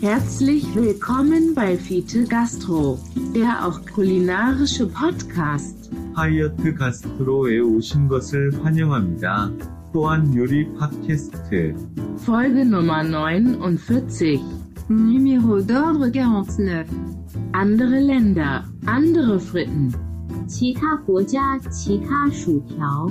Herzlich willkommen bei Fiete Gastro, der auch kulinarische Podcast. 하이어트 가스트로에 오신 것을 환영합니다. 또한 요리 팟캐스트. Folge Nummer 49. Numéro d'ordre 49. Andere Länder, andere Fritten. 其他国家其他薯条。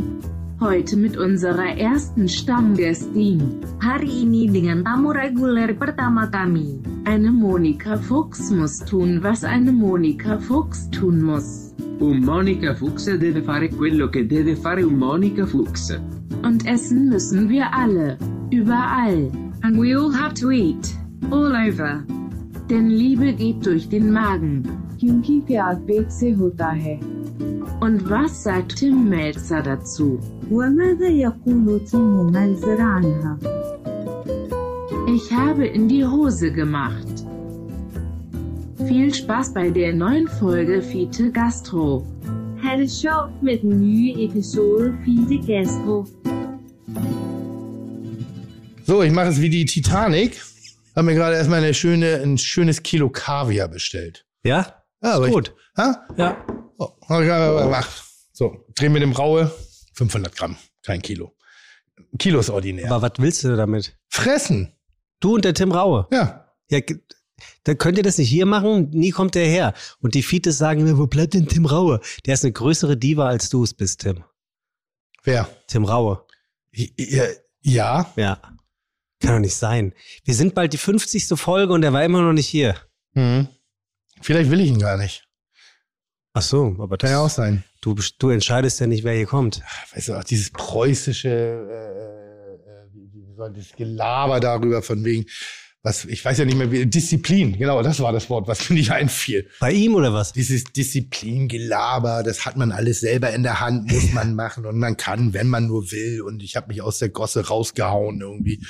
Heute mit unserer ersten Stammgästin, Hari ini dengan tamu reguler pertama kami. eine Monika Fuchs muss tun, was eine Monika Fuchs tun muss. Un Monica Fuchs deve fare quello che deve fare un Monica Fuchs. Und essen müssen wir alle, überall. And we all have to eat. All over. Denn Liebe geht durch den Magen. क्योंकि प्यार पेट से होता है und was sagt Tim Melzer dazu? Ich habe in die Hose gemacht. Viel Spaß bei der neuen Folge Fiete Gastro. Ha' det sjovt med episode Fiete Gastro. So, ich mache es wie die Titanic. Habe mir gerade erstmal eine schöne, ein schönes Kilo Kaviar bestellt. Ja? ja aber gut. Ich. Ja. Oh. So, dreh mit dem Raue 500 Gramm, kein Kilo. Kilo ist ordinär. Aber was willst du damit? Fressen. Du und der Tim Raue. Ja. Ja, dann könnt ihr das nicht hier machen, nie kommt der her. Und die Fietes sagen mir, wo bleibt denn Tim Raue? Der ist eine größere Diva, als du es bist, Tim. Wer? Tim Raue. Ja. ja. Ja. Kann doch nicht sein. Wir sind bald die 50. Folge und er war immer noch nicht hier. Hm. Vielleicht will ich ihn gar nicht. Ach so, aber Kann ja auch das, sein. du, du entscheidest ja nicht, wer hier kommt. Weißt du, auch dieses preußische, äh, äh, wie, soll das Gelaber darüber von wegen, was, ich weiß ja nicht mehr, wie, Disziplin, genau, das war das Wort, was mir nicht einfiel. Bei ihm oder was? Dieses Disziplingelaber, das hat man alles selber in der Hand, muss man machen und man kann, wenn man nur will. Und ich habe mich aus der Gosse rausgehauen irgendwie.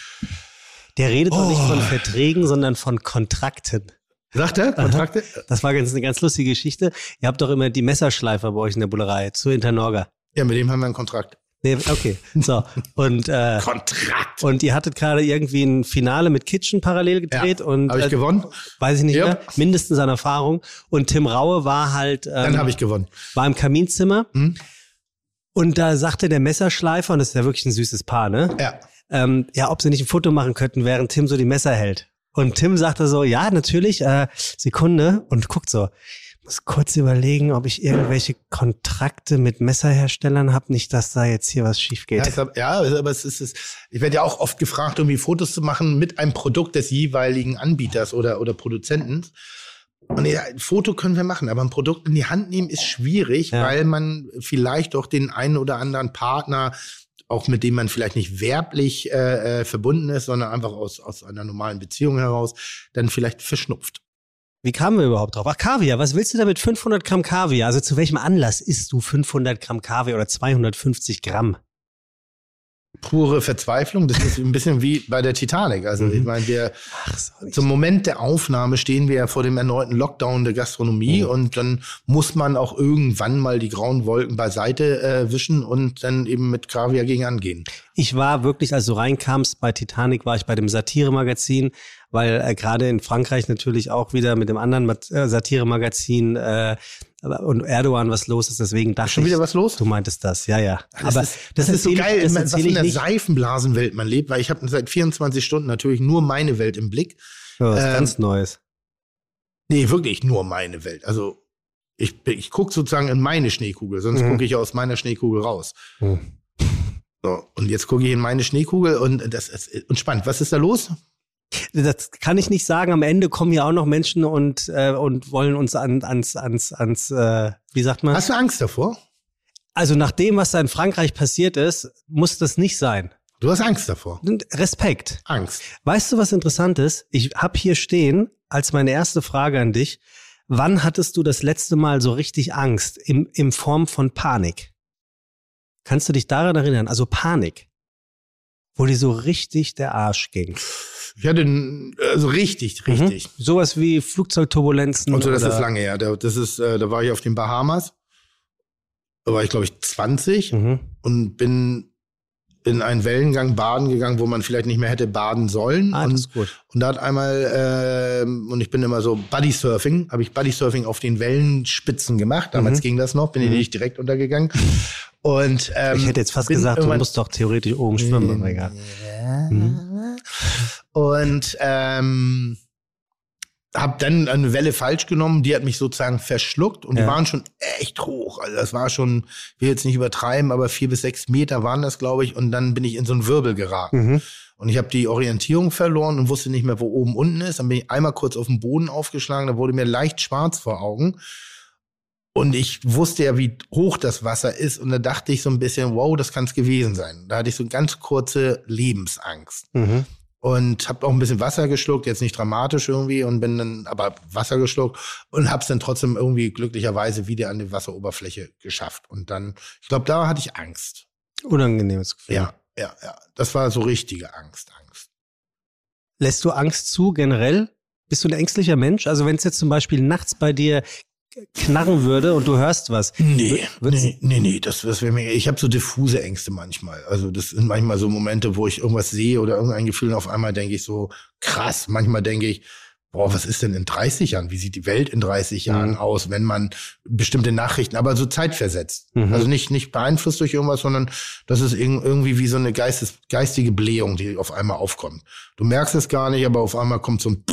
Der redet doch nicht Oh. von Verträgen, sondern von Kontrakten. Sagt er? Kontrakte? Das war ganz, eine ganz lustige Geschichte. Ihr habt doch immer die Messerschleifer bei euch in der Bullerei zu Internorga. Ja, mit dem haben wir einen Kontrakt. Nee, okay. So. Und, äh, Kontrakt! und ihr hattet gerade irgendwie ein Finale mit Kitchen parallel gedreht Ja. und Habe ich äh, gewonnen? weiß ich nicht Yep. mehr, mindestens an Erfahrung. Und Tim Raue war halt ähm, Dann habe ich gewonnen. war im Kaminzimmer Hm? und da sagte der Messerschleifer, und das ist ja wirklich ein süßes Paar, ne? Ja. ähm, ja, ob sie nicht ein Foto machen könnten, während Tim so die Messer hält. Und Tim sagte so, ja, natürlich, äh, Sekunde, und guckt so, muss kurz überlegen, ob ich irgendwelche Kontrakte mit Messerherstellern habe, nicht, dass da jetzt hier was schief Ja, geht. ist aber- ja, aber es ist, es, ich werde ja auch oft gefragt, irgendwie Fotos zu machen mit einem Produkt des jeweiligen Anbieters oder, oder Produzenten. Und ja, ein Foto können wir machen, aber ein Produkt in die Hand nehmen ist schwierig, Ja. weil man vielleicht auch den einen oder anderen Partner, auch mit dem man vielleicht nicht werblich äh, äh, verbunden ist, sondern einfach aus, aus einer normalen Beziehung heraus, dann vielleicht verschnupft. Wie kamen wir überhaupt drauf? Ach, Kaviar, was willst du damit 500 Gramm Kaviar? Also zu welchem Anlass isst du 500 Gramm Kaviar oder 250 Gramm? Pure Verzweiflung, das ist ein bisschen wie bei der Titanic. Also Mhm. ich meine, wir so. Zum Moment der Aufnahme stehen wir ja vor dem erneuten Lockdown der Gastronomie Mhm. und dann muss man auch irgendwann mal die grauen Wolken beiseite äh, wischen und dann eben mit Kaviar gegen angehen. Ich war wirklich, als du reinkamst bei Titanic, war ich bei dem Satire-Magazin, weil äh, gerade in Frankreich natürlich auch wieder mit dem anderen äh, Satire-Magazin äh, und Erdogan was los ist. Deswegen dachte Schon wieder ich, was los? du meintest das, ja, ja. Das Aber ist, das, ist so ich- geil, das was in ich der nicht. Seifenblasenwelt man lebt, weil ich habe seit 24 Stunden natürlich nur meine Welt im Blick. Ja, was ähm, ganz Neues. Nee, wirklich nur meine Welt. Also ich, ich gucke sozusagen in meine Schneekugel, sonst Mhm. gucke ich aus meiner Schneekugel raus. Hm. So, und jetzt gucke ich in meine Schneekugel und das ist und spannend. Was ist da los? Das kann ich nicht sagen. Am Ende kommen ja auch noch Menschen und, äh, und wollen uns an, ans, ans, ans, äh, wie sagt man? Hast du Angst davor? Also nach dem, was da in Frankreich passiert ist, muss das nicht sein. Du hast Angst davor. Respekt. Angst. Weißt du, was interessant ist? Ich habe hier stehen, als meine erste Frage an dich, wann hattest du das letzte Mal so richtig Angst im, in Form von Panik? Kannst du dich daran erinnern? Also Panik. Wo dir so richtig der Arsch ging. Ich hatte also richtig, richtig. Mhm. Sowas wie Flugzeugturbulenzen. Und so, das oder- ist lange her. Da- Das ist, äh, da war ich auf den Bahamas. Da war ich, glaube ich, 20 Mhm. und bin in einen Wellengang baden gegangen, wo man vielleicht nicht mehr hätte baden sollen. Ah, und, das ist gut. und da hat einmal, ähm, und ich bin immer so Buddy Surfing, habe ich Buddy Surfing auf den Wellenspitzen gemacht. Damals Mhm. ging das noch, bin ich nicht direkt untergegangen. Und ähm, Ich hätte jetzt fast gesagt, du musst doch theoretisch oben schwimmen, egal. Mhm. Und ähm, habe dann eine Welle falsch genommen, die hat mich sozusagen verschluckt und Ja. die waren schon echt hoch. Also das war schon, ich will jetzt nicht übertreiben, aber vier bis sechs Meter waren das, glaube ich. Und dann bin ich in so einen Wirbel geraten. Mhm. Und ich habe die Orientierung verloren und wusste nicht mehr, wo oben unten ist. Dann bin ich einmal kurz auf den Boden aufgeschlagen, da wurde mir leicht schwarz vor Augen. Und ich wusste ja, wie hoch das Wasser ist. Und da dachte ich so ein bisschen, wow, das kann es gewesen sein. Da hatte ich so ganz kurze Lebensangst. Mhm. Und habe auch ein bisschen Wasser geschluckt, jetzt nicht dramatisch irgendwie, und bin dann aber Wasser geschluckt und habe es dann trotzdem irgendwie glücklicherweise wieder an die Wasseroberfläche geschafft. Und dann, ich glaube, da hatte ich Angst. Unangenehmes Gefühl. Ja, ja, ja. Das war so richtige Angst, Angst. Lässt du Angst zu generell? Bist du ein ängstlicher Mensch? Also wenn es jetzt zum Beispiel nachts bei dir knarren würde und du hörst was. Nee, nee, nee, nee, das, das wäre mir, ich habe so diffuse Ängste manchmal. Also das sind manchmal so Momente, wo ich irgendwas sehe oder irgendein Gefühl und auf einmal denke ich so, krass, manchmal denke ich, boah, was ist denn in 30 Jahren? Wie sieht die Welt in 30 Jahren Mhm. aus, wenn man bestimmte Nachrichten, aber so zeitversetzt. Mhm. Also nicht, nicht beeinflusst durch irgendwas, sondern das ist irg- irgendwie wie so eine Geistes, geistige Blähung, die auf einmal aufkommt. Du merkst es gar nicht, aber auf einmal kommt so ein,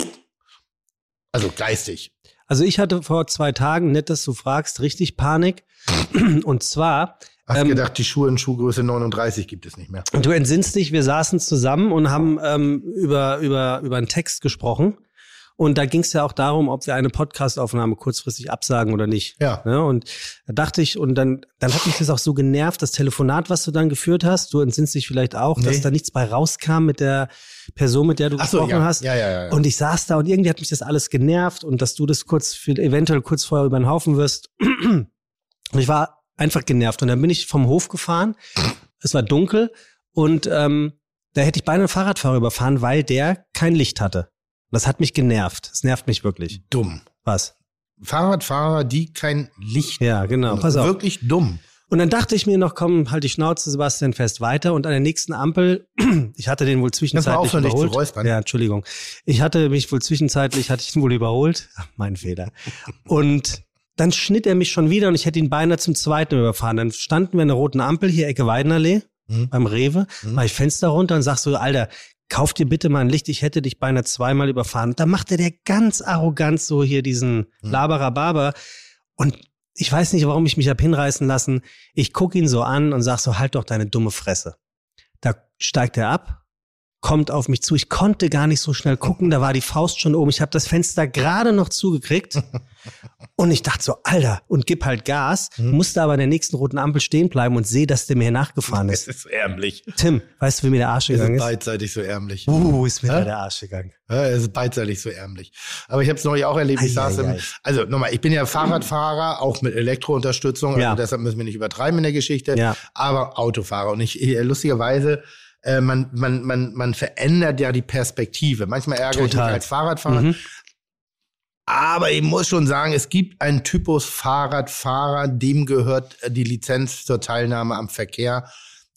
also geistig. Also ich hatte vor zwei Tagen, nett, dass du fragst, richtig Panik. Und zwar, Hast Ähm, gedacht, die Schuhe in Schuhgröße 39 gibt es nicht mehr. du entsinnst dich, wir saßen zusammen und haben ähm, über, über, über einen Text gesprochen. Und da ging es ja auch darum, ob wir eine Podcastaufnahme kurzfristig absagen oder nicht. Ja. Ne? Und da dachte ich, und dann, dann hat mich das auch so genervt, das Telefonat, was du dann geführt hast. Du entsinnst dich vielleicht auch, dass Nee. da nichts bei rauskam mit der Person, mit der du Ach so, gesprochen ja. hast. Ja, ja, ja, ja. Und ich saß da und irgendwie hat mich das alles genervt und dass du das kurz, für, eventuell kurz vorher über den Haufen wirst. Und ich war einfach genervt. Und dann bin ich vom Hof gefahren. Es war dunkel und ähm, da hätte ich beinahe einen Fahrradfahrer überfahren, weil der kein Licht hatte. Das hat mich genervt. Das nervt mich wirklich. dumm. Was? Fahrradfahrer, die kein Licht Ja, genau. Pass auf. Wirklich dumm. Und dann dachte ich mir noch, komm, halt die Schnauze, Sebastian, fest weiter. Und an der nächsten Ampel, ich hatte den wohl zwischenzeitlich aufhören, dich zu überholt. räuspern? Ja, Entschuldigung. Ich hatte mich wohl zwischenzeitlich, hatte ich ihn wohl überholt. Ach, mein Fehler. Und dann schnitt er mich schon wieder und ich hätte ihn beinahe zum zweiten überfahren. Dann standen wir in der roten Ampel, hier Ecke Weidenallee, Mhm. beim Rewe, Mhm. mach ich Fenster runter und sag so, Alter, kauf dir bitte mal ein Licht, ich hätte dich beinahe zweimal überfahren. Da machte der ganz arrogant so hier diesen Mhm. Laberababer. Und ich weiß nicht, warum ich mich hab hinreißen lassen. Ich guck ihn so an und sag so, halt doch deine dumme Fresse. Da steigt er ab, kommt auf mich zu. Ich konnte gar nicht so schnell gucken, da war die Faust schon oben. Ich habe das Fenster gerade noch zugekriegt. Und ich dachte so, Alter, und gib halt Gas, Mhm. musste aber an der nächsten roten Ampel stehen bleiben und sehe, dass der mir nachgefahren Es ist. ist ärmlich. Tim, weißt du, wie mir der Arsch gegangen ist ist? beidseitig so ärmlich. Uh, ist mir da der Arsch gegangen. Ja, es ist beidseitig so ärmlich. Aber ich habe es neulich auch erlebt. Ich saß im, also nochmal, ich bin ja Fahrradfahrer, auch mit Elektrounterstützung. Ja. Also deshalb müssen wir nicht übertreiben in der Geschichte. Ja. Aber Autofahrer. Und ich, äh, lustigerweise, äh, man, man, man, man verändert ja die Perspektive. Manchmal ärgere ich mich als Fahrradfahrer. Mhm. Aber ich muss schon sagen, es gibt einen Typus Fahrradfahrer, dem gehört äh, die Lizenz zur Teilnahme am Verkehr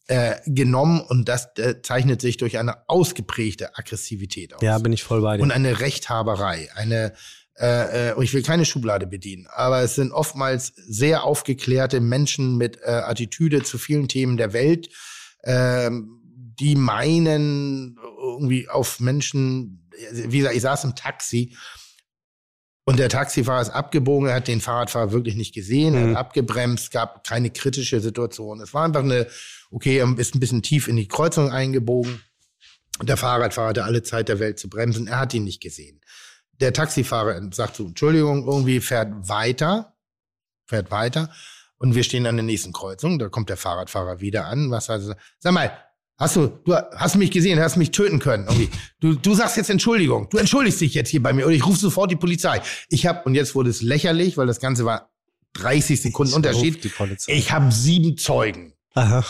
äh, genommen und das äh, zeichnet sich durch eine ausgeprägte Aggressivität aus. Ja, bin ich voll bei dir. und eine Rechthaberei, eine äh, äh, ich will keine Schublade bedienen, aber es sind oftmals sehr aufgeklärte Menschen mit äh, Attitüde zu vielen Themen der Welt, ähm, die meinen irgendwie auf Menschen, wie gesagt, ich saß im Taxi und der Taxifahrer ist abgebogen, er hat den Fahrradfahrer wirklich nicht gesehen, er Mhm. hat abgebremst, gab keine kritische Situation. Es war einfach eine, okay, er ist ein bisschen tief in die Kreuzung eingebogen. Der Fahrradfahrer hatte alle Zeit der Welt zu bremsen, er hat ihn nicht gesehen. Der Taxifahrer sagt so, Entschuldigung, irgendwie fährt weiter, fährt weiter und wir stehen an der nächsten Kreuzung, da kommt der Fahrradfahrer wieder an, was also, sag mal, hast du, du hast mich gesehen, hast mich töten können, irgendwie. Du, du sagst jetzt Entschuldigung, du entschuldigst dich jetzt hier bei mir oder ich rufe sofort die Polizei. Ich habe, und jetzt wurde es lächerlich, weil das Ganze war 30 Sekunden Unterschied. Die Polizei. Ich habe sieben Zeugen Aha.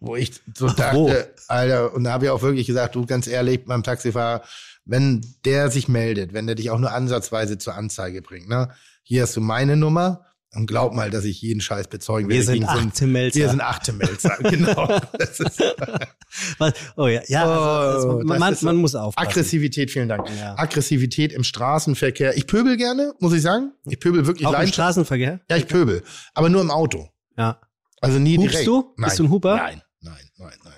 wo ich so Ach, dachte, Alter, und da habe ich auch wirklich gesagt, du ganz ehrlich, beim Taxifahrer, wenn der sich meldet, wenn der dich auch nur ansatzweise zur Anzeige bringt, ne, hier hast du meine Nummer, Und glaub mal, dass ich jeden Scheiß bezeugen will. Wir sind gegen so einen- achte Melzer. Wir sind achte Melzer, genau. Oh ja, ja also, das man, so- man muss aufpassen. Aggressivität, vielen Dank. Ja. Aggressivität im Straßenverkehr. Ich pöbel gerne, muss ich sagen. Ich pöbel wirklich Auch im. Straßenverkehr? Ja, ich pöbel. Aber nur im Auto. Ja. Also nie Hupst direkt. du? Nein. Bist du ein Huper? Nein, nein, nein, nein,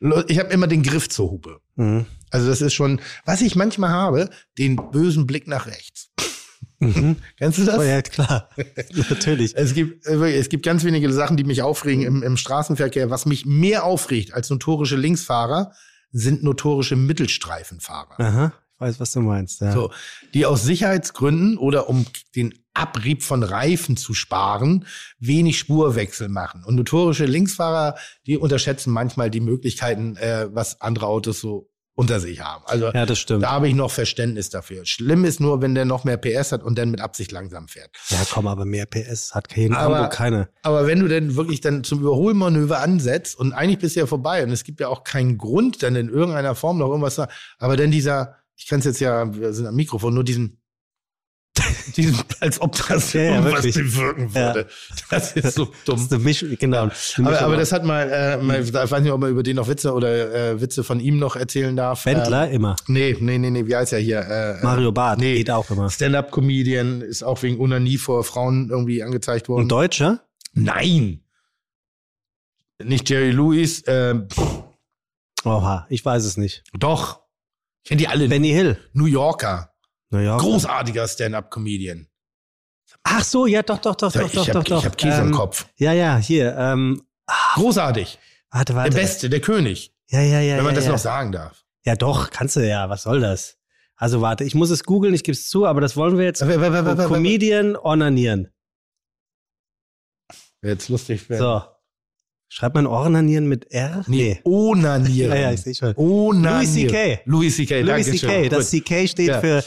nein. Ich habe immer den Griff zur Hupe. Mhm. Also das ist schon, was ich manchmal habe, den bösen Blick nach rechts. Mhm. Kennst du das? Oh ja, klar. Natürlich. Es gibt, äh, es gibt ganz wenige Sachen, die mich aufregen im, im Straßenverkehr. Was mich mehr aufregt als notorische Linksfahrer, sind notorische Mittelstreifenfahrer. Aha, ich weiß, was du meinst. Ja. So, die aus Sicherheitsgründen oder um den Abrieb von Reifen zu sparen, wenig Spurwechsel machen. Und notorische Linksfahrer, die unterschätzen manchmal die Möglichkeiten, äh, was andere Autos so unter sich haben. Also Ja, das stimmt. da habe ich noch Verständnis dafür. Schlimm ist nur, wenn der noch mehr PS hat und dann mit Absicht langsam fährt. Ja, komm, aber mehr PS hat kein Aber- keine. Aber wenn du denn wirklich dann zum Überholmanöver ansetzt und eigentlich bist du ja vorbei und es gibt ja auch keinen Grund, dann in irgendeiner Form noch irgendwas zu aber dann dieser, ich kann es jetzt ja, wir sind am Mikrofon, nur diesen, diesen, als ob das Ja, ja, irgendwas wirklich. bewirken würde. Das ist so Das dumm. ist eine genau. eine Aber, Mischung aber das hat mal, äh, mal, ich weiß nicht, ob man über den noch Witze oder äh, Witze von ihm noch erzählen darf. Wendler Äh, immer. nee, nee, nee, nee, wie heißt er hier? Äh, Mario Barth nee. geht auch immer. Stand-up-Comedian ist auch wegen Unanie vor Frauen irgendwie angezeigt worden. Ein Deutscher? Nein. Nicht Jerry Lewis, ähm, Oha, ich weiß es nicht. doch. Kennt die alle? Benny Hill. New Yorker. Naja. Großartiger Stand-up-Comedian. Ach so, ja, doch, doch, doch, doch, doch, doch, doch. ich hab Käse ähm, im Kopf. Ja, ja, hier. Ähm, Großartig. warte, Der warte. Beste, der König. Ja, ja, ja. wenn man ja, das ja. noch sagen darf. Ja, doch, kannst du ja. Was soll das? Also warte, ich muss es googeln, ich gebe es zu, aber das wollen wir jetzt. Wer- Comedian onanieren. Wäre jetzt lustig werden. So. Schreibt man Ornanieren mit R? Nee, onanieren. Ja, ja, ich sehe schon. Onanieren. Louis C.K.. Louis C.K. Louis C.K., das. C.K. steht Ja. für.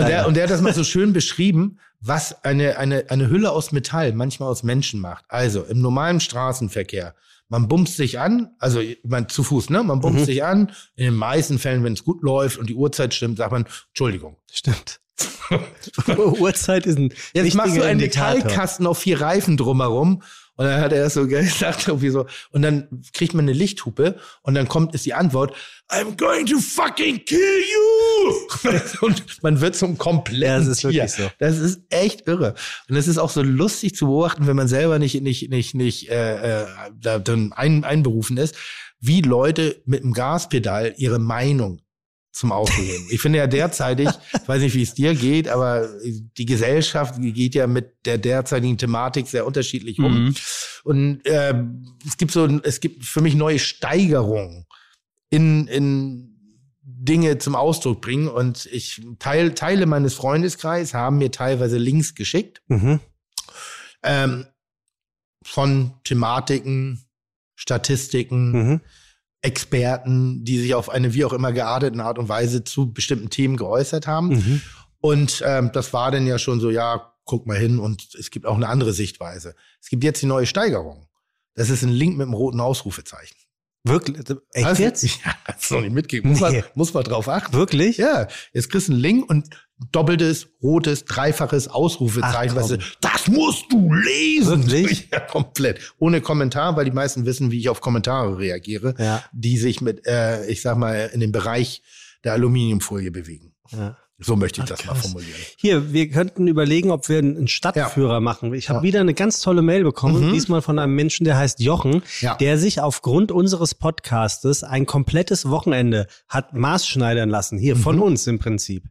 Und der, und der hat das mal so schön beschrieben, was eine, eine, eine Hülle aus Metall manchmal aus Menschen macht. Also im normalen Straßenverkehr, man bumst sich an, also man zu Fuß, ne? Man bumst Mhm. sich an. In den meisten Fällen, wenn es gut läuft und die Uhrzeit stimmt, sagt man, Entschuldigung. Stimmt. Uhrzeit ist ein. Jetzt machst du einen Indikator. Metallkasten auf vier Reifen drumherum. Und dann hat er das so gesagt, irgendwie so. Und dann kriegt man eine Lichthupe und dann kommt, ist die Antwort, I'm going to fucking kill you! und man wird zum kompletten das ist Tier. wirklich so. Das ist echt irre. Und es ist auch so lustig zu beobachten, wenn man selber nicht, nicht, nicht, nicht äh, äh, da dann ein, einberufen ist, wie Leute mit dem Gaspedal ihre Meinung zum Ausdruck bringen. Ich finde ja derzeitig, ich weiß nicht, wie es dir geht, aber die Gesellschaft geht ja mit der derzeitigen Thematik sehr unterschiedlich um. Mhm. Und äh, es gibt so, es gibt für mich neue Steigerungen in, in Dinge zum Ausdruck bringen. Und ich teil, Teile meines Freundeskreises haben mir teilweise Links geschickt Mhm. ähm, von Thematiken, Statistiken, Mhm. Experten, die sich auf eine wie auch immer gearteten Art und Weise zu bestimmten Themen geäußert haben. Mhm. Und ähm, das war dann ja schon so, ja, guck mal hin und es gibt auch eine andere Sichtweise. Es gibt jetzt die neue Steigerung. Das ist ein Link mit einem roten Ausrufezeichen. Wirklich? Echt du- jetzt? Ja, hast du noch nicht mitgekriegt. Muss, Nee. man, muss man drauf achten. Wirklich? Ja, jetzt kriegst du einen Link und doppeltes, rotes, dreifaches Ausrufezeichen. Ach, weißt das musst du lesen. Wirklich? Ja, komplett. Ohne Kommentar, weil die meisten wissen, wie ich auf Kommentare reagiere, Ja. die sich mit, äh, ich sag mal, in dem Bereich der Aluminiumfolie bewegen. ja. So möchte ich Ach, das mal krass. formulieren. Hier, wir könnten überlegen, ob wir einen Stadtführer machen. Ich habe Ja. wieder eine ganz tolle Mail bekommen, Mhm. diesmal von einem Menschen, der heißt Jochen, Ja. der sich aufgrund unseres Podcastes ein komplettes Wochenende hat maßschneidern lassen. Hier, von uns im Prinzip.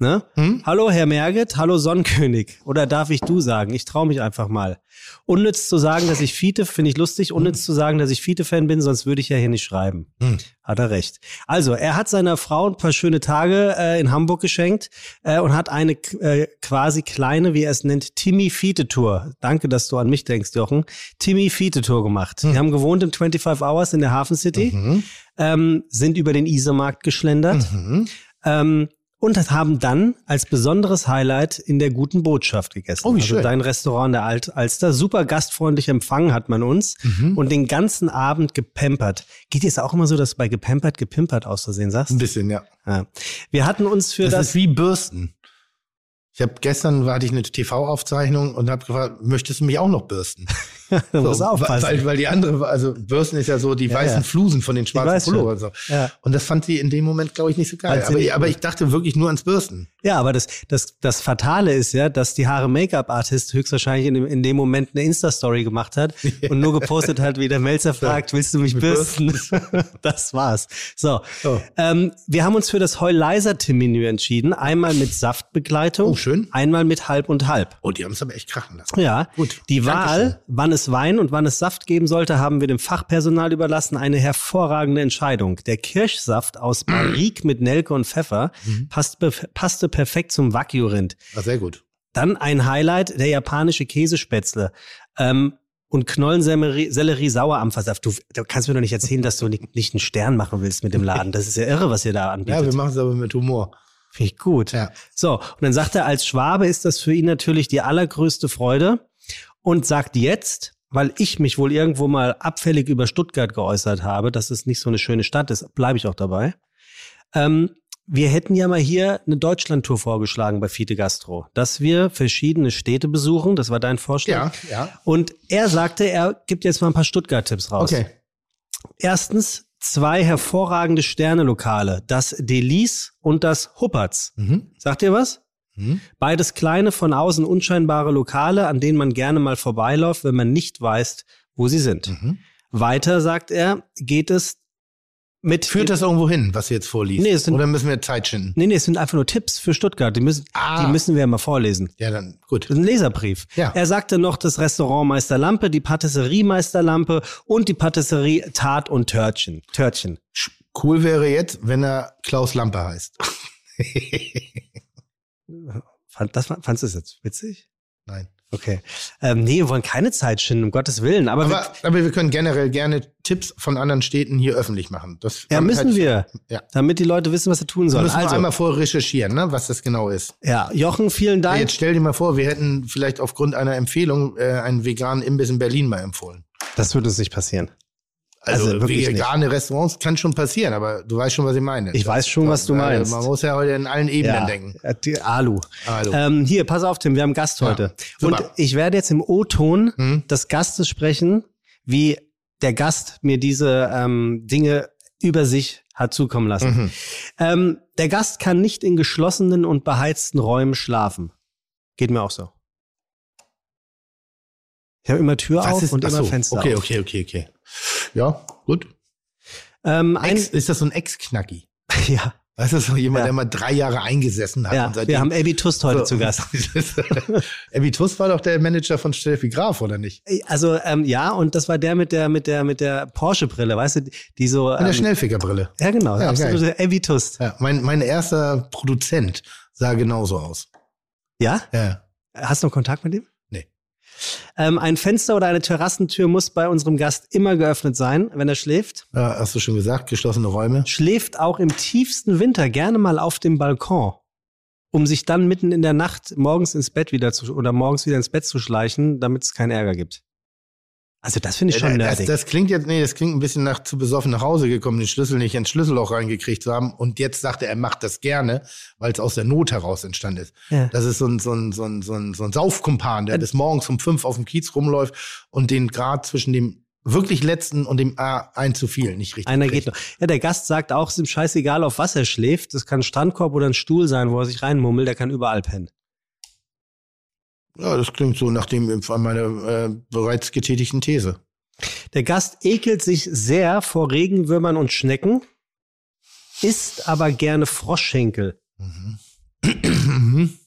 Ne? Hm? Hallo Herr Merget, hallo Sonnenkönig. Oder darf ich du sagen? Ich traue mich einfach mal. Unnütz zu sagen, dass ich Fiete, finde ich lustig, unnütz zu sagen, dass ich Fiete-Fan bin, sonst würde ich ja hier nicht schreiben. Hm. Hat er recht. Also, er hat seiner Frau ein paar schöne Tage äh, in Hamburg geschenkt äh, und hat eine äh, quasi kleine, wie er es nennt, Timmy-Fiete-Tour. Danke, dass du an mich denkst, Jochen. Timmy-Fiete-Tour gemacht. Wir haben gewohnt in 25 Hours in der Hafen City, Mhm. ähm, sind über den Isermarkt geschlendert. Mhm. Ähm, und das haben dann als besonderes Highlight in der guten Botschaft gegessen. Oh, wie also schön. dein Restaurant der Alt Alster. Super gastfreundlich empfangen hat man uns Mhm. und den ganzen Abend gepampert. Geht dir es auch immer so, dass du bei gepampert, gepimpert aus Versehen sagst? Ein bisschen, ja. Ja. Wir hatten uns für Das, das, ist wie Bürsten. Ich habe gestern hatte ich eine TV-Aufzeichnung und habe gefragt, möchtest du mich auch noch bürsten? Du musst So, aufpassen. Weil, weil die andere, also bürsten ist ja so die Ja, weißen ja. Flusen von den schwarzen. Pullover und so. Ja. Und das fand sie in dem Moment, glaube ich, nicht so geil. Aber, nicht aber ich dachte wirklich nur ans Bürsten. Ja, aber das, das, das Fatale ist ja, dass die Haare Make-up-Artist höchstwahrscheinlich in dem, in dem Moment eine Insta-Story gemacht hat und nur gepostet hat, wie der Melzer fragt, willst du mich bürsten? das war's. So. Oh. Ähm, wir haben uns für das Heuleiser-Menü entschieden. Einmal mit Saftbegleitung. Oh, schön. Einmal mit halb und halb. Oh, die haben es aber echt krachen lassen. Ja, Gut. die. Wahl, wann es Wein und wann es Saft geben sollte, haben wir dem Fachpersonal überlassen. Eine hervorragende Entscheidung. Der Kirschsaft aus Barrique mit Nelke und Pfeffer Mhm. passt, passte perfekt zum Wagyu-Rind. Ah, sehr gut. Dann ein Highlight, der japanische Käsespätzle. Ähm, und Knollensellerie Sellerie Sauerampfersaft. Du, du kannst mir doch nicht erzählen, dass du nicht, nicht einen Stern machen willst mit dem Laden. Das ist ja irre, was ihr da Ja, wir anbietet. machen es aber mit Humor. Finde ich gut. Ja. So, und dann sagt er, als Schwabe ist das für ihn natürlich die allergrößte Freude und sagt jetzt, weil ich mich wohl irgendwo mal abfällig über Stuttgart geäußert habe, dass es nicht so eine schöne Stadt ist, bleibe ich auch dabei. Ähm, wir hätten ja mal hier eine Deutschlandtour vorgeschlagen bei Fiete Gastro, dass wir verschiedene Städte besuchen. Das war dein Vorschlag. Ja, ja. Und er sagte, er gibt jetzt mal ein paar Stuttgart-Tipps raus. Okay. Erstens zwei hervorragende Sternelokale, das Delice und das Huppertz. Mhm. Sagt ihr was? Mhm. Beides kleine, von außen unscheinbare Lokale, an denen man gerne mal vorbeiläuft, wenn man nicht weiß, wo sie sind. Mhm. Weiter, sagt er, geht es mit. Führt das irgendwo hin, was du jetzt vorliest? Nee, sind- Oder müssen wir Zeit schinden? Nee, nee, es sind einfach nur Tipps für Stuttgart. Die müssen, Ah. die müssen wir ja mal vorlesen. Ja, dann gut. Das ist ein Leserbrief. Ja. Er sagte noch das Restaurant Meister Lampe, die Patisserie Meister Lampe und die Patisserie Tat und Törtchen. Törtchen. Cool wäre jetzt, wenn er Klaus Lampe heißt. Fand, das, fandst du das jetzt witzig? Nein. Okay. Ähm, nee, wir wollen keine Zeit schinden, um Gottes Willen. Aber, Aber, aber wir können generell gerne Tipps von anderen Städten hier öffentlich machen. Das wir, ja, müssen halt- wir. Ja. Damit die Leute wissen, was sie tun Wir sollen. müssen wir Also, einmal vorher recherchieren, ne, was das genau ist. ja, Jochen, vielen Dank. Jetzt stell dir mal vor, wir hätten vielleicht aufgrund einer Empfehlung äh, einen veganen Imbiss in Berlin mal empfohlen. Das wird uns nicht passieren. Also, Also wirklich vegane Restaurants kann schon passieren, aber du weißt schon, was ich meine. Ich weiß schon, was du Äh, meinst. Man muss ja heute in allen Ebenen Ja, denken. Alu. Also, Ähm, hier, pass auf, Tim, wir haben Gast Ja, heute. super. Und ich werde jetzt im O-Ton Hm? des Gastes sprechen, wie der Gast mir diese ähm, Dinge über sich hat zukommen lassen. Mhm. Ähm, der Gast kann nicht in geschlossenen und beheizten Räumen schlafen. Geht mir auch so. Ich habe immer Tür Was auf ist, und ach immer Fenster okay, auf. okay, okay, okay. Ja, gut. Ähm, ein, Ex, ist das so ein Ex-Knacki? ja, Weißt du, so jemand, Ja. der mal drei Jahre eingesessen hat ja, und seitdem wir haben Abby Tust heute So. zu Gast. Abby Tuss war doch der Manager von Steffi Graf, oder nicht? Also ähm, ja, und das war der mit der mit der mit der Porsche-Brille, weißt du, die so. Der Ähm, Schnellfickerbrille. ja, genau, Ja, absolute Abby Tust. Ja, mein, mein erster Produzent sah genauso aus. Ja? Ja. Hast du noch Kontakt mit ihm? Ähm, ein Fenster oder eine Terrassentür muss bei unserem Gast immer geöffnet sein, wenn er schläft. ja, hast du schon gesagt, geschlossene Räume. Schläft auch im tiefsten Winter gerne mal auf dem Balkon, um sich dann mitten in der Nacht morgens ins Bett wieder zu oder morgens wieder ins Bett zu schleichen, damit es keinen Ärger gibt. Also das finde ich schon Äh, das, das klingt jetzt, nee, das klingt ein bisschen nach zu besoffen nach Hause gekommen, den Schlüssel nicht ins Schlüsselloch reingekriegt zu haben. Und jetzt sagt er, er macht das gerne, weil es aus der Not heraus entstanden ist. Ja. Das ist so ein, so ein, so ein, so ein, so ein Saufkumpan, der bis morgens um fünf auf dem Kiez rumläuft und den Grad zwischen dem wirklich letzten und dem A ein zu viel nicht richtig Einer kriegt. geht noch. Ja, der Gast sagt auch, es ist ihm scheißegal, auf was er schläft. Das kann ein Strandkorb oder ein Stuhl sein, wo er sich reinmummelt. Der kann überall pennen. Ja, das klingt so nach dem von meiner äh, bereits getätigten These. Der Gast ekelt sich sehr vor Regenwürmern und Schnecken, isst aber gerne Froschschenkel. Mhm.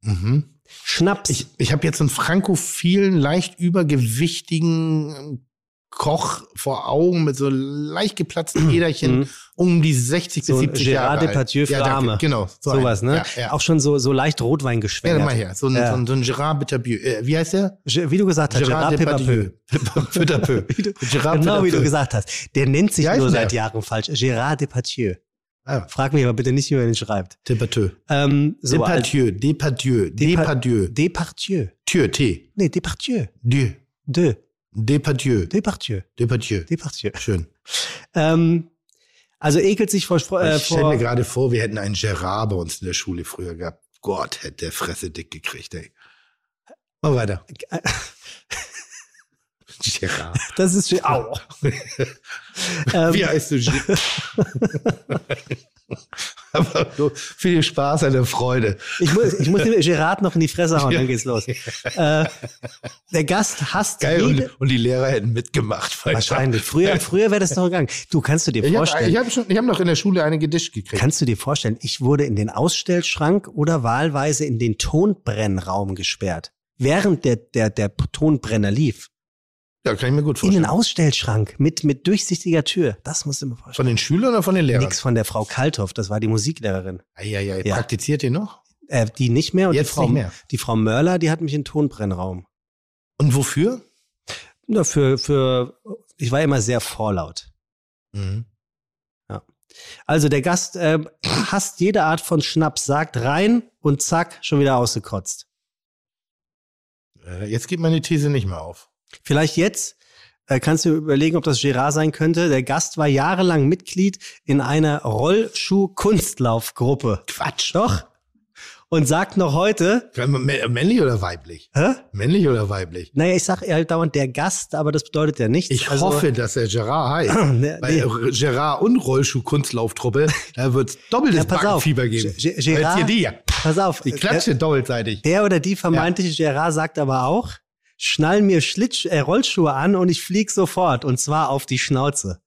Mhm. Schnaps. Ich, ich habe jetzt einen frankophilen, leicht übergewichtigen Koch vor Augen mit so leicht geplatzten Äderchen Mhm. um die 60 So bis ein 70 Jahre Gérard alt. Depardieu für ja. Arme. Genau, so Sowas, ne? Ja, ja. Auch schon so, so leicht ja, Rotweingeschwängert. mal her. So ein, Ja. so ein, so ein Gérard Depardieu. Äh, wie heißt der? Ge- Wie du gesagt hast, Gérard Depardieu. Depardieu. Gérard Genau wie du Depardieu. gesagt hast. Der nennt sich nur seit Jahren falsch. Gérard Depardieu. Ah, Frag mich aber bitte nicht, wie man ihn schreibt. Depardieu. Ähm, so, Depardieu. Depardieu. Depa- Depardieu. Depardieu. Tür, T. Nee, Depardieu. Dieu. De. Depardieu. Depardieu. Depardieu. Depardieu. Schön. Ähm, also ekelt sich vor, äh, ich stelle mir gerade vor, wir hätten einen Gerard bei uns in der Schule früher gehabt. Gott, hätte der Fresse dick gekriegt, ey. Mal weiter. Gerard. Das ist schön. Au. ähm, Wie heißt du? Aber nur viel Spaß an der Freude. ich muss, ich muss dem Gerard noch in die Fresse hauen, dann geht's los. Äh, der Gast hasst Geil, jede, und, und die Lehrer hätten mitgemacht. Wahrscheinlich. Früher, früher wäre das noch gegangen. Du kannst du dir Ich habe vorstellen. ich hab schon, ich hab noch in der Schule eine gedischt gekriegt. Kannst du dir vorstellen, ich wurde in den Ausstellschrank oder wahlweise in den Tonbrennraum gesperrt, während der, der, der Tonbrenner lief. Ja, kann ich mir gut In den vorstellen. Ausstellschrank mit, mit durchsichtiger Tür. Das musst du mir vorstellen. Von den Schülern oder von den Lehrern? Nix von der Frau Kalthoff, das war die Musiklehrerin. Eieiei, Ja. Praktiziert ihr noch? Äh, die nicht mehr und Jetzt die Frau, nicht mehr. die Frau Mörler, die hat mich in den Tonbrennraum. Und wofür? Ja, für, für, ich war immer sehr vorlaut. Mhm. Also der Gast äh, hasst jede Art von Schnaps, sagt rein und zack, schon wieder ausgekotzt. Äh, Jetzt geht meine These nicht mehr auf. Vielleicht jetzt äh, kannst du überlegen, ob das Gerard sein könnte. Der Gast war jahrelang Mitglied in einer Rollschuh-Kunstlaufgruppe. Quatsch. Doch. Und sagt noch heute, Männlich oder weiblich? hä? Männlich oder weiblich? Naja, ich sag eher halt dauernd der Gast, aber das bedeutet ja nichts. Ich Also- hoffe, dass er Gerard heißt. Ne, Bei nee. Gerard und Rollschuh-Kunstlauftruppe, da wird es doppeltes Ja, pass auf. Backenfieber geben. Ge- Als Gerard- hier die. Pass auf. Die Klatsche doppelseitig. Der oder die vermeintliche Gerard sagt aber auch, schnall mir Schlitsch äh, Rollschuhe an und ich flieg sofort. Und zwar auf die Schnauze.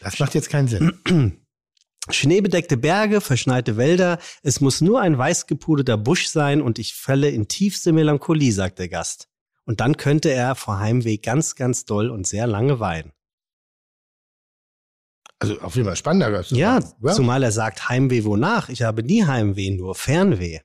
Das macht jetzt keinen Sinn. Schneebedeckte Berge, verschneite Wälder, es muss nur ein weiß gepuderter Busch sein und ich falle in tiefste Melancholie, sagt der Gast. Und dann könnte er vor Heimweh ganz, ganz doll und sehr lange weinen. Also auf jeden Fall spannender Gast. Ja, ja. zumal er sagt Heimweh wonach? Ich habe nie Heimweh, nur Fernweh.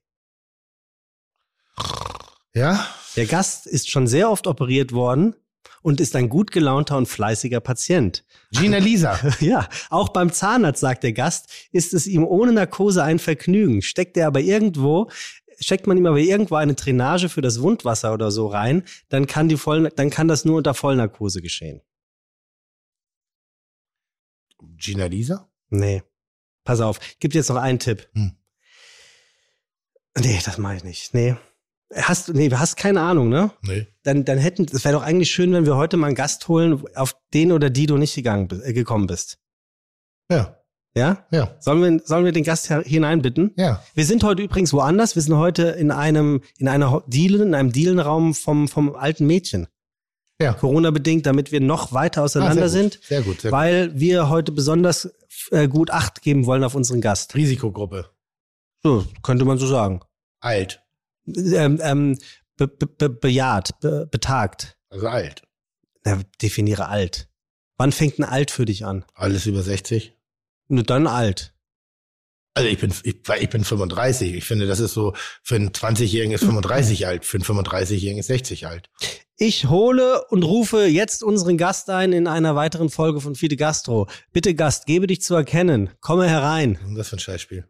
ja. Der Gast ist schon sehr oft operiert worden und ist ein gut gelaunter und fleißiger Patient. Gina Lisa. Ja, auch beim Zahnarzt, sagt der Gast, ist es ihm ohne Narkose ein Vergnügen. Steckt er aber irgendwo, steckt man ihm aber irgendwo eine Drainage für das Wundwasser oder so rein, dann kann die Voll, dann kann das nur unter Vollnarkose geschehen. Gina Lisa? Nee. Pass auf, gibt jetzt noch einen Tipp. Hm. Nee, das mache ich nicht. Nee. Hast du, nee, du hast keine Ahnung, ne? Nee. Dann, dann hätten, es wäre doch eigentlich schön, wenn wir heute mal einen Gast holen, auf den oder die du nicht gegangen, äh, gekommen bist. Ja. Ja? Ja. Sollen wir, sollen wir den Gast hineinbitten? Ja. Wir sind heute übrigens woanders. Wir sind heute in einem, in einer Dielen, in einem Dielenraum vom, vom alten Mädchen. Ja. Corona-bedingt, damit wir noch weiter auseinander Ah, sehr sind. Sehr gut. Sehr gut. Weil wir heute besonders äh, gut Acht geben wollen auf unseren Gast. Risikogruppe. So, könnte man so sagen. Alt. Ähm, ähm, be, be, be, bejaht, be, betagt. Also alt. Na, definiere alt. Wann fängt ein Alt für dich an? Alles über 60. Nur dann alt. Also ich bin, ich, ich bin 35. Ich finde, das ist so, für einen 20-Jährigen ist 35 alt, für einen 35-Jährigen ist 60 alt. Ich hole und rufe jetzt unseren Gast ein in einer weiteren Folge von Fide Gastro. Bitte Gast, gebe dich zu erkennen. Komme herein. Was für ein Scheißspiel?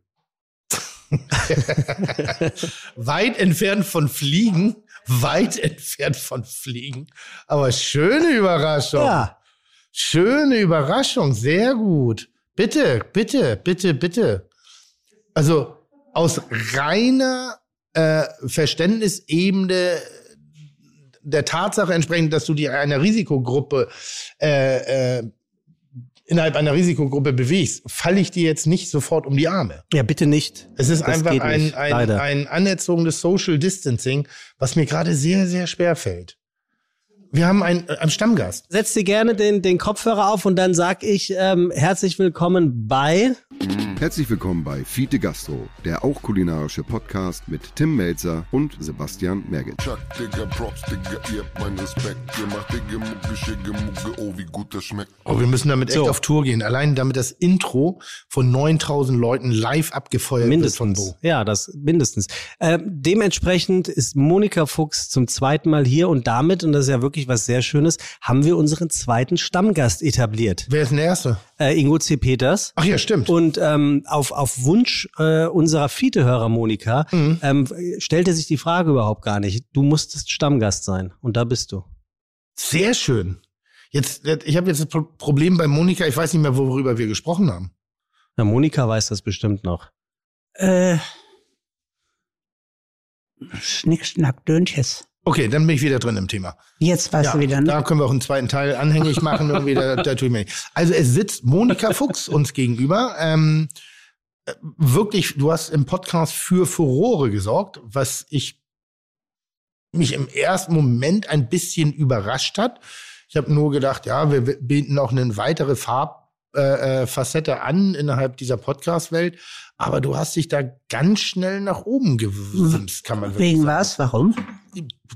weit entfernt von Fliegen, weit entfernt von Fliegen. Aber schöne Überraschung. Ja, Schöne Überraschung, sehr gut. Bitte, bitte, bitte, bitte. Also aus reiner äh, Verständnisebene der Tatsache entsprechend, dass du dir einer Risikogruppe äh, äh, innerhalb einer Risikogruppe bewegst, falle ich dir jetzt nicht sofort um die Arme. ja, bitte nicht. Es ist Das einfach ein, ein, leider. ein anerzogenes Social Distancing, was mir gerade sehr, sehr schwer fällt. Wir haben einen, äh, einen Stammgast. Setz dir gerne den, den Kopfhörer auf und dann sag ich ähm, herzlich willkommen bei. Herzlich willkommen bei Fiete Gastro, der auch kulinarische Podcast mit Tim Melzer und Sebastian Merget. Chuck, Digga, Props, Digga, ihr habt meinen Respekt. Ihr macht Digga, Mucke, Schicke, Mucke, oh, wie gut das schmeckt. Oh, wir müssen damit echt So. auf Tour gehen. Allein damit das Intro von 9000 Leuten live abgefeuert wird von Mindestens. Bo. Ja, das mindestens. Ähm, dementsprechend ist Monika Fuchs zum zweiten Mal hier und damit, und das ist ja wirklich was sehr Schönes, haben wir unseren zweiten Stammgast etabliert. Wer ist denn der Erste? Äh, Ingo C. Peters. Ach ja, stimmt. Und ähm, auf, auf Wunsch äh, unserer Fiete-Hörer Monika Mhm. ähm, stellte sich die Frage überhaupt gar nicht. Du musstest Stammgast sein und da bist du. Sehr schön. Jetzt, ich habe jetzt das Pro- Problem bei Monika, ich weiß nicht mehr, worüber wir gesprochen haben. Na, Monika weiß das bestimmt noch. Äh, Schnick, Schnack, Döntjes. Okay, dann bin ich wieder drin im Thema. Jetzt weißt du wieder, ne? Da können wir auch einen zweiten Teil anhängig machen. Irgendwie, da, da tue ich mir nicht. Also es sitzt Monika Fuchs uns gegenüber. Ähm, äh, wirklich, du hast im Podcast für Furore gesorgt, was ich mich im ersten Moment ein bisschen überrascht hat. Ich habe nur gedacht, ja, wir bieten noch eine weitere Farbfacette äh, äh, Facette an innerhalb dieser Podcast-Welt. Aber du hast dich da ganz schnell nach oben gewimst, kann man Wegen sagen. was? Warum?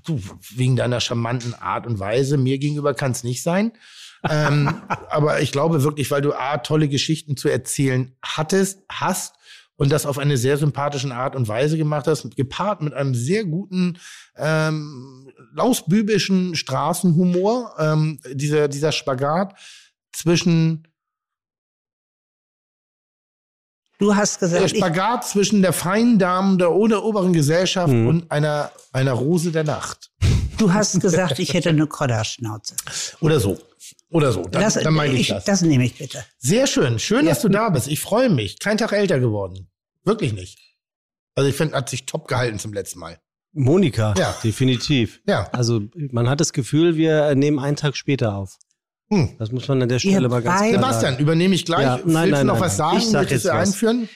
Du, wegen deiner charmanten Art und Weise. Mir gegenüber kann es nicht sein. ähm, aber ich glaube wirklich, weil du A, tolle Geschichten zu erzählen hattest, hast und das auf eine sehr sympathische Art und Weise gemacht hast, gepaart mit einem sehr guten ähm, lausbübischen Straßenhumor, ähm, dieser, dieser Spagat zwischen Du hast der gesagt, ich, Spagat zwischen der feinen Dame der oder oberen Gesellschaft Mhm. und einer, einer Rose der Nacht. du hast gesagt, ich hätte eine Kodderschnauze. Oder so. Oder so. Dann, Das, dann meine ich, ich, das. das nehme ich bitte. Sehr schön. Schön, Ja. dass du da bist. Ich freue mich. Kein Tag älter geworden. Wirklich nicht. Also ich finde, hat sich top gehalten zum letzten Mal. Monika, Ja. definitiv. Ja. Also man hat das Gefühl, wir nehmen einen Tag später auf. Hm. Das muss man an der Stelle Ihr mal ganz klar Sebastian, sagen. übernehme ich gleich. Ja, Willst nein, du nein, noch nein, was nein. sagen? Ich sag Möchtest jetzt du was. einführen?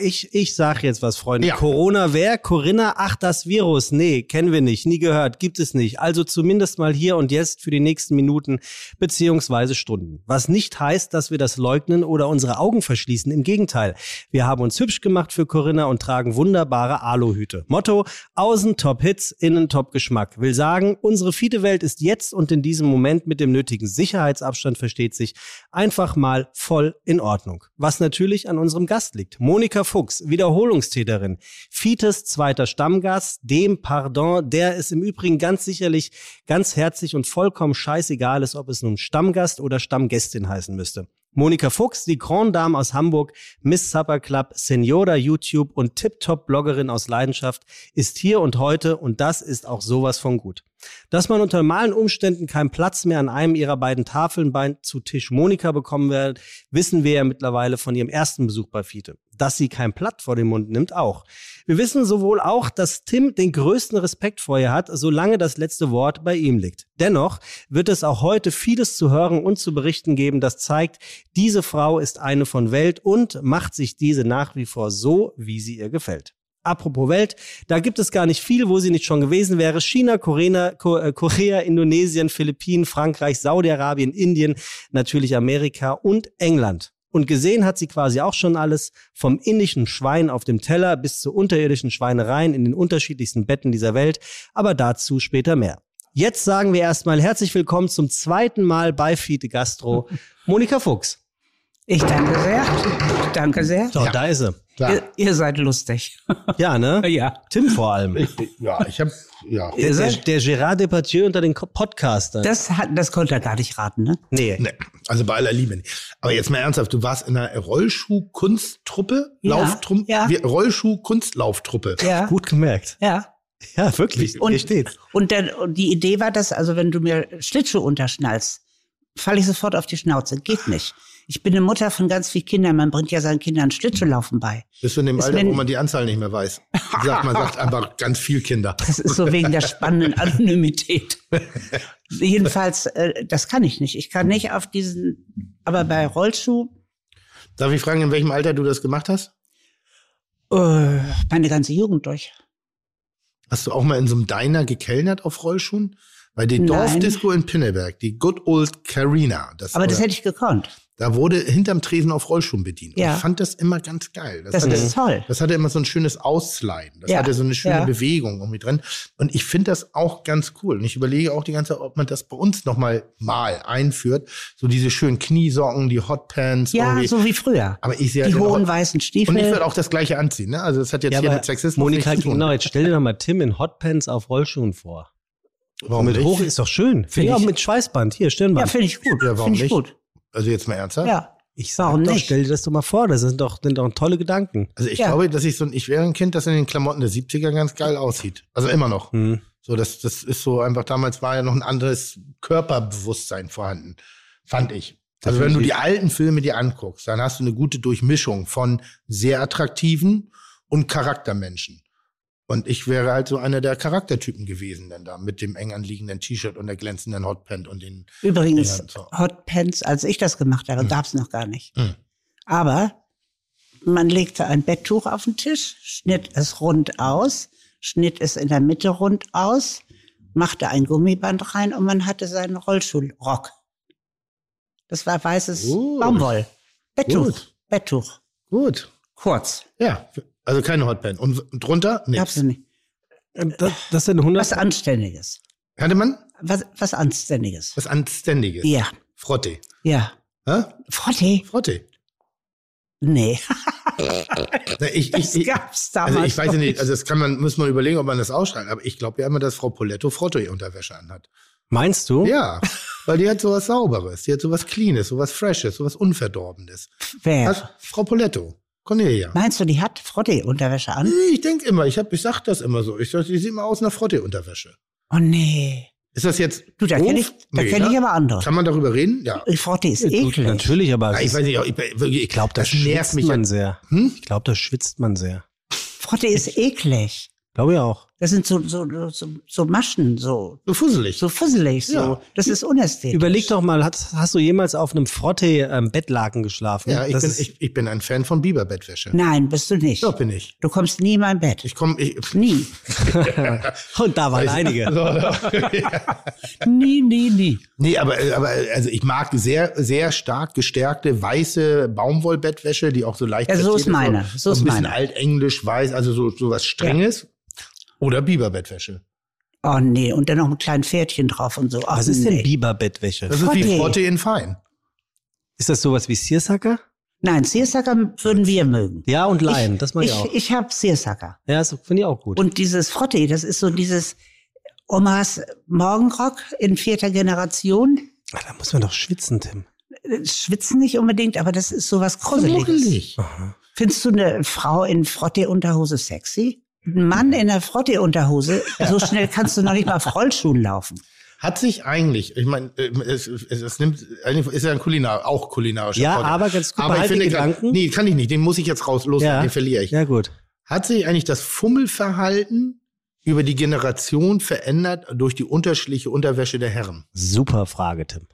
Ich, ich sag jetzt was, Freunde. Ja. Corona wer? Corinna? Ach, das Virus. Nee, kennen wir nicht, nie gehört, gibt es nicht. Also zumindest mal hier und jetzt für die nächsten Minuten beziehungsweise Stunden. Was nicht heißt, dass wir das leugnen oder unsere Augen verschließen. Im Gegenteil. Wir haben uns hübsch gemacht für Corinna und tragen wunderbare Aluhüte. Motto, außen Top Hits, innen Top Geschmack. Will sagen, unsere Fiete-Welt ist jetzt und in diesem Moment mit dem nötigen Sicherheitsabstand versteht sich einfach mal voll in Ordnung. Was natürlich an unserem Gast liegt. Monika Fuchs, Wiederholungstäterin. Fites zweiter Stammgast, dem Pardon, der es im Übrigen ganz sicherlich ganz herzlich und vollkommen scheißegal ist, ob es nun Stammgast oder Stammgästin heißen müsste. Monika Fuchs, die Grand Dame aus Hamburg, Miss Supper Club, Senora YouTube und Tip-Top-Bloggerin aus Leidenschaft, ist hier und heute und das ist auch sowas von gut. Dass man unter normalen Umständen keinen Platz mehr an einem ihrer beiden Tafeln bei zu Tisch Monika bekommen wird, wissen wir ja mittlerweile von ihrem ersten Besuch bei Fiete. Dass sie kein Blatt vor den Mund nimmt, auch. Wir wissen sowohl auch, dass Tim den größten Respekt vor ihr hat, solange das letzte Wort bei ihm liegt. Dennoch wird es auch heute vieles zu hören und zu berichten geben, das zeigt, diese Frau ist eine von Welt und macht sich diese nach wie vor so, wie sie ihr gefällt. Apropos Welt, da gibt es gar nicht viel, wo sie nicht schon gewesen wäre. China, Korea, Ko- äh, Korea, Indonesien, Philippinen, Frankreich, Saudi-Arabien, Indien, natürlich Amerika und England. Und gesehen hat sie quasi auch schon alles, vom indischen Schwein auf dem Teller bis zu unterirdischen Schweinereien in den unterschiedlichsten Betten dieser Welt, aber dazu später mehr. Jetzt sagen wir erstmal herzlich willkommen zum zweiten Mal bei Fiete Gastro, Monika Fuchs. Ich danke sehr. Ich danke sehr. So, da ist sie. Klar. Ihr, ihr seid lustig. Ja, ne? Ja. Tim vor allem. Ich, ja, ich habe ja. Der, seid, der Gerard Depardieu unter den Podcastern. das, hat, das konnte er gar nicht raten, ne? nee. Nee, also bei aller Liebe nicht. Aber jetzt mal ernsthaft, du warst in einer Rollschuh-Kunsttruppe, Ja, Lauftruppe, ja. Rollschuh-Kunstlauftruppe. Ja. Gut gemerkt. Ja. Ja, wirklich. Und- Hier steht's. Und, der, und die Idee war, dass, also wenn du mir Schlittschuh unterschnallst, falle ich sofort auf die Schnauze. Geht nicht. Ich bin eine Mutter von ganz vielen Kindern. Man bringt ja seinen Kindern Schlittschuhlaufen bei. Bist du in dem Ist Alter, wo man die Anzahl nicht mehr weiß? Sagt man sagt einfach ganz viel Kinder. Das ist so wegen der spannenden Anonymität. Jedenfalls, äh, das kann ich nicht. Ich kann nicht auf diesen, aber bei Rollschuh, Darf ich fragen, in welchem Alter du das gemacht hast? äh, meine ganze Jugend durch. Hast du auch mal in so einem Diner gekellnert auf Rollschuhen? Bei der. Dorfdisco in Pinneberg, die Good Old Carina. Das Aber das hätte ich gekonnt. Da wurde hinterm Tresen auf Rollschuhen bedient. Und Ja. Ich fand das immer ganz geil. Das hatte, ist toll. Das hatte immer so ein schönes Aussliden. Das Ja. hatte so eine schöne Ja. Bewegung irgendwie drin. Und ich finde das auch ganz cool. Und ich überlege auch die ganze Zeit, ob man das bei uns noch mal, mal einführt. So diese schönen Kniesocken, die Hotpants. Ja, irgendwie. so wie früher. Aber ich sehe Die halt hohen auch- weißen Und Stiefel. ich würde auch das Gleiche anziehen. Ne? Also das hat jetzt Ja, hier mit Sexismus Monika, nichts zu tun. genau, jetzt stell dir doch mal Tim in Hotpants auf Rollschuhen vor. Warum mit nicht? hoch ist doch schön. Find ja, ich- mit Schweißband. Hier, ja, Stirnband. finde ich gut. Ja, warum Finde ich nicht? gut. Also jetzt mal ernsthaft? Ja. ich sag Warum doch, nicht? stell dir das doch mal vor. Das sind doch, sind doch tolle Gedanken. Also ich Ja. glaube, dass ich so ein, ich wäre ein Kind, das in den Klamotten der 70er ganz geil aussieht. Also immer noch. Hm. So, das, das ist so einfach, damals war ja noch ein anderes Körperbewusstsein vorhanden, fand ich. Also wenn du die alten Filme dir anguckst, dann hast du eine gute Durchmischung von sehr attraktiven und Charaktermenschen. Und ich wäre halt so einer der Charaktertypen gewesen, denn da mit dem eng anliegenden T-Shirt und der glänzenden Hotpant und den. Übrigens, Dingern, so. Hotpants, als ich das gemacht habe, gab's noch gar nicht. Hm. Aber man legte ein Betttuch auf den Tisch, schnitt es rund aus, schnitt es in der Mitte rund aus, machte ein Gummiband rein und man hatte seinen Rollstuhlrock. Das war weißes Gut. Baumwoll. Betttuch. Gut. Betttuch. Gut. Kurz. Ja, also keine Hotpant. Und drunter? Gab's Nichts. nicht. Das, das sind 100. Was Anständiges. Hatte man Was, was Anständiges. was Anständiges? Ja, Frotte. ja. Hä? Frotte? Frotte. Nee. Na, Ich, Das ich, ich, gab's damals. also ich weiß nicht, also das kann man, muss man überlegen, ob man das ausschreibt. Aber ich glaube ja immer, dass Frau Poletto Frotte-Unterwäsche anhat. Meinst du? Ja, weil die hat sowas Sauberes, die hat sowas Cleanes, sowas Freshes, sowas Unverdorbenes. Wer? Das, Frau Poletto, Cornelia. Meinst du, die hat Frotte-Unterwäsche an? Ich denke immer, ich, hab, ich sag das immer so. Ich sag, die sieht immer aus nach Frotte-Unterwäsche. Oh nee. Ist das jetzt. Du, da kenne ich, da Nee, kenn ne? ich aber andere. Kann man darüber reden? Ja. Frotte ist eklig. Natürlich, aber Ja, ich weiß nicht, ich, ich glaube, da das nervt mich. man ja. sehr. Hm? Ich glaube, da schwitzt man sehr. Frotte ist eklig. Glaube ich auch. Das sind so, so, so, so Maschen, so, So fusselig. so fusselig, so. Ja. Das ist unästhetisch. Überleg doch mal, hast, hast du jemals auf einem Frotte-Bettlaken geschlafen? ja, ich Das bin, ich, ich bin ein Fan von Biberbettwäsche. Nein, bist du nicht. Ja, bin ich. Du kommst nie in mein Bett. Ich komme. Ich, Nie. Und da waren einige. nie, nie, nie. Nee, aber, aber also ich mag sehr, sehr stark gestärkte weiße Baumwollbettwäsche, die auch so leicht Ja, so ist meine. So, So ist ein bisschen meine. altenglisch, weiß, also so, so was Strenges. Oder Biberbettwäsche. Oh nee, und dann noch ein kleines Pferdchen drauf und so. Ach, Was ist denn nee. Biberbettwäsche? Das ist wie Frotte. Frotte in Fein. Ist das sowas wie Searsucker? Nein, Searsucker würden wir mögen. Ja, und Laien, das mag ich, ich, auch. ich habe Searsucker. ja, das finde ich auch gut. Und dieses Frotte, das ist so dieses Omas Morgenrock in vierter Generation. Ah, da muss man doch schwitzen, Tim. Schwitzen nicht unbedingt, aber das ist sowas Gruseliges. Muggelig. Findest du eine Frau in Frotte-Unterhose sexy? Ein Mann in der Frotte-Unterhose, so schnell kannst du noch nicht mal auf Rollschuhen laufen. Hat sich eigentlich, ich meine, es, es, es nimmt, ist ja ein Kulinar, auch kulinarischer Ja, Podcast. aber ganz gut, aber ich finde Gedanken. Nee, kann ich nicht, den muss ich jetzt raus, los, Ja. den verliere ich. Ja, gut. Hat sich eigentlich das Fummelverhalten über die Generation verändert durch die unterschiedliche Unterwäsche der Herren? Super Frage, Tim.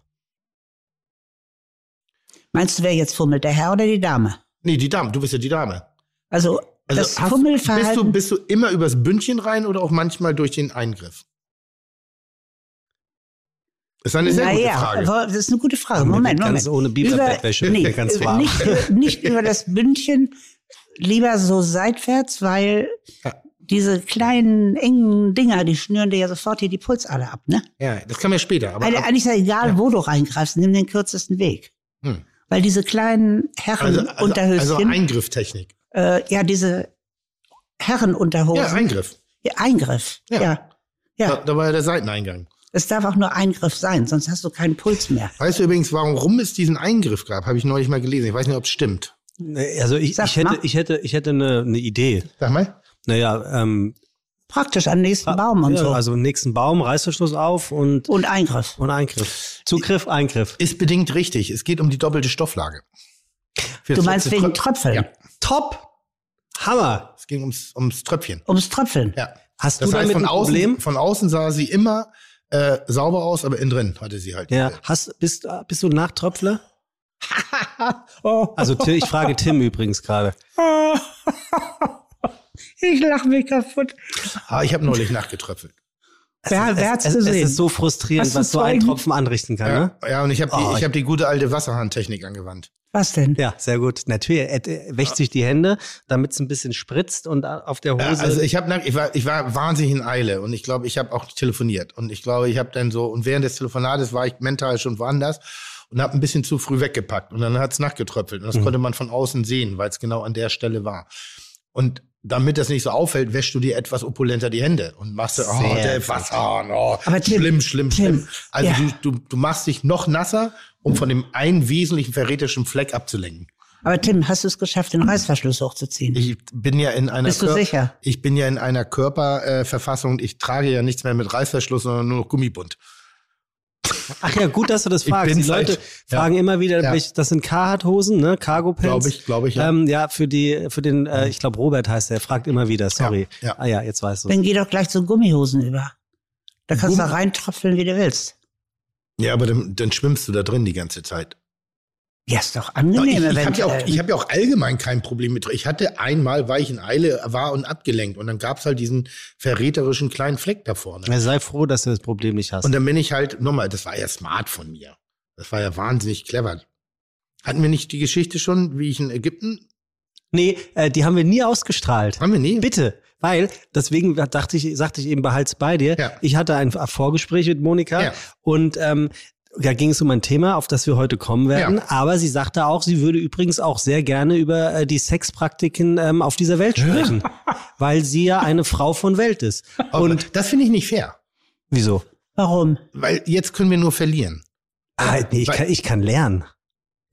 Meinst du, wer jetzt fummelt, der Herr oder die Dame? Nee, die Dame, du bist ja die Dame. Also, Also das hast- Fummelverhalten. Bist du, bist du immer übers Bündchen rein oder auch manchmal durch den Eingriff? Ist eine sehr gute naja, Frage. das ist eine gute Frage. Moment, Moment. ganz ohne Biberbettwäsche nee, ganz warm. Nicht, über- nicht über das Bündchen, lieber so seitwärts, weil Ja. diese kleinen, engen Dinger, die schnüren dir ja sofort hier die Pulsader ab, ne? Ja, das kann man später. Aber, Eigentlich eigentlich ist ja egal, wo du reingreifst, nimm den kürzesten Weg. Hm. Weil diese kleinen also, also, Herrenunterhöschen, also Eingrifftechnik. Äh, ja, diese Herrenunterhosen. Ja, Eingriff. Ja, Eingriff. Ja. Ja. ja. Da, da war ja der Seiteneingang. Es darf auch nur Eingriff sein, sonst hast du keinen Puls mehr. Weißt du übrigens, warum es diesen Eingriff gab? Habe ich neulich mal gelesen. Ich weiß nicht, ob es stimmt. Also ich, ich hätte, ich hätte, ich hätte eine, eine Idee. Sag mal. Naja, ähm, Praktisch an den nächsten Baum und ja, so. also nächsten Baum, Reißverschluss auf und, und Eingriff. und Eingriff. Zugriff, Eingriff. Ist bedingt richtig. Es geht um die doppelte Stofflage. Für Du meinst wegen Tröp- Tröpfeln? Ja, Top! Hammer! es ging ums, ums Tröpfchen. Ums Tröpfeln. Ja. Hast Das du heißt, damit von ein außen, Problem? von außen sah sie immer äh, sauber aus, aber innen drin hatte sie halt. Ja, hast, bist, bist du Nachtröpfler? Also Tim- ich frage Tim übrigens gerade. Ich lache mich kaputt. Ah, ich habe neulich nachgetröpfelt. Wer, wer hat's es, es gesehen? ist so frustrierend, was so ein? Tropfen anrichten kann, Ja, ne? ja, und ich habe die, Oh, ich ich- hab die gute alte Wasserhahntechnik angewandt. Was denn? Ja, sehr gut. Natürlich, er, wäscht sich die Hände, damit es ein bisschen spritzt und auf der Ja, Hose. also ich habe ich war ich war wahnsinnig in Eile und ich glaube, ich habe auch telefoniert und ich glaube, ich habe dann so und während des Telefonates war ich mental schon woanders und habe ein bisschen zu früh weggepackt und dann hat's nachgetröpfelt und das Mhm. konnte man von außen sehen, weil es genau an der Stelle war. Und damit das nicht so auffällt, wäschst du dir etwas opulenter die Hände und machst du, oh, der. Wasserhahn, oh, Aber Tim, schlimm, schlimm, Tim, schlimm. Also ja. du, du, du machst dich noch nasser, um von dem einen wesentlichen verräterischen Fleck abzulenken. Aber Tim, hast du es geschafft, den Reißverschluss hochzuziehen? Ich bin ja in einer Bist du Kör- sicher? Ich bin ja in einer Körperverfassung. ich trage ja nichts mehr mit Reißverschluss, sondern nur noch Gummibund. Ach ja, gut, dass du das fragst. Die Leute ja. fragen immer wieder, Ja. das sind Carhartt-Hosen, ne? Cargo-Pants. Glaube ich, glaube ich, ja. Ähm, ja, für die, für den, äh, ich glaube Robert heißt der, fragt immer wieder, sorry. Ja, ja. Ah ja, jetzt weißt du. Dann geh doch gleich zu Gummihosen über. Da kannst du Gummi- reintröpfeln, wie du willst. Ja, aber dann, dann schwimmst du da drin die ganze Zeit. Ja, ist doch angenehm. ich ich habe ja, auch- ich hab ja auch allgemein kein Problem mit. Ich hatte einmal, weil ich in Eile war und abgelenkt. Und dann gab's halt diesen verräterischen kleinen Fleck da vorne. Ja, sei froh, dass du das Problem nicht hast. Und dann bin ich halt, nochmal, das war ja smart von mir. Das war ja wahnsinnig clever. Hatten wir nicht die Geschichte schon, wie ich in Ägypten? nee, äh, die haben wir nie ausgestrahlt. Haben wir nie? Bitte, weil deswegen dachte ich, sagte ich eben behalt's bei dir. Ja. Ich hatte ein Vorgespräch mit Monika Ja. und ähm, da ging es um ein Thema, auf das wir heute kommen werden. Ja. Aber sie sagte auch, sie würde übrigens auch sehr gerne über äh, die Sexpraktiken ähm, auf dieser Welt sprechen, weil sie ja eine Frau von Welt ist. Und das finde ich nicht fair. Wieso? Warum? Weil jetzt können wir nur verlieren. Ah, nee, ich, weil- kann, ich kann lernen.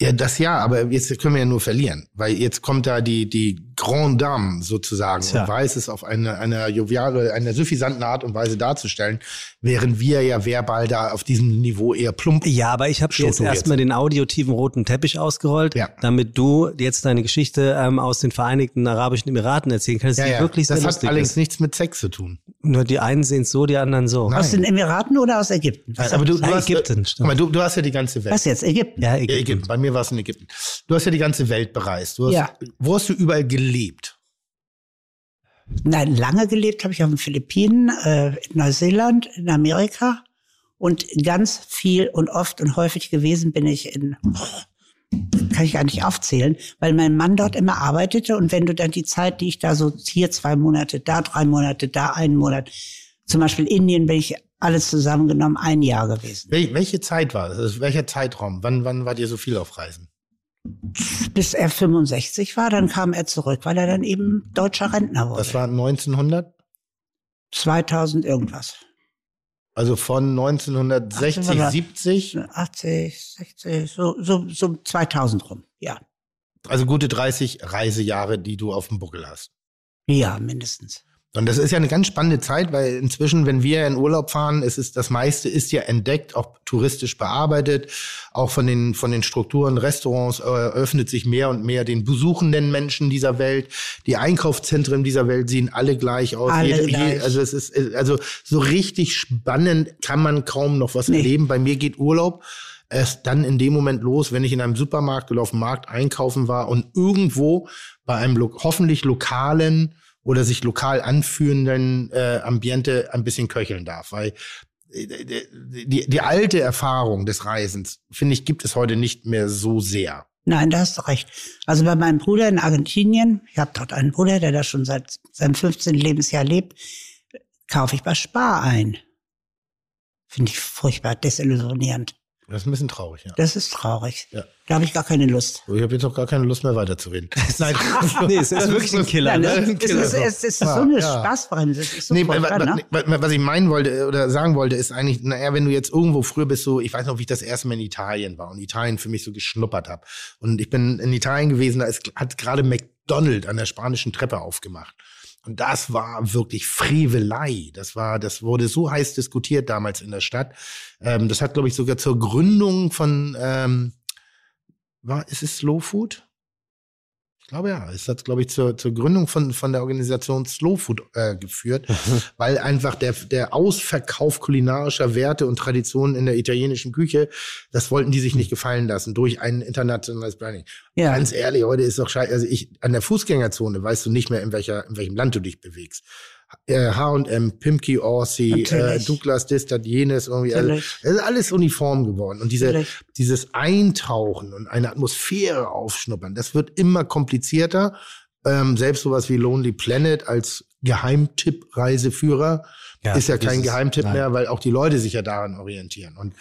Ja, das ja, aber jetzt können wir ja nur verlieren, weil jetzt kommt da die die Grande Dame sozusagen Tja. und weiß es auf eine eine joviale, eine suffisante Art und Weise darzustellen, während wir ja verbal da auf diesem Niveau eher plump. Ja, aber ich habe jetzt erstmal den audiotiven roten Teppich ausgerollt, Ja. damit du jetzt deine Geschichte ähm, aus den Vereinigten Arabischen Emiraten erzählen kannst, Ja, die ja. wirklich sehr das hat allerdings ist. nichts mit Sex zu tun. Nur die einen sehen es so, die anderen so. Nein. Aus den Emiraten oder aus Ägypten? Nein, aber du, du hast Ägypten, stimmt. mal, du, du hast ja die ganze Welt. Was jetzt? Ägypten? Ja, Ja, Ägypten. Ägypten. Bei mir war es in Ägypten. Du hast ja die ganze Welt bereist. Du hast, Ja. Wo hast du überall gelebt? Nein, lange gelebt habe ich auf den Philippinen, äh, in Neuseeland, in Amerika und ganz viel und oft und häufig gewesen bin ich in, kann ich gar nicht aufzählen, weil mein Mann dort immer arbeitete und wenn du dann die Zeit, die ich da so hier zwei Monate, da drei Monate, da einen Monat, zum Beispiel Indien bin ich alles zusammengenommen ein Jahr gewesen. Wel welche Zeit war das? Also welcher Zeitraum? Wann, wann wart ihr so viel auf Reisen? Bis er 65 war, dann kam er zurück, weil er dann eben deutscher Rentner wurde. Das war 1900? 2000 irgendwas. Also von 1960, Ach, warte. 70? 80, 60, so, so, so 2000 rum, ja. Also gute 30 Reisejahre, die du auf dem Buckel hast. Ja, mindestens. Und das ist ja eine ganz spannende Zeit, weil inzwischen, wenn wir in Urlaub fahren, es ist das meiste ist ja entdeckt, auch touristisch bearbeitet, auch von den von den Strukturen, Restaurants äh, öffnet sich mehr und mehr den besuchenden Menschen dieser Welt. Die Einkaufszentren dieser Welt sehen alle gleich aus. Alle gleich. also es ist äh, also so richtig spannend kann man kaum noch was Nee. erleben. Bei mir geht Urlaub erst dann in dem Moment los, wenn ich in einem Supermarkt oder auf dem Markt einkaufen war und irgendwo bei einem lo hoffentlich lokalen oder sich lokal anführenden äh, Ambiente ein bisschen köcheln darf, weil äh, die, die alte Erfahrung des Reisens, finde ich, gibt es heute nicht mehr so sehr. Nein, da hast du recht. Also bei meinem Bruder in Argentinien, ich habe dort einen Bruder, der da schon seit seinem 15. Lebensjahr lebt, kaufe ich bei Spar ein. Finde ich furchtbar desillusionierend. Das ist ein bisschen traurig, ja. Das ist traurig. Ja. Da habe ich gar keine Lust. Ich habe jetzt auch gar keine Lust mehr weiterzureden. Nein, Nee, es ist wirklich ein Killer. Nein, Ne? das, es, ist, es ist so eine Ja. Spaßbremse. Es ist so Nee, wa- ne? wa- was ich meinen wollte oder sagen wollte, ist eigentlich, naja, wenn du jetzt irgendwo früher bist, so, ich weiß noch, wie ich das erste Mal in Italien war und Italien für mich so geschnuppert habe. Und ich bin in Italien gewesen, da ist, hat gerade McDonald an der spanischen Treppe aufgemacht. Und das war wirklich Frevelei. Das war, das wurde so heiß diskutiert damals in der Stadt. Ähm, das hat, glaube ich, sogar zur Gründung von, ähm, war, ist es Slow Food? Ich glaube ja. Es hat, glaube ich, zur, zur Gründung von, von der Organisation Slow Food äh, geführt, weil einfach der, der Ausverkauf kulinarischer Werte und Traditionen in der italienischen Küche, das wollten die sich nicht gefallen lassen durch ein internationales Branding. Ja. Ganz ehrlich, heute ist doch scheiße. Also ich, an der Fußgängerzone weißt du nicht mehr, in welcher, in welchem Land du dich bewegst. H&M, Pimki Orsi, äh. Douglas das, das, jenes, irgendwie. Also, Natürlich. es ist alles uniform geworden. Und diese, Natürlich. dieses Eintauchen und eine Atmosphäre aufschnuppern, das wird immer komplizierter. Ähm, selbst sowas wie Lonely Planet als Geheimtipp-Reiseführer Ja, ist ja kein dieses- Geheimtipp nein. mehr, weil auch die Leute sich ja daran orientieren. Und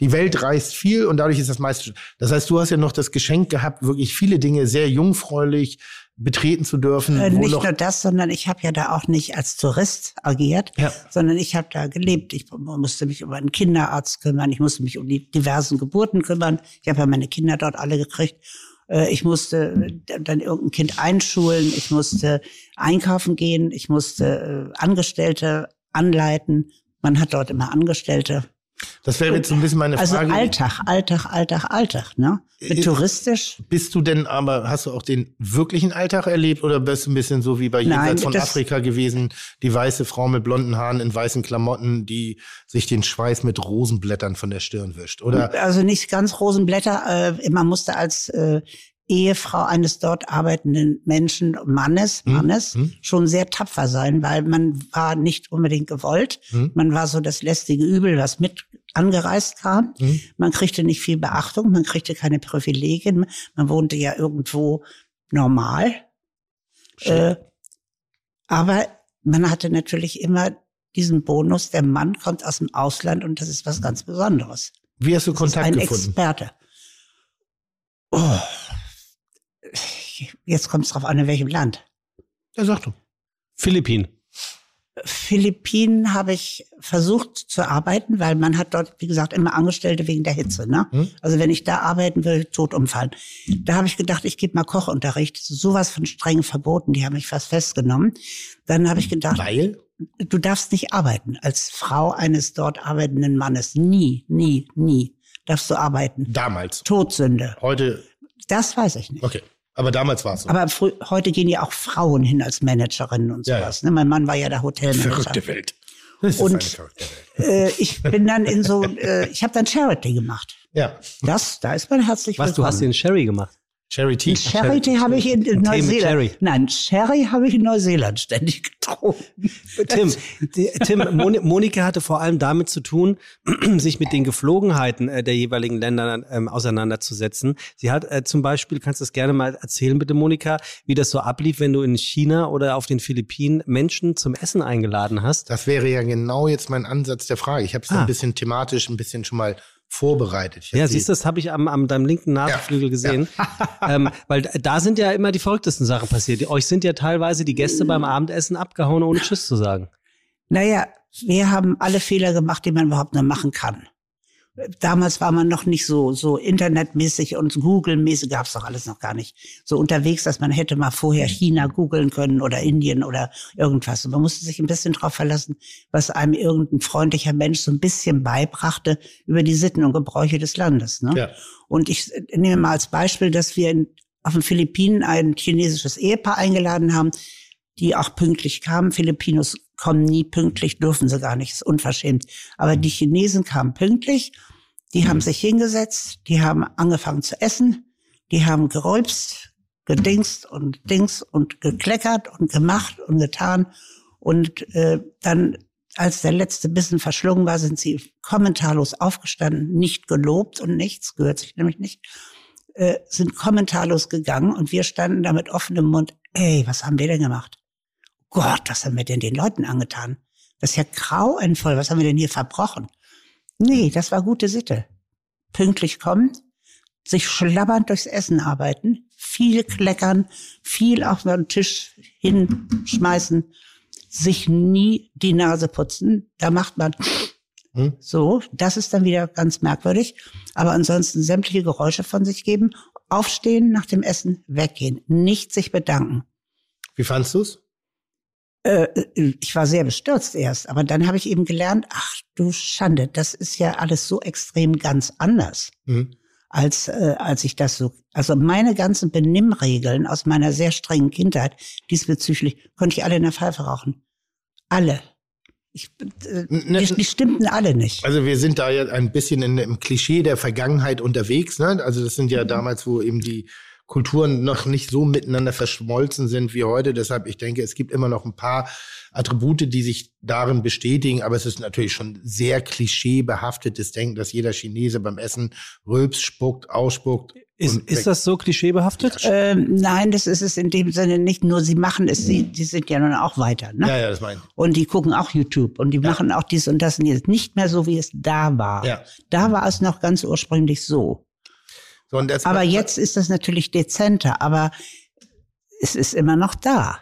die Welt reist viel und dadurch ist das meiste. Das heißt, du hast ja noch das Geschenk gehabt, wirklich viele Dinge sehr jungfräulich betreten zu dürfen. Äh, nicht nur das, sondern ich habe ja da auch nicht als Tourist agiert, Ja. sondern ich habe da gelebt. Ich musste mich um einen Kinderarzt kümmern, ich musste mich um die diversen Geburten kümmern. Ich habe ja meine Kinder dort alle gekriegt. Äh, Ich musste äh, dann irgendein Kind einschulen, ich musste einkaufen gehen, ich musste äh, Angestellte anleiten. Man hat dort immer Angestellte. Das wäre jetzt ein bisschen meine Also Frage. Alltag, Alltag, Alltag, Alltag, ne? Mit Äh, touristisch. Bist du denn aber, hast du auch den wirklichen Alltag erlebt oder bist du ein bisschen so wie bei Jenseits von Afrika gewesen, die weiße Frau mit blonden Haaren in weißen Klamotten, die sich den Schweiß mit Rosenblättern von der Stirn wischt? Oder Also nicht ganz Rosenblätter. Äh, man musste als äh, Ehefrau eines dort arbeitenden Menschen, Mannes, Hm, Mannes, hm. schon sehr tapfer sein, weil man war nicht unbedingt gewollt. Hm. Man war so das lästige Übel, was mit angereist kam. Hm. Man kriegte nicht viel Beachtung, man kriegte keine Privilegien. Man wohnte ja irgendwo normal. Äh, aber man hatte natürlich immer diesen Bonus, der Mann kommt aus dem Ausland und das ist was ganz Besonderes. wie hast du Das Kontakt ein gefunden? Experte. Oh. Jetzt kommt es drauf an, in welchem Land. Ja, sag du. Philippinen. Philippinen habe ich versucht zu arbeiten, weil man hat dort, wie gesagt, immer Angestellte wegen der Hitze. Ne? Hm? Also wenn ich da arbeiten will, tot umfallen. Da habe ich gedacht, ich gebe mal Kochunterricht. Sowas von streng verboten. Die haben mich fast festgenommen. Dann habe ich gedacht, Weil? du darfst nicht arbeiten als Frau eines dort arbeitenden Mannes. Nie, nie, nie darfst du arbeiten. Damals. Todsünde. Heute, Das weiß ich nicht. okay. Aber damals war es so. Aber heute gehen ja auch Frauen hin als Managerinnen und Ja, sowas. Ne? Mein Mann war ja der Hotelmanager. Verrückte Welt. Das ist Und- eine verrückte Welt. Äh, ich bin dann in so, äh, ich habe dann Charity gemacht. Ja. Das, da ist man herzlich Was, du hast willkommen. den Sherry gemacht? Charity. Charity habe ich in, in Neuseeland. Cherry. Nein, Sherry habe ich in Neuseeland ständig getrunken. Tim, Tim Moni- Monika hatte vor allem damit zu tun, sich mit den Geflogenheiten äh, der jeweiligen Länder ähm, auseinanderzusetzen. Sie hat äh, zum Beispiel, kannst du das gerne mal erzählen, bitte Monika, wie das so ablief, wenn du in China oder auf den Philippinen Menschen zum Essen eingeladen hast. Das wäre ja genau jetzt mein Ansatz der Frage. Ich habe es Ah. ein bisschen thematisch, ein bisschen schon mal vorbereitet. Ja, siehst du, das habe ich am, am deinem linken Nasenflügel gesehen. ähm, weil da sind ja immer die verrücktesten Sachen passiert. Euch sind ja teilweise die Gäste beim Abendessen abgehauen, ohne Tschüss zu sagen. Naja, wir haben alle Fehler gemacht, die man überhaupt nur machen kann. Damals war man noch nicht so, so internetmäßig und Google-mäßig gab's doch alles noch gar nicht. So unterwegs, dass man hätte mal vorher China googeln können oder Indien oder irgendwas. Und man musste sich ein bisschen drauf verlassen, was einem irgendein freundlicher Mensch so ein bisschen beibrachte über die Sitten und Gebräuche des Landes. Ne? Ja. Und ich nehme mal als Beispiel, dass wir in, auf den Philippinen ein chinesisches Ehepaar eingeladen haben, die auch pünktlich kamen. Filipinos kommen nie pünktlich, dürfen sie gar nicht, ist unverschämt. Aber die Chinesen kamen pünktlich, die haben sich hingesetzt, die haben angefangen zu essen, die haben gerülpst, gedingst und dings und gekleckert und gemacht und getan. Und äh, dann, als der letzte Bissen verschlungen war, sind sie kommentarlos aufgestanden, nicht gelobt und nichts, gehört sich nämlich nicht, äh, sind kommentarlos gegangen und wir standen da mit offenem Mund, ey, was haben wir denn gemacht? Gott, was haben wir denn den Leuten angetan? Das ist ja grauenvoll, was haben wir denn hier verbrochen? Nee, das war gute Sitte. Pünktlich kommen, sich schlabbernd durchs Essen arbeiten, viel kleckern, viel auf den Tisch hinschmeißen, sich nie die Nase putzen. Da macht man Hm? so, das ist dann wieder ganz merkwürdig. Aber ansonsten sämtliche Geräusche von sich geben, aufstehen nach dem Essen, weggehen, nicht sich bedanken. Wie fandst du's? Äh, ich war sehr bestürzt erst, aber dann habe ich eben gelernt, ach du Schande, das ist ja alles so extrem ganz anders, Mhm. als, äh, als ich das so, also meine ganzen Benimmregeln aus meiner sehr strengen Kindheit diesbezüglich konnte ich alle in der Pfeife rauchen. Alle. Ich, äh, Ne- die, die stimmten alle nicht. Also wir sind da ja ein bisschen in, im Klischee der Vergangenheit unterwegs. Ne? Also das sind ja Mhm. damals, wo eben die Kulturen noch nicht so miteinander verschmolzen sind wie heute. Deshalb, ich denke, es gibt immer noch ein paar Attribute, die sich darin bestätigen. Aber es ist natürlich schon sehr klischeebehaftetes Denken, dass jeder Chinese beim Essen rülps, spuckt, ausspuckt. Ist, ist das so klischeebehaftet? Ähm, nein, das ist es in dem Sinne nicht. Nur sie machen es, sie, die sind ja nun auch weiter. Ne? Ja, ja, das meine ich. Und die gucken auch YouTube und die machen auch dies und das und jetzt nicht mehr so, wie es da war. Ja. Da war es noch ganz ursprünglich so. So, Aber jetzt ist das natürlich dezenter, aber es ist immer noch da.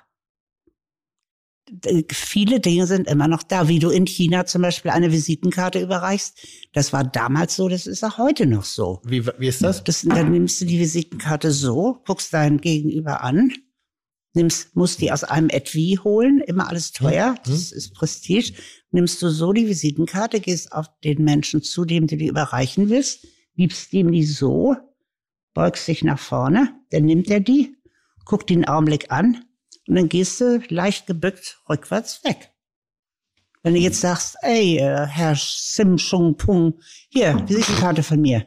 Viele Dinge sind immer noch da, wie du in China zum Beispiel eine Visitenkarte überreichst. Das war damals so, das ist auch heute noch so. Wie, wie ist das? das dann nimmst du die Visitenkarte so, guckst dein Gegenüber an, nimmst, musst die aus einem Etui holen, immer alles teuer, das ist Prestige. Nimmst du so die Visitenkarte, gehst auf den Menschen zu, dem du die überreichen willst, gibst ihm die so, beugst dich nach vorne, dann nimmt er die, guckt ihn einen Augenblick an und dann gehst du leicht gebückt rückwärts weg. Wenn du jetzt sagst, ey, äh, Herr Sim Chung Pung, hier, Visitenkarte von mir.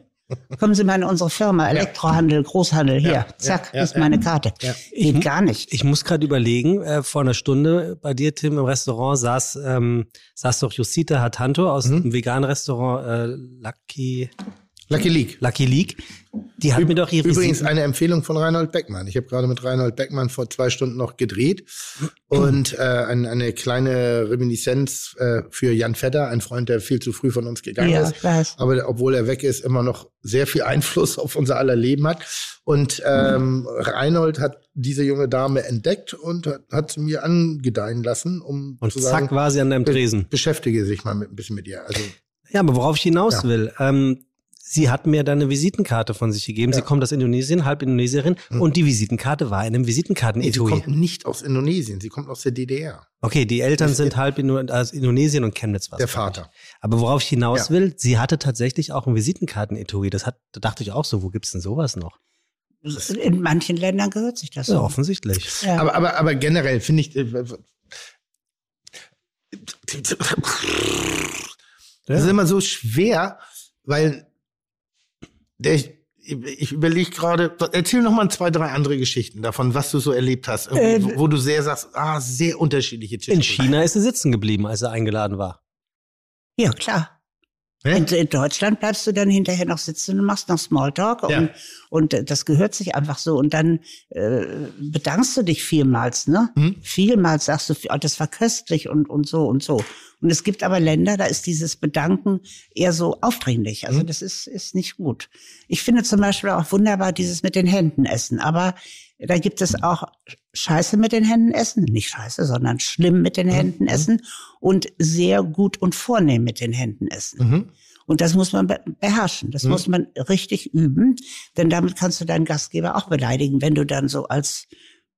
Kommen Sie mal in unsere Firma, Elektrohandel, Großhandel, hier, zack, ja, ist ja. meine Karte. Geht gar nicht. Ich muss gerade überlegen, äh, vor einer Stunde bei dir, Tim, im Restaurant saß, ähm, saß doch Jusita Hatanto aus dem veganen Restaurant äh, Lucky, Lucky League. Lucky League. Die hat mir doch ihre Übrigens eine Empfehlung von Reinhold Beckmann. Ich habe gerade mit Reinhold Beckmann vor zwei Stunden noch gedreht und äh, ein, eine kleine Reminiszenz äh, für Jan Vetter, ein Freund, der viel zu früh von uns gegangen Ja, ist. weiß. Aber obwohl er weg ist, immer noch sehr viel Einfluss auf unser aller Leben hat. Und ähm, Reinhold hat diese junge Dame entdeckt und hat, hat sie mir angedeihen lassen, um Und zu zack sagen, war sie an deinem be- Tresen. Beschäftige sich mal mit, ein bisschen mit ihr. Also Ja, aber worauf ich hinaus Ja. will, ähm, sie hat mir dann eine Visitenkarte von sich gegeben. Sie kommt aus Indonesien, halb Indonesierin. Und die Visitenkarte war in einem nee, sie Visitenkartenetui. kommt nicht aus Indonesien, sie kommt aus der DDR. Okay, die Eltern sind halb Indo aus Indonesien und Chemnitz was. Der Vater. Aber worauf ich hinaus Ja. will, sie hatte tatsächlich auch ein Visitenkartenetui. Das hat, da dachte ich auch so, wo gibt's denn sowas noch? In manchen Ländern gehört sich das Ja, so. offensichtlich. Ja. Aber, aber, aber generell finde ich. äh, Das ist immer so schwer, weil der, ich, ich überlege gerade, erzähl noch mal zwei, drei andere Geschichten davon, was du so erlebt hast, Äh, wo, wo du sehr sagst, ah, sehr unterschiedliche Tische. In China ist sie sitzen geblieben, als er eingeladen war. Ja, klar. In, in Deutschland bleibst du dann hinterher noch sitzen und machst noch Smalltalk und, Ja. und das gehört sich einfach so. Und dann äh, bedankst du dich vielmals, ne? Mhm. Vielmals sagst du, oh, das war köstlich und, und so und so. Und es gibt aber Länder, da ist dieses Bedanken eher so aufdringlich. Also das ist, ist nicht gut. Ich finde zum Beispiel auch wunderbar dieses mit den Händen essen. Aber da gibt es auch Scheiße mit den Händen essen. Nicht Scheiße, sondern schlimm mit den Händen essen und sehr gut und vornehm mit den Händen essen. Mhm. Und das muss man be beherrschen. Das Mhm. muss man richtig üben, denn damit kannst du deinen Gastgeber auch beleidigen, wenn du dann so als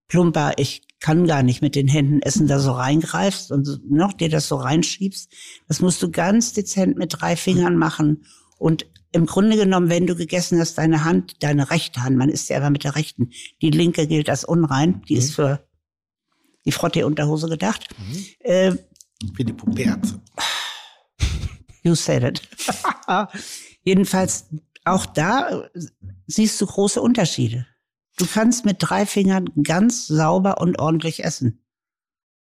plumper, ich kann gar nicht mit den Händen essen, da so reingreifst und noch dir das so reinschiebst. Das musst du ganz dezent mit drei Fingern machen und im Grunde genommen, wenn du gegessen hast, deine Hand, deine rechte Hand, man isst ja immer mit der rechten, die linke gilt als unrein, die ist für die Frottee-Unterhose gedacht. Äh, Für die Puperze. You said it. Jedenfalls, auch da äh, siehst du große Unterschiede. Du kannst mit drei Fingern ganz sauber und ordentlich essen.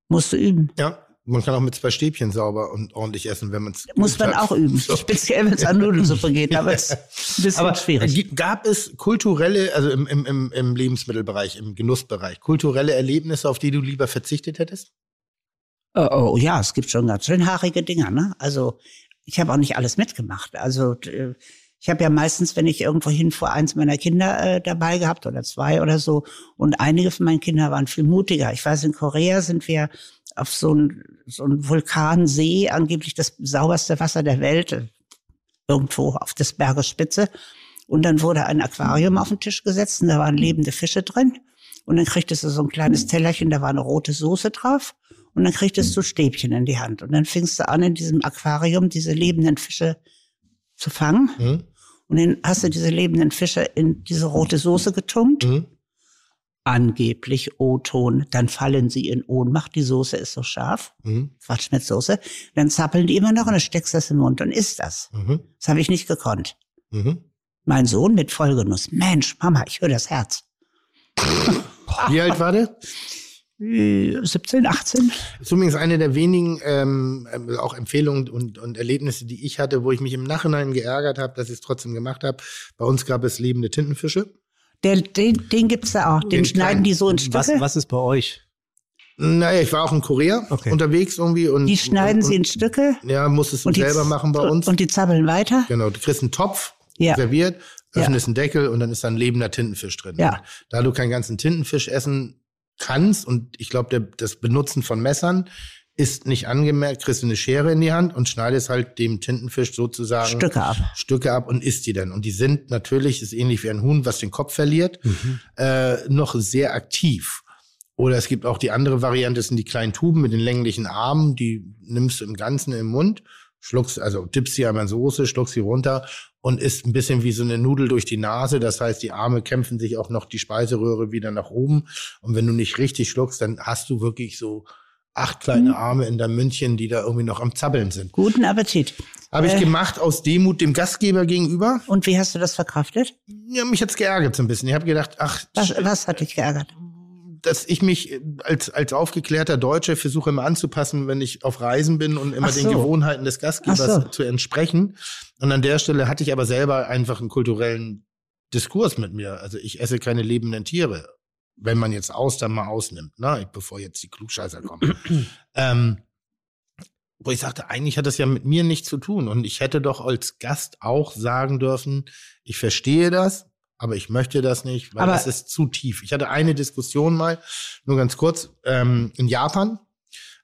Musst du üben. Ja, man kann auch mit zwei Stäbchen sauber und ordentlich essen, wenn man es Muss man auch üben. Speziell, wenn es an Nudelsuppe geht, aber es ist ein bisschen Aber schwierig. gab es kulturelle, also im, im, im, im Lebensmittelbereich, im Genussbereich, kulturelle Erlebnisse, auf die du lieber verzichtet hättest? Oh, oh ja, es gibt schon ganz schön haarige Dinger, ne? Also ich habe auch nicht alles mitgemacht. Also äh, ich habe ja meistens, wenn ich irgendwo hinfuhr, eins meiner Kinder äh, dabei gehabt oder zwei oder so. Und einige von meinen Kindern waren viel mutiger. Ich weiß, in Korea sind wir auf so einen so einen Vulkansee, angeblich das sauberste Wasser der Welt, äh, irgendwo auf des Berges Spitze. Und dann wurde ein Aquarium auf den Tisch gesetzt und da waren lebende Fische drin. Und dann kriegtest du so ein kleines Tellerchen, da war eine rote Soße drauf. Und dann kriegtest du Stäbchen in die Hand. Und dann fingst du an, in diesem Aquarium diese lebenden Fische zu fangen. Mhm. Und dann hast du diese lebenden Fische in diese rote Soße getunkt. Mhm. Angeblich O-Ton. Dann fallen sie in Ohnmacht. Die Soße ist so scharf. Mhm. Quatsch mit Soße. Dann zappeln die immer noch und dann steckst du das im Mund und isst das. Mhm. Das habe ich nicht gekonnt. Mhm. Mein Sohn mit Vollgenuss. Mensch, Mama, ich höre das Herz. Wie alt war der? Äh, 17, 18. Das ist übrigens eine der wenigen ähm, ähm, auch Empfehlungen und, und Erlebnisse, die ich hatte, wo ich mich im Nachhinein geärgert habe, dass ich es trotzdem gemacht habe. Bei uns gab es lebende Tintenfische. Der, den, den gibt's da auch. Den, Den schneiden kleinen. die so in Stücke. Was, was ist bei euch? Naja, ich war auch in Korea Okay. unterwegs irgendwie und die schneiden und, sie in Stücke. Ja, musstest du selber machen bei uns. Und die zappeln weiter. Genau, du kriegst einen Topf Ja. serviert, Ja. öffnest einen Deckel und dann ist da ein lebender Tintenfisch drin. Ja. Und Da du keinen ganzen Tintenfisch essen kannst und ich glaube, das Benutzen von Messern ist nicht angemerkt, kriegst du eine Schere in die Hand und schneidest halt dem Tintenfisch sozusagen Stücke ab. Stücke ab und isst die dann. Und die sind natürlich, ist ähnlich wie ein Huhn, was den Kopf verliert, Mhm. äh, noch sehr aktiv. Oder es gibt auch die andere Variante, das sind die kleinen Tuben mit den länglichen Armen, die nimmst du im Ganzen im Mund, schluckst, also tippst sie einmal in Soße, schluckst sie runter und isst ein bisschen wie so eine Nudel durch die Nase. Das heißt, die Arme kämpfen sich auch noch die Speiseröhre wieder nach oben. Und wenn du nicht richtig schluckst, dann hast du wirklich so acht kleine Arme in deinem Mündchen, die da irgendwie noch am Zappeln sind. Guten Appetit. Habe ich Äh. gemacht aus Demut dem Gastgeber gegenüber. Und wie hast du das verkraftet? Ja, mich hat's geärgert so ein bisschen. Ich habe gedacht, ach, Was, was hat dich geärgert? dass ich mich als, als aufgeklärter Deutscher versuche immer anzupassen, wenn ich auf Reisen bin und immer Ach den so. Gewohnheiten des Gastgebers so. zu entsprechen. Und an der Stelle hatte ich aber selber einfach einen kulturellen Diskurs mit mir. Also ich esse keine lebenden Tiere, wenn man jetzt Austern mal ausnimmt, ne? bevor jetzt die Klugscheißer kommen. ähm, wo ich sagte, eigentlich hat das ja mit mir nichts zu tun. Und ich hätte doch als Gast auch sagen dürfen, ich verstehe das, aber ich möchte das nicht, weil Aber- das ist zu tief. Ich hatte eine Diskussion mal, nur ganz kurz, ähm, in Japan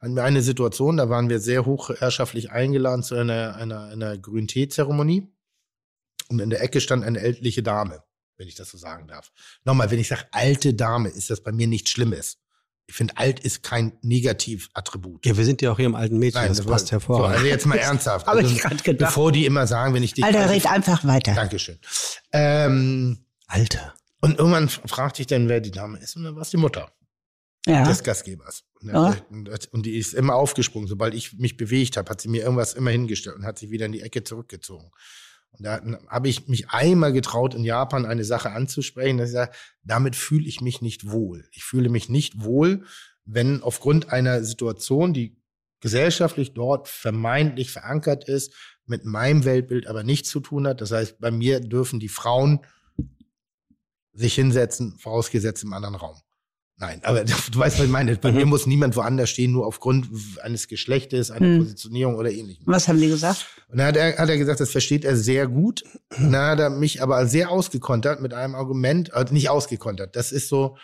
hatten wir eine Situation, da waren wir sehr hochherrschaftlich eingeladen zu einer, einer, einer Grün-Tee-Zeremonie. Und in der Ecke stand eine ältliche Dame, wenn ich das so sagen darf. Nochmal, wenn ich sage alte Dame, ist das bei mir nichts Schlimmes. Ich finde, alt ist kein Negativattribut. Ja, wir sind ja auch hier im alten Mädchen, das das passt war- hervorragend. So, also jetzt mal ernsthaft. Hab Also, ich grad gedacht. Bevor die immer sagen, wenn ich dich. Alter, also, red einfach weiter. Dankeschön. Ähm, Alter. und irgendwann f- fragte ich dann, wer die Dame ist, und dann war es die Mutter Ja. des Gastgebers. Und, Ja. und die ist immer aufgesprungen. Sobald ich mich bewegt habe, hat sie mir irgendwas immer hingestellt und hat sich wieder in die Ecke zurückgezogen. Und da habe ich mich einmal getraut, in Japan eine Sache anzusprechen, dass ich sage, damit fühle ich mich nicht wohl. Ich fühle mich nicht wohl, wenn aufgrund einer Situation, die gesellschaftlich dort vermeintlich verankert ist, mit meinem Weltbild aber nichts zu tun hat. Das heißt, bei mir dürfen die Frauen sich hinsetzen, vorausgesetzt im anderen Raum. Nein, aber du weißt, was ich meine. Bei mir muss niemand woanders stehen, nur aufgrund eines Geschlechtes, einer Hm. Positionierung oder ähnlichem. Was haben die gesagt? Und dann hat er, hat er gesagt, das versteht er sehr gut. Und dann hat er mich aber sehr ausgekontert mit einem Argument, äh, nicht ausgekontert. Das ist so,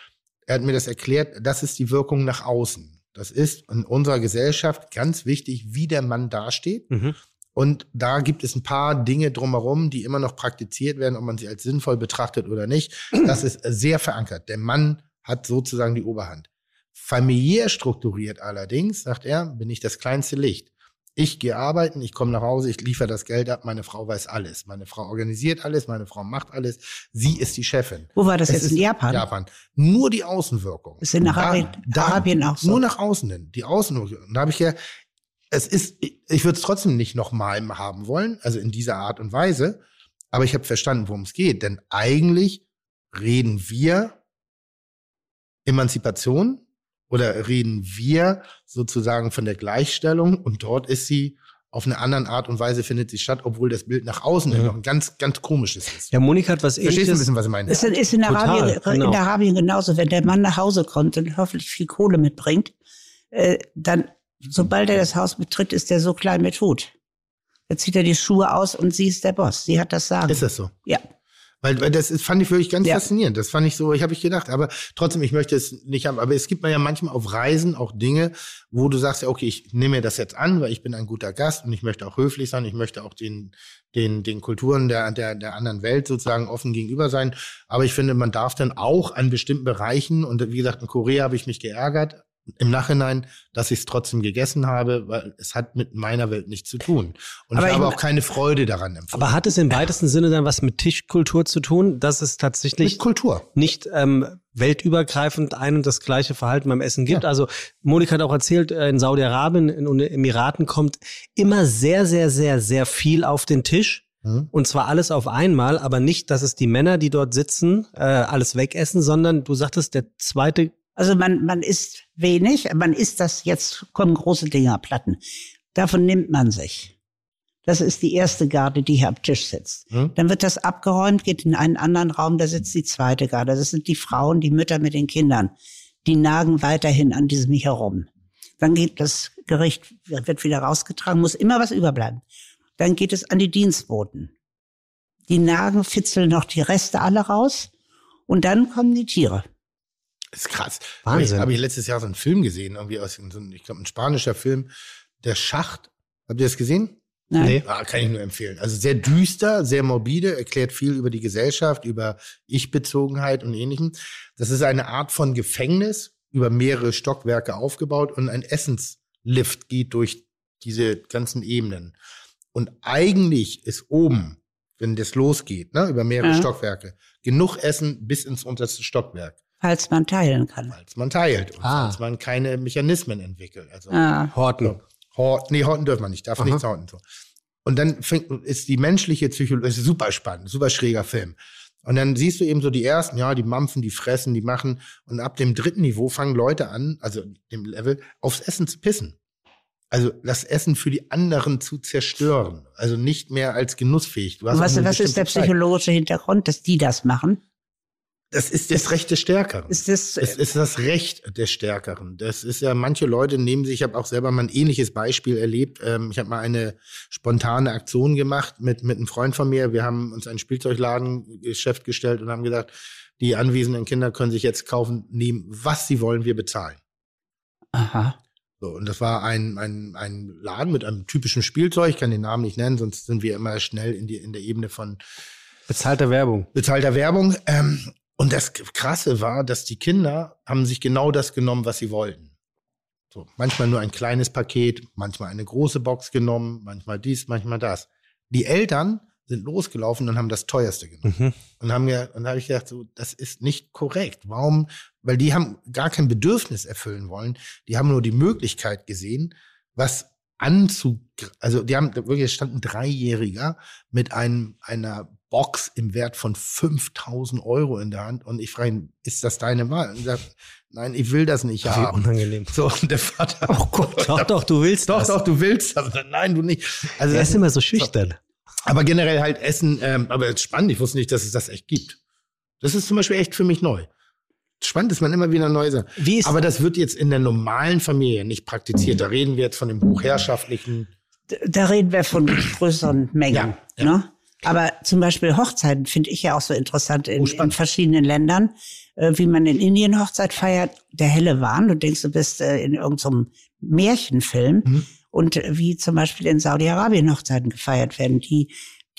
er hat mir das erklärt, das ist die Wirkung nach außen. Das ist in unserer Gesellschaft ganz wichtig, wie der Mann dasteht. Mhm. Und da gibt es ein paar Dinge drumherum, die immer noch praktiziert werden, ob man sie als sinnvoll betrachtet oder nicht. Das ist sehr verankert. Der Mann hat sozusagen die Oberhand. Familiär strukturiert allerdings, sagt er, bin ich das kleinste Licht. Ich gehe arbeiten, ich komme nach Hause, ich liefere das Geld ab, meine Frau weiß alles. Meine Frau organisiert alles, meine Frau macht alles. Sie ist die Chefin. Wo war das Es jetzt? In Japan? Japan. Nur die Außenwirkung. Ist in Arabien- Arabien auch so? Nur nach außen hin. Die Außenwirkung. Und da habe ich ja, es ist, ich würde es trotzdem nicht nochmal haben wollen, also in dieser Art und Weise. Aber ich habe verstanden, worum es geht. Denn eigentlich reden wir Emanzipation oder reden wir sozusagen von der Gleichstellung und dort ist sie auf eine andere Art und Weise findet sie statt, obwohl das Bild nach außen hin noch ein ganz, ganz komisches ist. Ja, Monika hat was Verstehst du ein bisschen, was ich meine? Ist, ist in, Total, Arabien, genau. in Arabien genauso. Wenn der Mann nach Hause kommt und hoffentlich viel Kohle mitbringt, äh, dann, sobald er das Haus betritt, ist er so klein mit Hut. Dann zieht er die Schuhe aus und sie ist der Boss. Sie hat das Sagen. Ist das so? Ja. Weil, weil das ist, fand ich wirklich ganz Ja. faszinierend. Das fand ich so, ich habe ich gedacht, aber trotzdem, ich möchte es nicht haben. Aber es gibt man ja manchmal auf Reisen auch Dinge, wo du sagst, ja, okay, ich nehme mir das jetzt an, weil ich bin ein guter Gast und ich möchte auch höflich sein, ich möchte auch den, den, den Kulturen der, der, der anderen Welt sozusagen offen gegenüber sein. Aber ich finde, man darf dann auch an bestimmten Bereichen, und wie gesagt, in Korea habe ich mich geärgert, im Nachhinein, dass ich es trotzdem gegessen habe, weil es hat mit meiner Welt nichts zu tun. Und Aber ich habe auch keine Freude daran empfunden. Aber hat es im weitesten Sinne dann was mit Tischkultur zu tun, dass es tatsächlich Mit Kultur. nicht ähm, weltübergreifend ein und das gleiche Verhalten beim Essen gibt? Also Monika hat auch erzählt, äh, in Saudi-Arabien, in den Emiraten kommt immer sehr, sehr, sehr, sehr viel auf den Tisch. Mhm. Und zwar alles auf einmal, aber nicht, dass es die Männer, die dort sitzen, äh, alles wegessen, sondern du sagtest, der zweite Also man, man isst wenig, man isst das, jetzt kommen große Dinger, Platten. Davon nimmt man sich. Das ist die erste Garde, die hier am Tisch sitzt. Hm? Dann wird das abgeräumt, geht in einen anderen Raum, da sitzt die zweite Garde. Das sind die Frauen, die Mütter mit den Kindern. Die nagen weiterhin an diesem herum. Dann geht das Gericht, wird wieder rausgetragen, muss immer was überbleiben. Dann geht es an die Dienstboten. Die nagen, fitzeln noch die Reste alle raus. Und dann kommen die Tiere. Das ist krass. Wahnsinn. Habe ich, hab ich letztes Jahr so einen Film gesehen, irgendwie aus so einem, ich glaube, ein spanischer Film, Der Schacht. Habt ihr das gesehen? Nein. Nee. Ah, kann ich nur empfehlen. Also sehr düster, sehr morbide, erklärt viel über die Gesellschaft, über Ich-Bezogenheit und ähnlichem. Das ist eine Art von Gefängnis, über mehrere Stockwerke aufgebaut und ein Essenslift geht durch diese ganzen Ebenen. Und eigentlich ist oben, wenn das losgeht, ne, über mehrere Ja. Stockwerke, genug Essen bis ins unterste Stockwerk, Falls man teilen kann. als man teilt und Ah. als man keine Mechanismen entwickelt. Also Ah. Horten. Hort, nee, horten dürfen wir nicht, darf Aha. nichts horten. So. Und dann fängt, ist die menschliche Psychologie, das ist super spannend, super schräger Film. Und dann siehst du eben so die ersten, ja, die mampfen, die fressen, die machen. Und ab dem dritten Niveau fangen Leute an, also dem Level, aufs Essen zu pissen. Also das Essen für die anderen zu zerstören. Also nicht mehr als genussfähig. Du hast was, was ist der psychologische Hintergrund, dass die das machen? Das ist das Recht des Stärkeren. Ist das, Es ist das Recht des Stärkeren. Das ist ja, manche Leute nehmen sich, ich habe auch selber mal ein ähnliches Beispiel erlebt. Ähm, ich habe mal eine spontane Aktion gemacht mit, mit einem Freund von mir. Wir haben uns ein Spielzeugladengeschäft gestellt und haben gesagt, die anwesenden Kinder können sich jetzt kaufen, nehmen, was sie wollen, wir bezahlen. aha. So, und das war ein, ein, ein Laden mit einem typischen Spielzeug, ich kann den Namen nicht nennen, sonst sind wir immer schnell in, die, in der Ebene von Bezahlter Werbung. bezahlter Werbung. Ähm, und das Krasse war, dass die Kinder haben sich genau das genommen, was sie wollten. So, manchmal nur ein kleines Paket, manchmal eine große Box genommen, manchmal dies, manchmal das. Die Eltern sind losgelaufen und haben das teuerste genommen. Mhm. Und haben mir, und da habe ich gedacht, so, das ist nicht korrekt. Warum? Weil die haben gar kein Bedürfnis erfüllen wollen. Die haben nur die Möglichkeit gesehen, was anzu, also die haben wirklich, es stand ein Dreijähriger mit einem, einer Box im Wert von 5000 Euro in der Hand. Und ich frage ihn, ist das deine Wahl? Und er sagt, nein, ich will das nicht Wie haben. unangenehm. So, und der Vater, Oh Gott, doch, doch, du willst doch, das. doch, du willst das. Nein, du nicht. Also Er das ist immer so schüchtern. aber generell halt Essen, ähm, aber es ist spannend, ich wusste nicht, dass es das echt gibt. Das ist zum Beispiel echt für mich neu. Spannend, dass man immer wieder neu sagt. Wie ist, Aber das wird jetzt in der normalen Familie nicht praktiziert. Da reden wir jetzt von dem hochherrschaftlichen. Da reden wir von größeren Mengen. Ja, ja. Ne? Aber zum Beispiel Hochzeiten finde ich ja auch so interessant in, Oh, in verschiedenen Ländern, äh, wie man in Indien Hochzeit feiert, der helle Wahn. Du denkst, du bist äh, in irgendeinem Märchenfilm. Mhm. Und äh, wie zum Beispiel in Saudi-Arabien Hochzeiten gefeiert werden, die,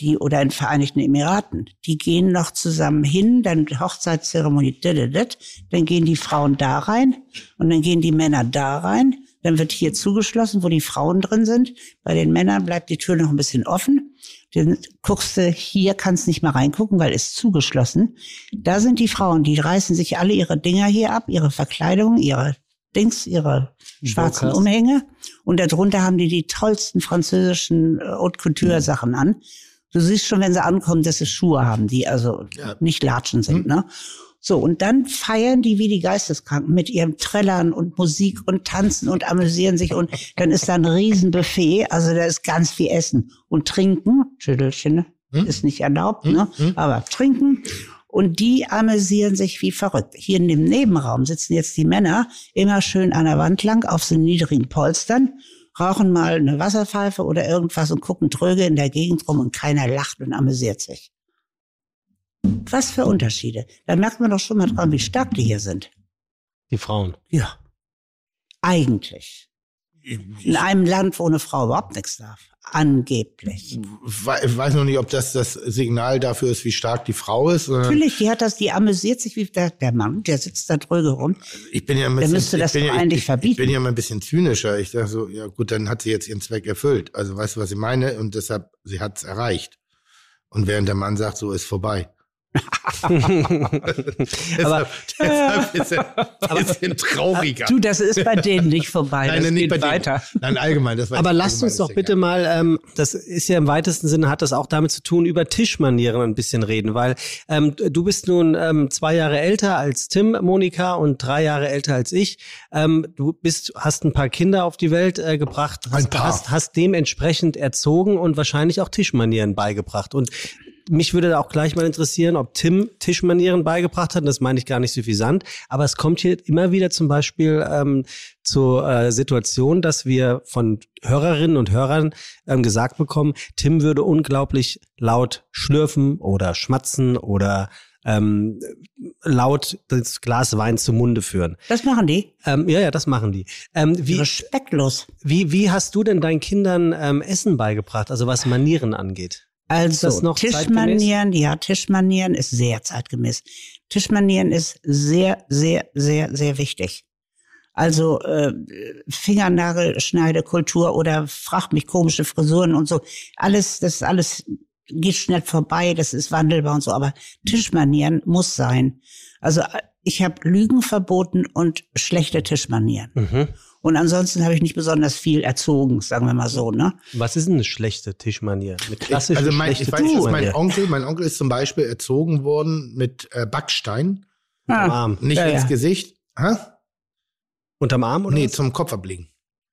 die, oder in Vereinigten Emiraten, die gehen noch zusammen hin, dann Hochzeitszeremonie, dann gehen die Frauen da rein und dann gehen die Männer da rein, dann wird hier zugeschlossen, wo die Frauen drin sind. Bei den Männern bleibt die Tür noch ein bisschen offen. Dann guckst du, hier kannst nicht mal reingucken, weil ist zugeschlossen. Da sind die Frauen, die reißen sich alle ihre Dinger hier ab, ihre Verkleidung, ihre Dings, ihre schwarzen Burkas. Umhänge. Und darunter haben die die tollsten französischen äh, Haute Couture Sachen an. Du siehst schon, wenn sie ankommen, dass sie Schuhe haben, die also Ja. nicht Latschen sind, ne? So, und dann feiern die wie die Geisteskranken mit ihrem Trällern und Musik und tanzen und amüsieren sich und dann ist da ein Riesenbuffet, also da ist ganz viel Essen und trinken, Schüttelchen, ne? Hm? ist nicht erlaubt, Hm? ne? Hm? aber trinken und die amüsieren sich wie verrückt. Hier in dem Nebenraum sitzen jetzt die Männer immer schön an der Wand lang auf so niedrigen Polstern, rauchen mal eine Wasserpfeife oder irgendwas und gucken tröge in der Gegend rum und keiner lacht und amüsiert sich. Was für Unterschiede. Da merkt man doch schon mal dran, wie stark die hier sind. die Frauen. Ja. Eigentlich. In einem Land, wo eine Frau überhaupt nichts darf. Angeblich. Ich weiß noch nicht, ob das das Signal dafür ist, wie stark die Frau ist. Natürlich, die hat das, die amüsiert sich wie der, der Mann, der sitzt da dröge rum. Ich bin ja ein bisschen, müsste das ich bin doch ja, eigentlich ich, verbieten. Ich bin ja mal ein bisschen zynischer. Ich sage so, ja gut, dann hat sie jetzt ihren Zweck erfüllt. Also weißt du, was ich meine? Und deshalb, sie hat es erreicht. Und während der Mann sagt, so ist vorbei. Aber deshalb ist er ein bisschen trauriger. Du, das ist bei denen nicht vorbei. Nein, das nicht geht bei denen. weiter. Nein, allgemein. Das war Aber lasst uns doch bitte mal, ähm, das ist ja im weitesten Sinne, hat das auch damit zu tun, über Tischmanieren ein bisschen reden, weil ähm, du bist nun ähm, zwei Jahre älter als Tim, Monika, und drei Jahre älter als ich. Ähm, du bist, hast ein paar Kinder auf die Welt äh, gebracht, Ein hast, paar. hast, hast dementsprechend erzogen und wahrscheinlich auch Tischmanieren beigebracht. Und mich würde da auch gleich mal interessieren, ob Tim Tischmanieren beigebracht hat. Das meine ich gar nicht suffisant. Aber es kommt hier immer wieder zum Beispiel ähm, zur äh, Situation, dass wir von Hörerinnen und Hörern ähm, gesagt bekommen, Tim würde unglaublich laut schlürfen oder schmatzen oder ähm, laut das Glas Wein zum Munde führen. Das machen die. Ähm, ja, ja, das machen die. Ähm, wie, Respektlos. wie, wie hast du denn deinen Kindern ähm, Essen beigebracht, also was Manieren angeht? Also das noch Tischmanieren, ja, Tischmanieren ist sehr zeitgemäß. Tischmanieren ist sehr, sehr, sehr, sehr wichtig. Also äh, Fingernagelschneidekultur oder frag mich komische Frisuren und so. Alles, das ist alles geht schnell vorbei, das ist wandelbar und so, aber Tischmanieren muss sein. Also ich habe Lügen verboten und schlechte Tischmanieren. Mhm. Und ansonsten habe ich nicht besonders viel erzogen, sagen wir mal so, ne? Was ist denn eine schlechte Tischmanier? Eine klassische also mein, schlechte ich weiß, dass mein Tischmanier. Onkel, mein Onkel ist zum Beispiel erzogen worden mit äh, Backstein, Ah, Arm. nicht Ja, ins ja. Gesicht. Hä? Unterm Arm oder Nee, was? zum Kopf ablegen.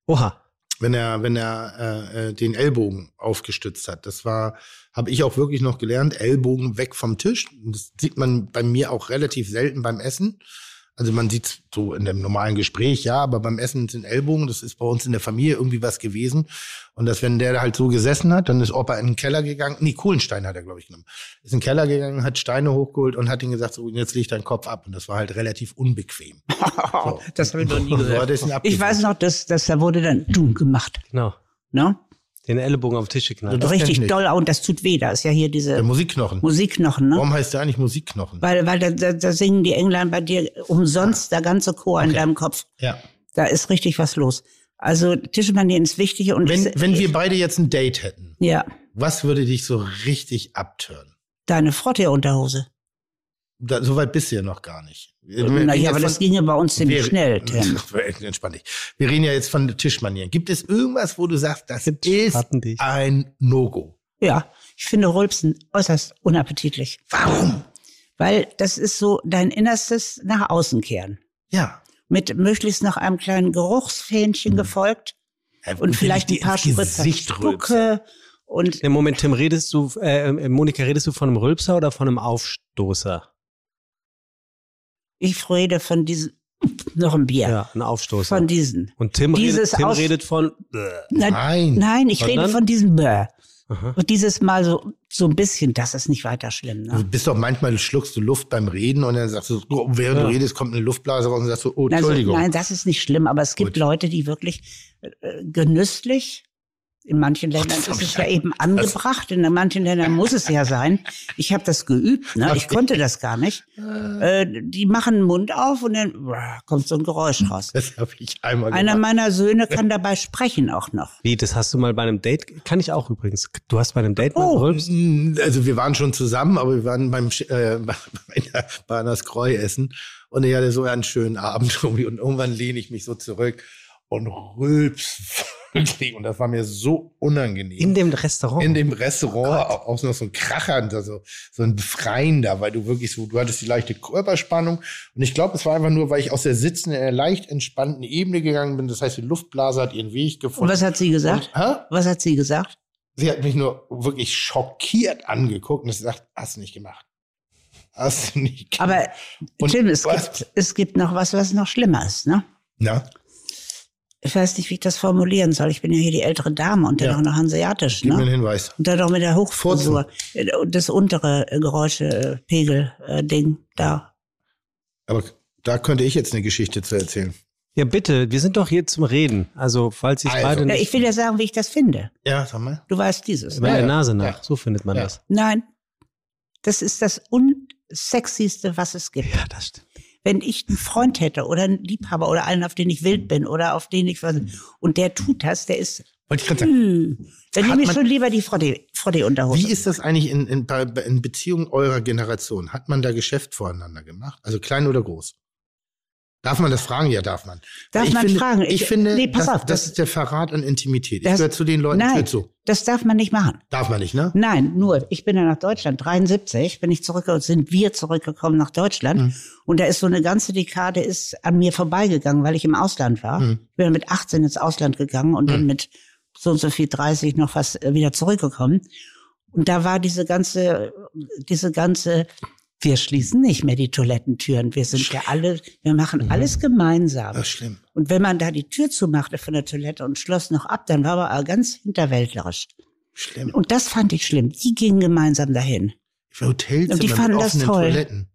Oha. wenn er, wenn er äh, äh, den Ellbogen aufgestützt hat. Das war, habe ich auch wirklich noch gelernt, Ellbogen weg vom Tisch. Das sieht man bei mir auch relativ selten beim Essen. Also man sieht so in dem normalen Gespräch, ja, aber beim Essen sind Ellbogen, das ist bei uns in der Familie irgendwie was gewesen. Und dass wenn der halt so gesessen hat, dann ist Opa in den Keller gegangen, nee, Kohlenstein hat er, glaube ich, genommen. Ist in den Keller gegangen, hat Steine hochgeholt und hat ihm gesagt, so, jetzt leg deinen Kopf ab. Und das war halt relativ unbequem. So. Das habe ich noch nie gehört. Ich weiß noch, dass, dass da wurde dann dumm gemacht. Genau. Ne? Den Ellenbogen auf den Tisch geknallt. Das Richtig doll und das tut weh. Da ist ja hier diese Der Musikknochen. Musikknochen, ne? Warum heißt der eigentlich Musikknochen? Weil, weil da, da, da singen die Engländer bei dir umsonst der ganze Chor in Okay. deinem Kopf. Ja. Da ist richtig was los. Also Tischmanieren ist wichtig und Wenn, ich, wenn wir beide jetzt ein Date hätten, ja was würde dich so richtig abtören? deine Frottee-Unterhose. Da, so weit bist du ja noch gar nicht. Wir Na reden ja, jetzt aber das von- ginge bei uns ziemlich wir- schnell, Tim. Entspann dich. Wir reden ja jetzt von Tischmanieren. Gibt es irgendwas, wo du sagst, das ist ein No-Go? Ja, ich finde Rülpsen äußerst unappetitlich. Warum? Weil das ist so dein Innerstes nach außen kehren. Ja. Mit möglichst noch einem kleinen Geruchsfähnchen gefolgt Äh, und vielleicht ich ein paar Spritzer. Spucke und Im Moment, Tim, redest du, äh, Monika, redest du von einem Rülpser oder von einem Aufstoßer? Ich rede von diesen, noch ein Bier, Ja, ein Aufstoßer. von diesen. Und Tim, Dieses redet, Tim Aus- redet von. Nein, Nein. nein ich Sondern? rede von diesem Bäh. Aha. Und dieses Mal so, so ein bisschen, das ist nicht weiter schlimm. Du Ne? bist doch manchmal schluckst du Luft beim Reden und dann sagst du, oh, während Ja. du redest, kommt eine Luftblase raus und sagst du, oh, Also, Entschuldigung. nein, das ist nicht schlimm, aber es gibt Gut. Leute, die wirklich äh, genüsslich, in manchen Ländern das ist es ja eben angebracht, in manchen Ländern muss es ja sein. Ich habe das geübt, ne? ich konnte das gar nicht. Äh, die machen den Mund auf und dann brr, kommt so ein Geräusch raus. das habe ich einmal Einer gemacht. meiner Söhne kann dabei sprechen auch noch. Wie, das hast du mal bei einem Date? Kann ich auch übrigens. Du hast bei einem Date mal Oh. gerülpst? Also wir waren schon zusammen, aber wir waren beim äh, bei, einer, bei einer Skreu essen und ich hatte so einen schönen Abend irgendwie und irgendwann lehne ich mich so zurück und rülps wirklich und das war mir so unangenehm. In dem Restaurant. in dem Restaurant auch, auch noch so ein Kracher, also so ein Befreiender, weil du wirklich so, du hattest die leichte Körperspannung und ich glaube, es war einfach nur, weil ich aus der sitzenden, in einer leicht entspannten Ebene gegangen bin. Das heißt, die Luftblase hat ihren Weg Und gefunden. was hat sie gesagt? Und, hä? Was hat sie gesagt? Sie hat mich nur wirklich schockiert angeguckt und sie sagt, hast du nicht gemacht. Hast du nicht gemacht. Aber Und Tim, es was- gibt, es gibt noch was, was noch schlimmer ist, ne? Na? Ich weiß nicht, wie ich das formulieren soll. Ich bin ja hier die ältere Dame und dann Ja. auch noch hanseatisch, Gib mir einen ne? Hinweis. Und dann noch mit der Hochfrisur. Äh, Und das untere äh, Geräuschepegel-Ding da. Aber da könnte ich jetzt eine Geschichte zu erzählen. Ja, bitte, wir sind doch hier zum Reden. Also, falls es Also. beide Ja, nicht ich will ja sagen, wie ich das finde. Ja, sag mal. Du weißt dieses. bei Ne? der Ja, Nase ja. nach. So findet man Ja. das. Nein. Das ist das unsexyste, was es gibt. Ja, das stimmt. Wenn ich einen Freund hätte oder einen Liebhaber oder einen, auf den ich wild bin oder auf den ich was, und der tut das, der ist, Wollte ich gerade sagen. dann nehme ich schon lieber die Frodde-Unterhose. Wie ist das eigentlich in, in, in Beziehung eurer Generation? Hat man da Geschäft voreinander gemacht? Also klein oder groß? Darf man das fragen? Ja, darf man. Darf ich man finde, fragen? Ich, Ich- finde, nee, pass das, auf, das das- ist der Verrat an Intimität. Ich Das- gehöre zu den Leuten, ich Nein, gehöre zu. Das darf man nicht machen. Darf man nicht, ne? Nein, nur, ich bin ja nach Deutschland, 73, bin ich zurück, sind wir zurückgekommen nach Deutschland. Mhm. Und da ist so eine ganze Dekade ist an mir vorbeigegangen, weil ich im Ausland war. Mhm. Ich bin mit 18 ins Ausland gegangen und dann mit so und so viel 30 noch was äh, wieder zurückgekommen. Und da war diese ganze, diese ganze, wir schließen nicht mehr die Toilettentüren. Wir sind ja alle, wir machen alles gemeinsam. Das ist schlimm. Und wenn man da die Tür zumachte von der Toilette und schloss noch ab, dann war man aber ganz hinterwäldlerisch. Schlimm. Und das fand ich schlimm. Die gingen gemeinsam dahin. Hotelzimmer Und die fanden mit das offenen toll. Toiletten.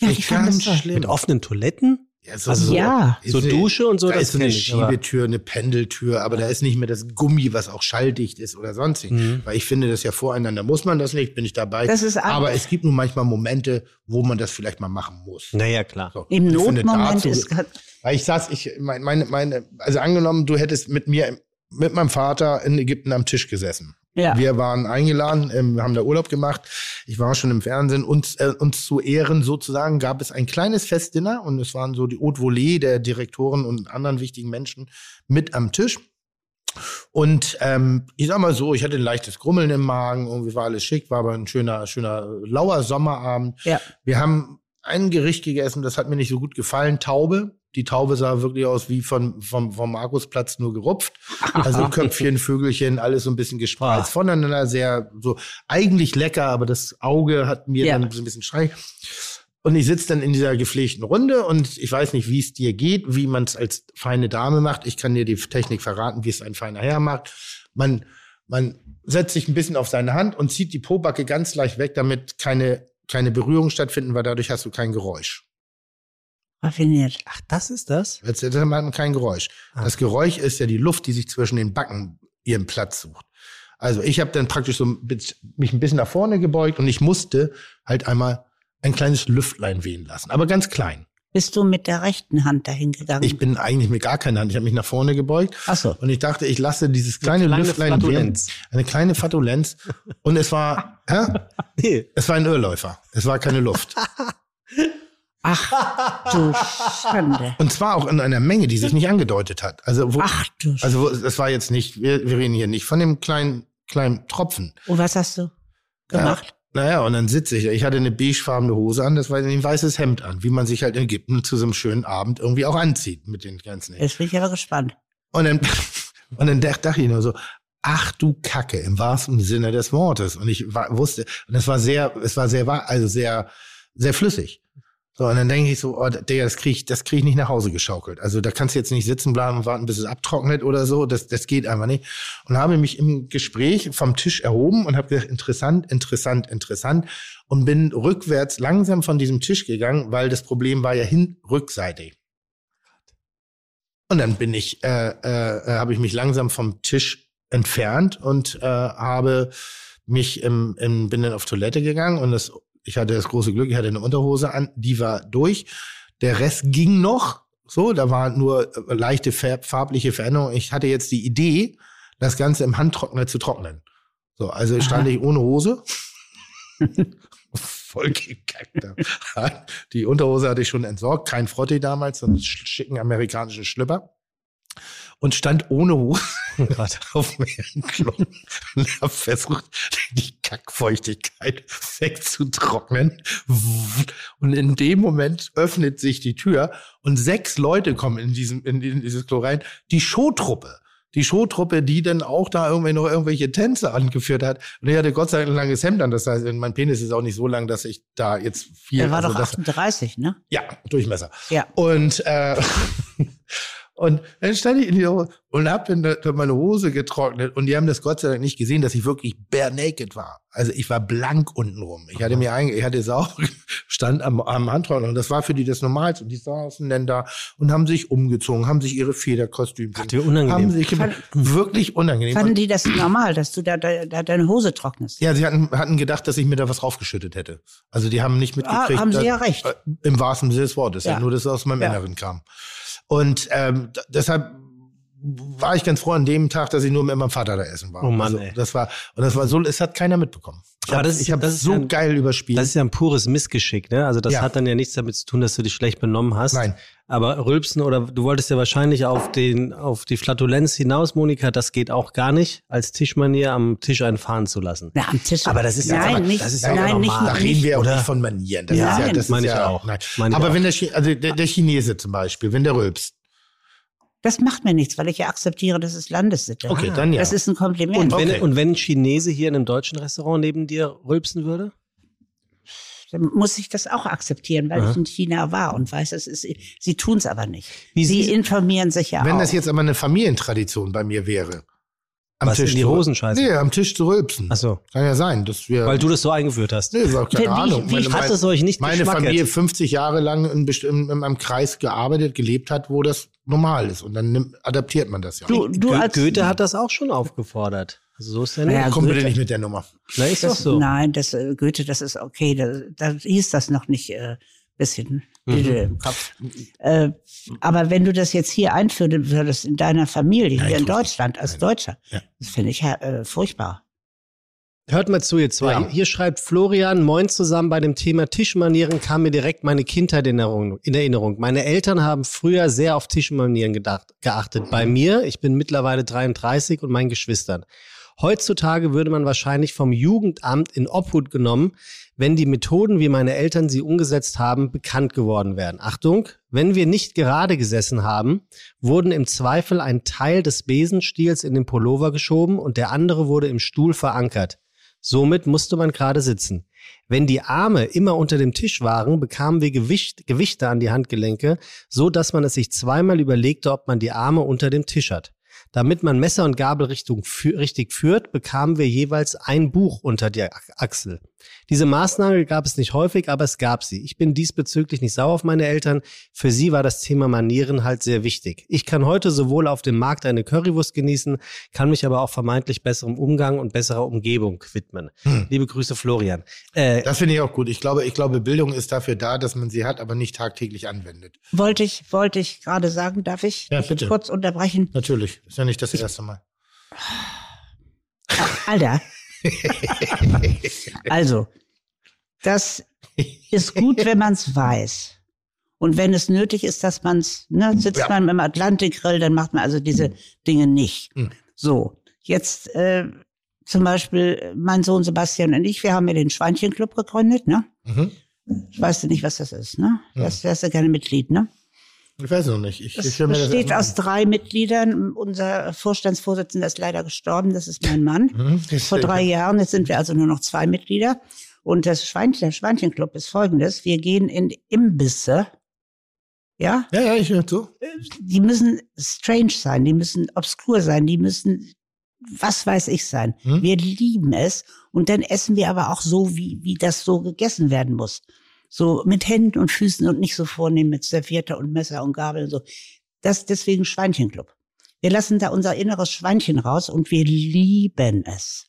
Ja, Echt die fanden das toll. schlimm. Mit offenen Toiletten? Ja, so, Also so- Ja. so ist eine- Dusche und so, Da das ist so eine ich, aber- Schiebetür, eine Pendeltür, aber da ist nicht mehr das Gummi, was auch schalldicht ist oder sonst Mhm. Weil ich finde das ja voreinander muss man das nicht, bin ich dabei. Das ist aber anders. es gibt nun manchmal Momente, wo man das vielleicht mal machen muss. Naja, klar. So. Im Notmoment ist Weil ich saß, ich, meine, meine, meine, also angenommen, du hättest mit mir, mit meinem Vater in Ägypten am Tisch gesessen. Ja. Wir waren eingeladen, ähm, wir haben da Urlaub gemacht. Ich war schon im Fernsehen. Uns, äh, uns zu Ehren sozusagen gab es ein kleines Festdinner und es waren so die Haute Volée der Direktoren und anderen wichtigen Menschen mit am Tisch. Und ähm, ich sag mal so, ich hatte ein leichtes Grummeln im Magen, irgendwie war alles schick, war aber ein schöner, schöner lauer Sommerabend. Ja. Wir haben ein Gericht gegessen, das hat mir nicht so gut gefallen, Taube. Die Taube sah wirklich aus wie von, vom, vom Markusplatz nur gerupft. Also Köpfchen, Vögelchen, alles so ein bisschen gespreizt Ah. voneinander, sehr so eigentlich lecker, aber das Auge hat mir Ja. dann so ein bisschen Streich. Und ich sitze dann in dieser gepflegten Runde und ich weiß nicht, wie es dir geht, wie man es als feine Dame macht. Ich kann dir die Technik verraten, wie es ein feiner Herr macht. Man, man setzt sich ein bisschen auf seine Hand und zieht die Pobacke ganz leicht weg, damit keine, keine Berührung stattfinden, weil dadurch hast du kein Geräusch. Raffiniert. Ach, das ist das? Jetzt hat man kein Geräusch. Ah. Das Geräusch ist ja die Luft, die sich zwischen den Backen ihren Platz sucht. Also ich habe dann praktisch so ein bisschen- mich ein bisschen nach vorne gebeugt und ich musste halt einmal ein kleines Lüftlein wehen lassen, aber ganz klein. Bist du mit der rechten Hand dahin gegangen? Ich bin eigentlich mit gar keiner Hand. Ich habe mich nach vorne gebeugt Ach so. und ich dachte, ich lasse dieses kleine, kleine Lüftlein wehen. Eine kleine Flatulenz. Und es war, hä? Nee. es war ein Irrläufer. Es war keine Luft. Ach du Schande. Und zwar auch in einer Menge, die sich nicht angedeutet hat. Also, wo, Ach du Schande. also wo, es war jetzt nicht, wir, wir reden hier nicht von dem kleinen, kleinen Tropfen. Und was hast du gemacht? Naja, und dann sitze ich da. Ich hatte eine beigefarbene Hose an, das war ein weißes Hemd an, wie man sich halt in Ägypten zu so einem schönen Abend irgendwie auch anzieht mit den ganzen. Jetzt bin ich aber gespannt. Und dann, und dann dach- dachte ich nur so, ach du Kacke, im wahrsten Sinne des Wortes. Und ich war, wusste, und es war sehr, es war sehr, wahr- also sehr, sehr flüssig. So, und dann denke ich so, oh, Digga, das krieg ich, das krieg ich nicht nach Hause geschaukelt. Also da kannst du jetzt nicht sitzen bleiben und warten, bis es abtrocknet oder so. Das, das geht einfach nicht. Und habe mich im Gespräch vom Tisch erhoben und habe gesagt, interessant, interessant, interessant. Und bin rückwärts langsam von diesem Tisch gegangen, weil das Problem war ja hin rückseitig. Und dann bin ich, äh, äh, habe ich mich langsam vom Tisch entfernt und äh, habe mich im, im, bin dann auf Toilette gegangen und das, ich hatte das große Glück, ich hatte eine Unterhose an, die war durch. Der Rest ging noch, so, da war nur äh, leichte farbliche Veränderung. Ich hatte jetzt die Idee, das Ganze im Handtrockner zu trocknen. So, also stand ich ohne Hose. Voll gekackt. Die Unterhose hatte ich schon entsorgt, kein Frotti damals, so einen sch- schicken amerikanischen Schlipper. Und stand ohne Hose auf dem Klo und habe versucht, die Kackfeuchtigkeit wegzutrocknen. Und in dem Moment öffnet sich die Tür und sechs Leute kommen in, diesem, in, in dieses Klo rein. Die Showtruppe. Die Showtruppe, die dann auch da irgendwie noch irgendwelche Tänze angeführt hat. Und ich hatte Gott sei Dank ein langes Hemd an. Das heißt, mein Penis ist auch nicht so lang, dass ich da jetzt viel. Der war also doch das, 38, ne? ja, Durchmesser. Ja. Und, äh, und dann stand ich in die Hose und hab dann da- da meine Hose getrocknet und die haben das Gott sei Dank nicht gesehen, dass ich wirklich bare naked war. Also ich war blank untenrum. Ich hatte mir eigentlich, ich hatte Sau, stand am, am Handtrockner und das war für die das Normalste. Und die saßen dann da und haben sich umgezogen, haben sich ihre Federkostüme, Ach, wie unangenehm. haben sich Fand- wirklich unangenehm. Fanden die das normal, dass du da, da, da deine Hose trocknest? ja, sie hatten, hatten gedacht, dass ich mir da was draufgeschüttet hätte. Also die haben nicht mitgekriegt. Ah, haben sie dass- ja recht. äh, Im wahrsten Sinne des Wortes. Ja. Ja. nur, dass es aus meinem Ja. Inneren kam. Und ähm, deshalb war ich ganz froh an dem Tag, dass ich nur mit meinem Vater da essen war. Oh Mann, also, ey. das war und das war so, es hat keiner mitbekommen. Ich habe hab das ist so ja ein- geil überspielt. Das ist ja ein pures Missgeschick, ne? Also das Ja. hat dann ja nichts damit zu tun, dass du dich schlecht benommen hast. Nein. Aber Rülpsen oder du wolltest ja wahrscheinlich auf den, auf die Flatulenz hinaus, Monika, das geht auch gar nicht, als Tischmanier am Tisch einen fahren zu lassen. Na, am Tisch. Aber das ist ja- nein, aber nicht, das ist ja nein, nicht, normal. da reden nicht, wir ja auch oder? nicht von Manieren. Das Nein. ist ja, das Meine ist ich ja, auch. Nein. Meine ich Aber auch. wenn der, also der, der Chinese zum Beispiel, wenn der rülpst, Das macht mir nichts, weil ich ja akzeptiere, das ist Landessitte. okay, dann ja. Das ist ein Kompliment. Und wenn, Okay. und wenn ein Chinese hier in einem deutschen Restaurant neben dir rülpsen würde? dann muss ich das auch akzeptieren, weil Aha. ich in China war und weiß, es ist, sie tun es aber nicht. Wie sie Sie- informieren sich ja wenn auch. das jetzt aber eine Familientradition bei mir wäre, Am Was in die Hosen scheißen? Nee, am Tisch zu rülpsen. Ach so. Kann ja sein, dass wir. Weil du das so eingeführt hast. Nee, war keine Wie- Ahnung. wie hat es euch nicht Meine? Familie 50 Jahre lang in, in, in einem Kreis gearbeitet, gelebt hat, wo das normal ist. Und dann nimmt, adaptiert man das ja. Du, du Go- als, Goethe hat das auch schon aufgefordert. Also so ist er nicht. Ja, Komm bitte nicht mit der Nummer. Na, ist doch das, so. Nein, das äh, Goethe, das ist okay. Da, da hieß das noch nicht äh, bisschen Bilde im Kopf. Äh, aber wenn du das jetzt hier einführen würdest in deiner Familie, Nein, hier in. Deutschland, als Deutscher, Ja. das finde ich äh, furchtbar. Hört mal zu, ihr zwei. Ja. Hier schreibt Florian, moin zusammen. Bei dem Thema Tischmanieren kam mir direkt meine Kindheit in Erinnerung. In Erinnerung. Meine Eltern haben früher sehr auf Tischmanieren gedacht, geachtet. Bei mir, ich bin mittlerweile 33 und meinen Geschwistern. Heutzutage würde man wahrscheinlich vom Jugendamt in Obhut genommen, wenn die Methoden, wie meine Eltern sie umgesetzt haben, bekannt geworden wären. Achtung, wenn wir nicht gerade gesessen haben, wurden im Zweifel ein Teil des Besenstiels in den Pullover geschoben und der andere wurde im Stuhl verankert. Somit musste man gerade sitzen. Wenn die Arme immer unter dem Tisch waren, bekamen wir Gewicht, Gewichte an die Handgelenke, so dass man es sich zweimal überlegte, ob man die Arme unter dem Tisch hat. Damit man Messer und Gabel Richtung fü richtig führt, bekamen wir jeweils ein Buch unter der Ach- Achsel. Diese Maßnahme gab es nicht häufig, aber es gab sie. Ich bin diesbezüglich nicht sauer auf meine Eltern. Für sie war das Thema Manieren halt sehr wichtig. Ich kann heute sowohl auf dem Markt eine Currywurst genießen, kann mich aber auch vermeintlich besserem Umgang und besserer Umgebung widmen. Hm. Liebe Grüße, Florian. Äh, Das finde ich auch gut. Ich glaube, ich glaube, Bildung ist dafür da, dass man sie hat, aber nicht tagtäglich anwendet. Wollte ich, wollte ich gerade sagen, darf ich Ja, bitte. kurz unterbrechen? Natürlich. Ist ja nicht das erste Mal. Alter. also, das ist gut, wenn man es weiß. Und wenn es nötig ist, dass man es, ne, sitzt Ja. man beim Atlantikgrill, dann macht man also diese Dinge nicht. Hm. So, jetzt äh, zum Beispiel mein Sohn Sebastian und ich, wir haben ja den Schweinchenclub gegründet, ne? Mhm. Weißt du nicht, was das ist, ne? Das wärst du gerne Mitglied, ne? Ich weiß noch nicht. Ich, Es ich das besteht erst aus drei Mitgliedern. Unser Vorstandsvorsitzender ist leider gestorben, das ist mein Mann. Mhm. Vor drei Jahren, jetzt sind wir also nur noch zwei Mitglieder. Und das Schweinchen, der Schweinchenclub ist folgendes. Wir gehen in Imbisse. Ja? Ja, ja, ich höre zu. Die müssen strange sein, die müssen obskur sein, die müssen was weiß ich sein. Hm? Wir lieben es. Und dann essen wir aber auch so, wie, wie das so gegessen werden muss. So mit Händen und Füßen und nicht so vornehm mit Serviette und Messer und Gabel und so. Das deswegen Schweinchenclub. Wir lassen da unser inneres Schweinchen raus und wir lieben es.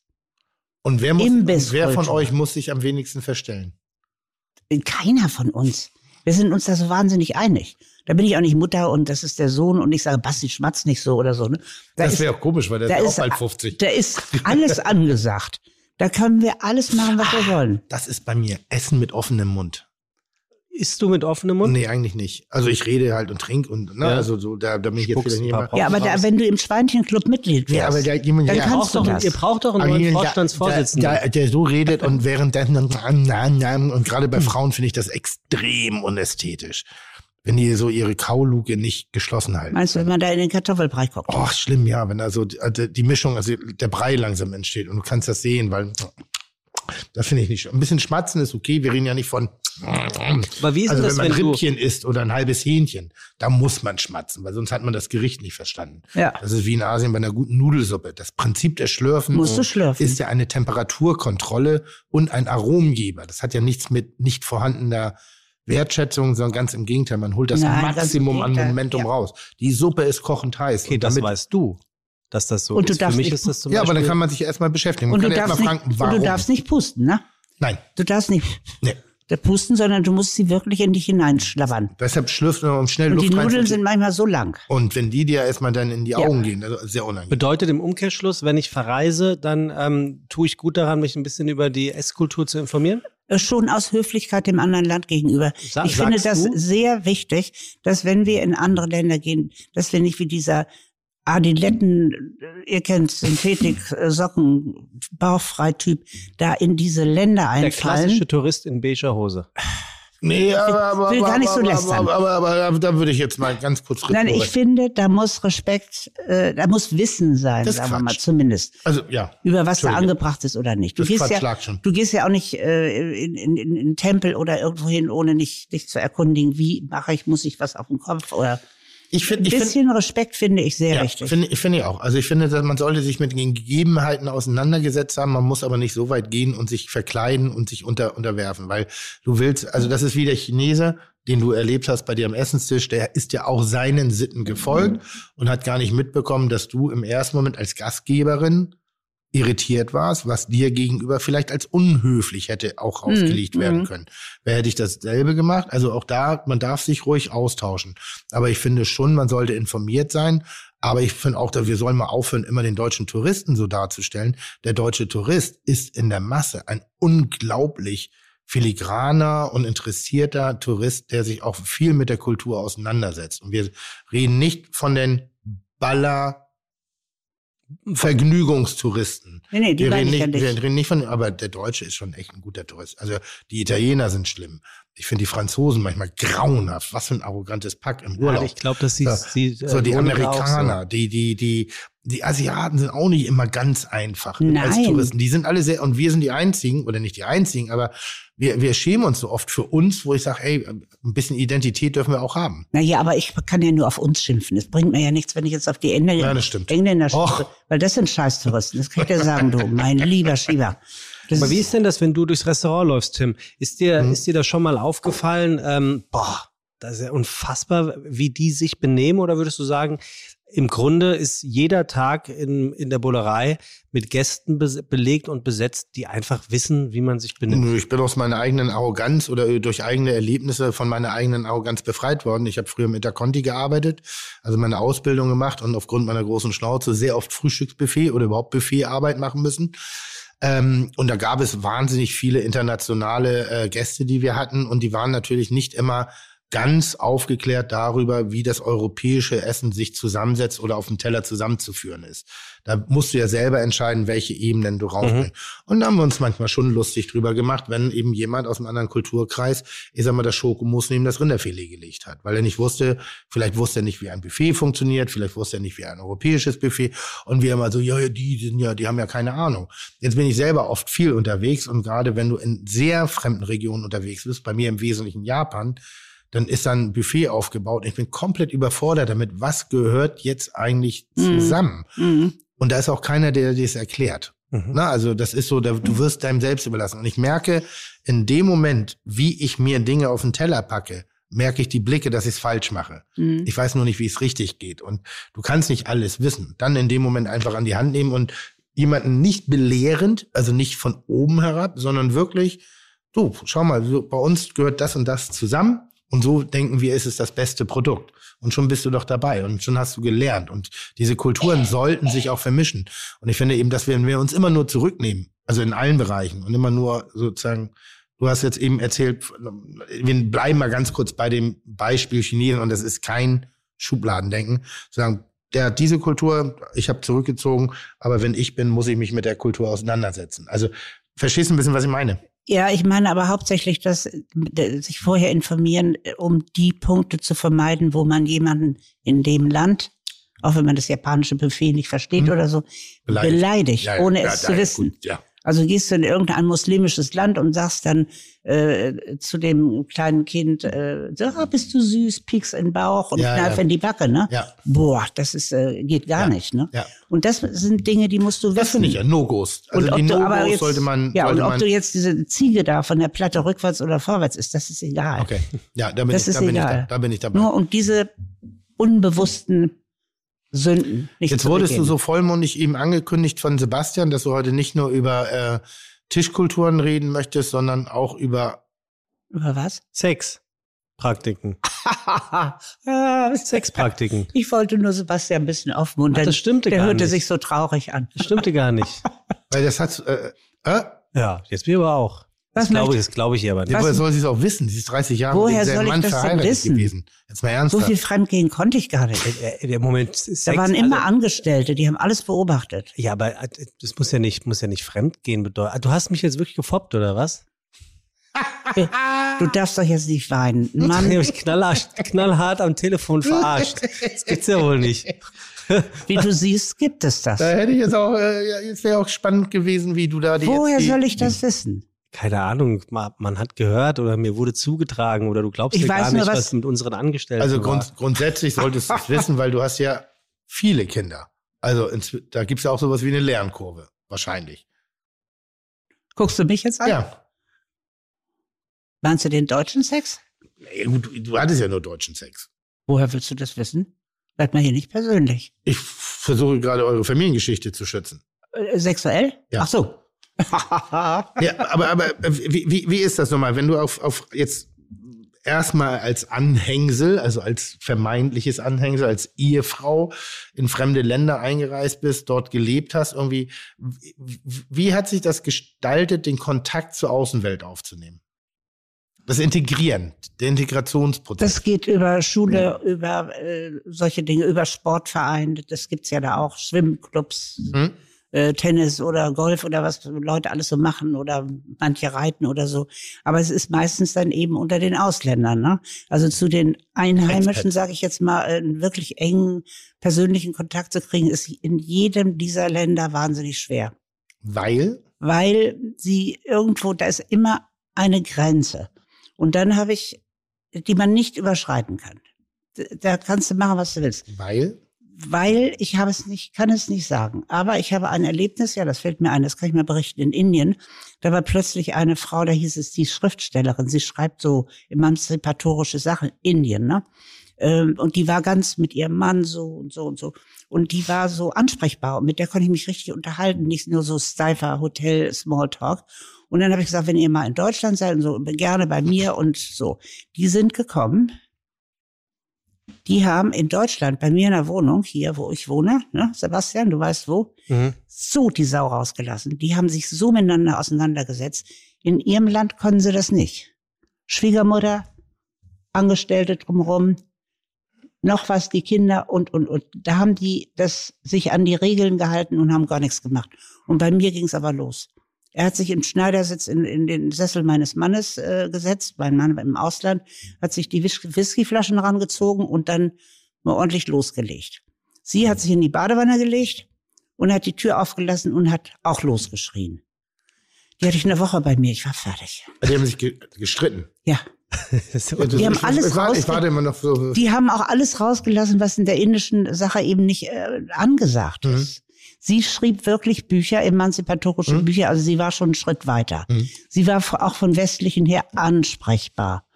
Und wer, muss, wer von euch muss sich am wenigsten verstellen? Keiner von uns. Wir sind uns da so wahnsinnig einig. Da bin ich auch nicht Mutter und das ist der Sohn und ich sage, Basti, schmatz nicht so oder so. Ne? Da das ist- wäre auch komisch, weil der ist ja auch ist- bald 50. Da ist alles angesagt. Da können wir alles machen, was wir wollen. Das ist bei mir Essen mit offenem Mund. Isst du mit offenem Mund? Nee, eigentlich nicht. Also ich rede halt und trinke und, ne, Ja. also so, da, da bin ich jetzt Spuckst paar nicht Pausen Ja, aber da, wenn du im Schweinchenclub Mitglied wärst, Ja, aber der, jemand, dann der, kannst du doch, das. ihr braucht doch einen aber neuen jemand, Vorstandsvorsitzenden. Der, der, der so redet und währenddessen dann, na, na, na, und gerade bei Frauen finde ich das extrem unästhetisch. Wenn die so ihre Kauluke nicht geschlossen halten. Meinst du, wenn man da in den Kartoffelbrei guckt? Oh, schlimm, ja, wenn da so die, also die Mischung, also der Brei langsam entsteht und du kannst das sehen, weil das finde ich nicht. Ein bisschen schmatzen ist okay, wir reden ja nicht von. Aber wie ist also das, wenn man wenn Rippchen isst oder ein halbes Hähnchen, da muss man schmatzen, weil sonst hat man das Gericht nicht verstanden. Ja. Das ist wie in Asien bei einer guten Nudelsuppe. Das Prinzip der Schlürfen schlürfen. ist ja eine Temperaturkontrolle und ein Aromgeber. Das hat ja nichts mit nicht vorhandener Wertschätzung, sondern ganz im Gegenteil. Man holt das Nein, Maximum an Gegenteil, Momentum ja. raus. Die Suppe ist kochend heiß. Okay, Und das damit- weißt du, dass das so Und du ist. Für darfst mich nicht- ist das zum Ja, aber Beispiel, dann kann man sich erstmal beschäftigen. Man Und du, darfst erstmal nicht, fragen, und du darfst nicht pusten, ne? Nein, Du darfst nicht nee. da pusten, sondern du musst sie wirklich in dich hineinschlabbern. Deshalb schlürft man um schnell Und Luft die rein. Nudeln sind manchmal so lang. und wenn die dir erstmal dann in die Ja. Augen gehen, ist sehr unangenehm. bedeutet im Umkehrschluss, wenn ich verreise, dann ähm, tue ich gut daran, mich ein bisschen über die Esskultur zu informieren? Äh, Schon aus Höflichkeit dem anderen Land gegenüber. Sa- ich finde das du? sehr wichtig, dass wenn wir in andere Länder gehen, dass wir nicht wie dieser Adiletten, ihr kennt Synthetik, äh, Socken, Bauchfrei-Typ, da in diese Länder Der einfallen. klassische Tourist in beiger Hose. Nee, aber, aber, will aber, gar nicht so aber, lästern. aber, aber, aber, da würde ich jetzt mal ganz kurz Nein, ich finde, da muss Respekt, äh, da muss Wissen sein, Das sagen wir mal Quatsch. zumindest. Also, ja. über was da angebracht ist oder nicht. Du Das gehst Quatsch ja, schon. du gehst ja auch nicht äh, in, in, in, in Tempel oder irgendwo hin, ohne nicht dich zu erkundigen, wie mache ich, muss ich was auf dem Kopf oder Ich finde, Ein bisschen Respekt finde ich sehr ja, richtig. finde ich finde auch. Also ich finde, dass man sollte sich mit den Gegebenheiten auseinandergesetzt haben. Man muss aber nicht so weit gehen und sich verkleiden und sich unter, unterwerfen, weil du willst, also das ist wie der Chinese, den du erlebt hast bei dir am Essenstisch, der ist ja auch seinen Sitten gefolgt und hat gar nicht mitbekommen, dass du im ersten Moment als Gastgeberin irritiert warst, was dir gegenüber vielleicht als unhöflich hätte auch ausgelegt Mhm, werden mhm. können. Wer hätte ich dasselbe gemacht? Also auch da, man darf sich ruhig austauschen. Aber ich finde schon, man sollte informiert sein. Aber ich finde auch, dass wir sollen mal aufhören, immer den deutschen Touristen so darzustellen. Der deutsche Tourist ist in der Masse ein unglaublich filigraner und interessierter Tourist, der sich auch viel mit der Kultur auseinandersetzt. Und wir reden nicht von den Baller Vergnügungstouristen. Nee, nee, die wir, reden ich nicht, ja wir nicht. reden nicht von, aber der Deutsche ist schon echt ein guter Tourist. Also die Italiener sind schlimm. Ich finde die Franzosen manchmal grauenhaft. Was für ein arrogantes Pack im Urlaub. Ja, ich glaube, das sieht, Ja. so äh, die Monika auch Amerikaner, die, die, die, die Asiaten sind auch nicht immer ganz einfach als Nein. Touristen. Die sind alle sehr, und wir sind die einzigen, oder nicht die einzigen, aber wir, wir schämen uns so oft für uns, wo ich sage, ey, ein bisschen Identität dürfen wir auch haben. Naja, aber ich kann ja nur auf uns schimpfen. Das bringt mir ja nichts, wenn ich jetzt auf die Engländer, Ja, das stimmt. Engländer Och. schimpfe, weil das sind Scheißtouristen. Das kann ich dir sagen, du, mein lieber Schieber. Das Aber wie ist denn das, wenn du durchs Restaurant läufst, Tim? Ist dir, Mhm. ist dir das schon mal aufgefallen? Ähm, boah, das ist ja unfassbar, wie die sich benehmen. Oder würdest du sagen, im Grunde ist jeder Tag in, in der Bullerei mit Gästen bes- belegt und besetzt, die einfach wissen, wie man sich benimmt? Ich bin aus meiner eigenen Arroganz oder durch eigene Erlebnisse von meiner eigenen Arroganz befreit worden. Ich habe früher im Interconti gearbeitet, also meine Ausbildung gemacht und aufgrund meiner großen Schnauze sehr oft Frühstücksbuffet oder überhaupt Buffetarbeit machen müssen. Ähm, und da gab es wahnsinnig viele internationale äh, Gäste, die wir hatten. Und die waren natürlich nicht immer ganz aufgeklärt darüber, wie das europäische Essen sich zusammensetzt oder auf dem Teller zusammenzuführen ist. Da musst du ja selber entscheiden, welche Ebenen du rausbringst. Und da haben wir uns manchmal schon lustig drüber gemacht, wenn eben jemand aus einem anderen Kulturkreis, ich sag mal, das Schokomus neben das Rinderfilet gelegt hat. Weil er nicht wusste, vielleicht wusste er nicht, wie ein Buffet funktioniert, vielleicht wusste er nicht, wie ein europäisches Buffet. Und wir immer so, ja, ja, die, die sind ja, die haben ja keine Ahnung. Jetzt bin ich selber oft viel unterwegs und gerade wenn du in sehr fremden Regionen unterwegs bist, bei mir im Wesentlichen Japan, dann ist da ein Buffet aufgebaut. Ich bin komplett überfordert damit, was gehört jetzt eigentlich Mhm. zusammen? Mhm. Und da ist auch keiner, der dir es erklärt. Mhm. Na, also das ist so, da- du wirst deinem selbst überlassen. Und ich merke in dem Moment, wie ich mir Dinge auf den Teller packe, merke ich die Blicke, dass ich es falsch mache. Mhm. Ich weiß nur nicht, wie es richtig geht. Und du kannst nicht alles wissen. Dann in dem Moment einfach an die Hand nehmen und jemanden nicht belehrend, also nicht von oben herab, sondern wirklich, du, schau mal, bei uns gehört das und das zusammen. Und so denken wir, ist es das beste Produkt. Und schon bist du doch dabei und schon hast du gelernt. Und diese Kulturen sollten sich auch vermischen. Und ich finde eben, dass wir, wenn wir uns immer nur zurücknehmen, also in allen Bereichen und immer nur sozusagen, du hast jetzt eben erzählt, wir bleiben mal ganz kurz bei dem Beispiel Chinesen und das ist kein Schubladendenken. Sagen, der hat diese Kultur, ich habe zurückgezogen, aber wenn ich bin, muss ich mich mit der Kultur auseinandersetzen. Also verstehst du ein bisschen, was ich meine? Ja, ich meine aber hauptsächlich, dass äh, sich vorher informieren, äh, um die Punkte zu vermeiden, wo man jemanden in dem Land, auch wenn man das japanische Buffet nicht versteht Mhm. oder so, Beleidigt. beleidigt, Ja, ohne ja, es ja, zu wissen. gut, ja. Also gehst du in irgendein muslimisches Land und sagst dann äh, zu dem kleinen Kind, äh, so, ah, bist du süß, pieks in den Bauch und Ja, kneif ja. in die Backe, ne? Ja. Boah, das ist äh, geht gar Ja, nicht, ne? ja. Und das sind Dinge, die musst du wissen. Das finde ich ja No-Gos. Also und die ob No-Gos jetzt, sollte man, ja, sollte und ob man du jetzt diese Ziege da von der Platte rückwärts oder vorwärts ist, das ist egal. Okay, ja, da bin, Das ich, da, bin ich, da, da bin ich dabei. Nur um diese unbewussten Sünden nicht Jetzt wurdest du so vollmundig eben angekündigt von Sebastian, dass du heute nicht nur über äh, Tischkulturen reden möchtest, sondern auch über Über was? Sexpraktiken. Ja, Sexpraktiken. ich wollte nur Sebastian ein bisschen aufmuntern. Ach, das stimmte Der gar hörte nicht. sich so traurig an. Das stimmte gar nicht. weil das hat äh, äh, Ja, jetzt bin ich aber auch. Was Das glaube ich, das glaube ich aber nicht. woher soll sie es auch wissen? Sie ist 30 Jahre Woher mit demselben soll ich Mann das denn verheiratet wissen? gewesen. Jetzt mal So ernsthaft. viel Fremdgehen konnte ich gar nicht. Äh, Der Moment Sex, Da waren immer also- Angestellte, die haben alles beobachtet. Ja, aber äh, das muss ja nicht, muss ja nicht fremdgehen bedeuten. Du hast mich jetzt wirklich gefoppt, oder was? Du darfst doch jetzt nicht weinen. Mann, ich mich knallhart, knallhart am Telefon verarscht. Das gibt's ja wohl nicht. wie du siehst, gibt es das. Da hätte ich jetzt auch, äh, es wäre auch spannend gewesen, wie du da die Woher jetzt die, soll ich das wissen? Keine Ahnung, ma- man hat gehört oder mir wurde zugetragen oder du glaubst Ich ja weiß gar nur, nicht, was, was- mit unseren Angestellten Also war. grund, grundsätzlich solltest du es wissen, weil du hast ja viele Kinder. Also ins, da gibt es ja auch sowas wie eine Lernkurve, wahrscheinlich. Guckst du mich jetzt an? Ja. Meinst du den deutschen Sex? Gut, du, du hattest ja nur deutschen Sex. Woher willst du das wissen? Bleibt mal hier nicht persönlich. Ich versuche gerade eure Familiengeschichte zu schützen. Äh, sexuell? Ja. Ach so. Ja, aber, aber äh, wie, wie, wie ist das nochmal, wenn du auf, auf jetzt erstmal als Anhängsel, also als vermeintliches Anhängsel, als Ehefrau in fremde Länder eingereist bist, dort gelebt hast, irgendwie, wie, hat sich das gestaltet, den Kontakt zur Außenwelt aufzunehmen? Das Integrieren, der Integrationsprozess. Das geht über Schule, über äh, solche Dinge, über Sportvereine. Das gibt's ja da auch. Schwimmclubs, Hm? Äh, Tennis oder Golf oder was Leute alles so machen oder manche reiten oder so. Aber es ist meistens dann eben unter den Ausländern. Ne? Also zu den Einheimischen, sage ich jetzt mal, einen wirklich engen persönlichen Kontakt zu kriegen, ist in jedem dieser Länder wahnsinnig schwer. Weil? Weil sie irgendwo, da ist immer eine Grenze. Und dann habe ich, die man nicht überschreiten kann. Da kannst du machen, was du willst Weil? Weil ich habe es nicht, kann es nicht sagen. Aber ich habe ein Erlebnis, ja, das fällt mir ein, das kann ich mal berichten, in Indien. Da war plötzlich eine Frau, da hieß es, die Schriftstellerin, sie schreibt so emanzipatorische Sachen, Indien, ne? Ähm, Und die war ganz mit ihrem Mann so und so und so. Und die war so ansprechbar. Und mit der konnte ich mich richtig unterhalten, nicht nur so steifer Hotel Smalltalk. Und dann habe ich gesagt, wenn ihr mal in Deutschland seid und so, gerne bei mir und so. Die sind gekommen, die haben in Deutschland bei mir in der Wohnung, hier wo ich wohne, ne, Sebastian, du weißt wo, Mhm. so die Sau rausgelassen. Die haben sich so miteinander auseinandergesetzt. In ihrem Land konnten sie das nicht. Schwiegermutter, Angestellte drumherum, noch was, die Kinder und, und, und. Da haben die das sich an die Regeln gehalten und haben gar nichts gemacht. Und bei mir ging es aber los. Er hat sich im Schneidersitz in, in den Sessel meines Mannes äh, gesetzt, mein Mann im Ausland, hat sich die Whis- Whiskyflaschen rangezogen und dann mal ordentlich losgelegt. Sie hat sich in die Badewanne gelegt und hat die Tür aufgelassen und hat auch losgeschrien. Die hatte ich eine Woche bei mir, ich war fertig. Die haben sich ge gestritten. Ja. Die haben alles ich, warte, ich warte immer noch so. Die haben auch alles rausgelassen, was in der indischen Sache eben nicht äh, angesagt Mhm. ist. Sie schrieb wirklich Bücher, emanzipatorische Mhm. Bücher, also sie war schon einen Schritt weiter. Sie war auch von westlichen her ansprechbar.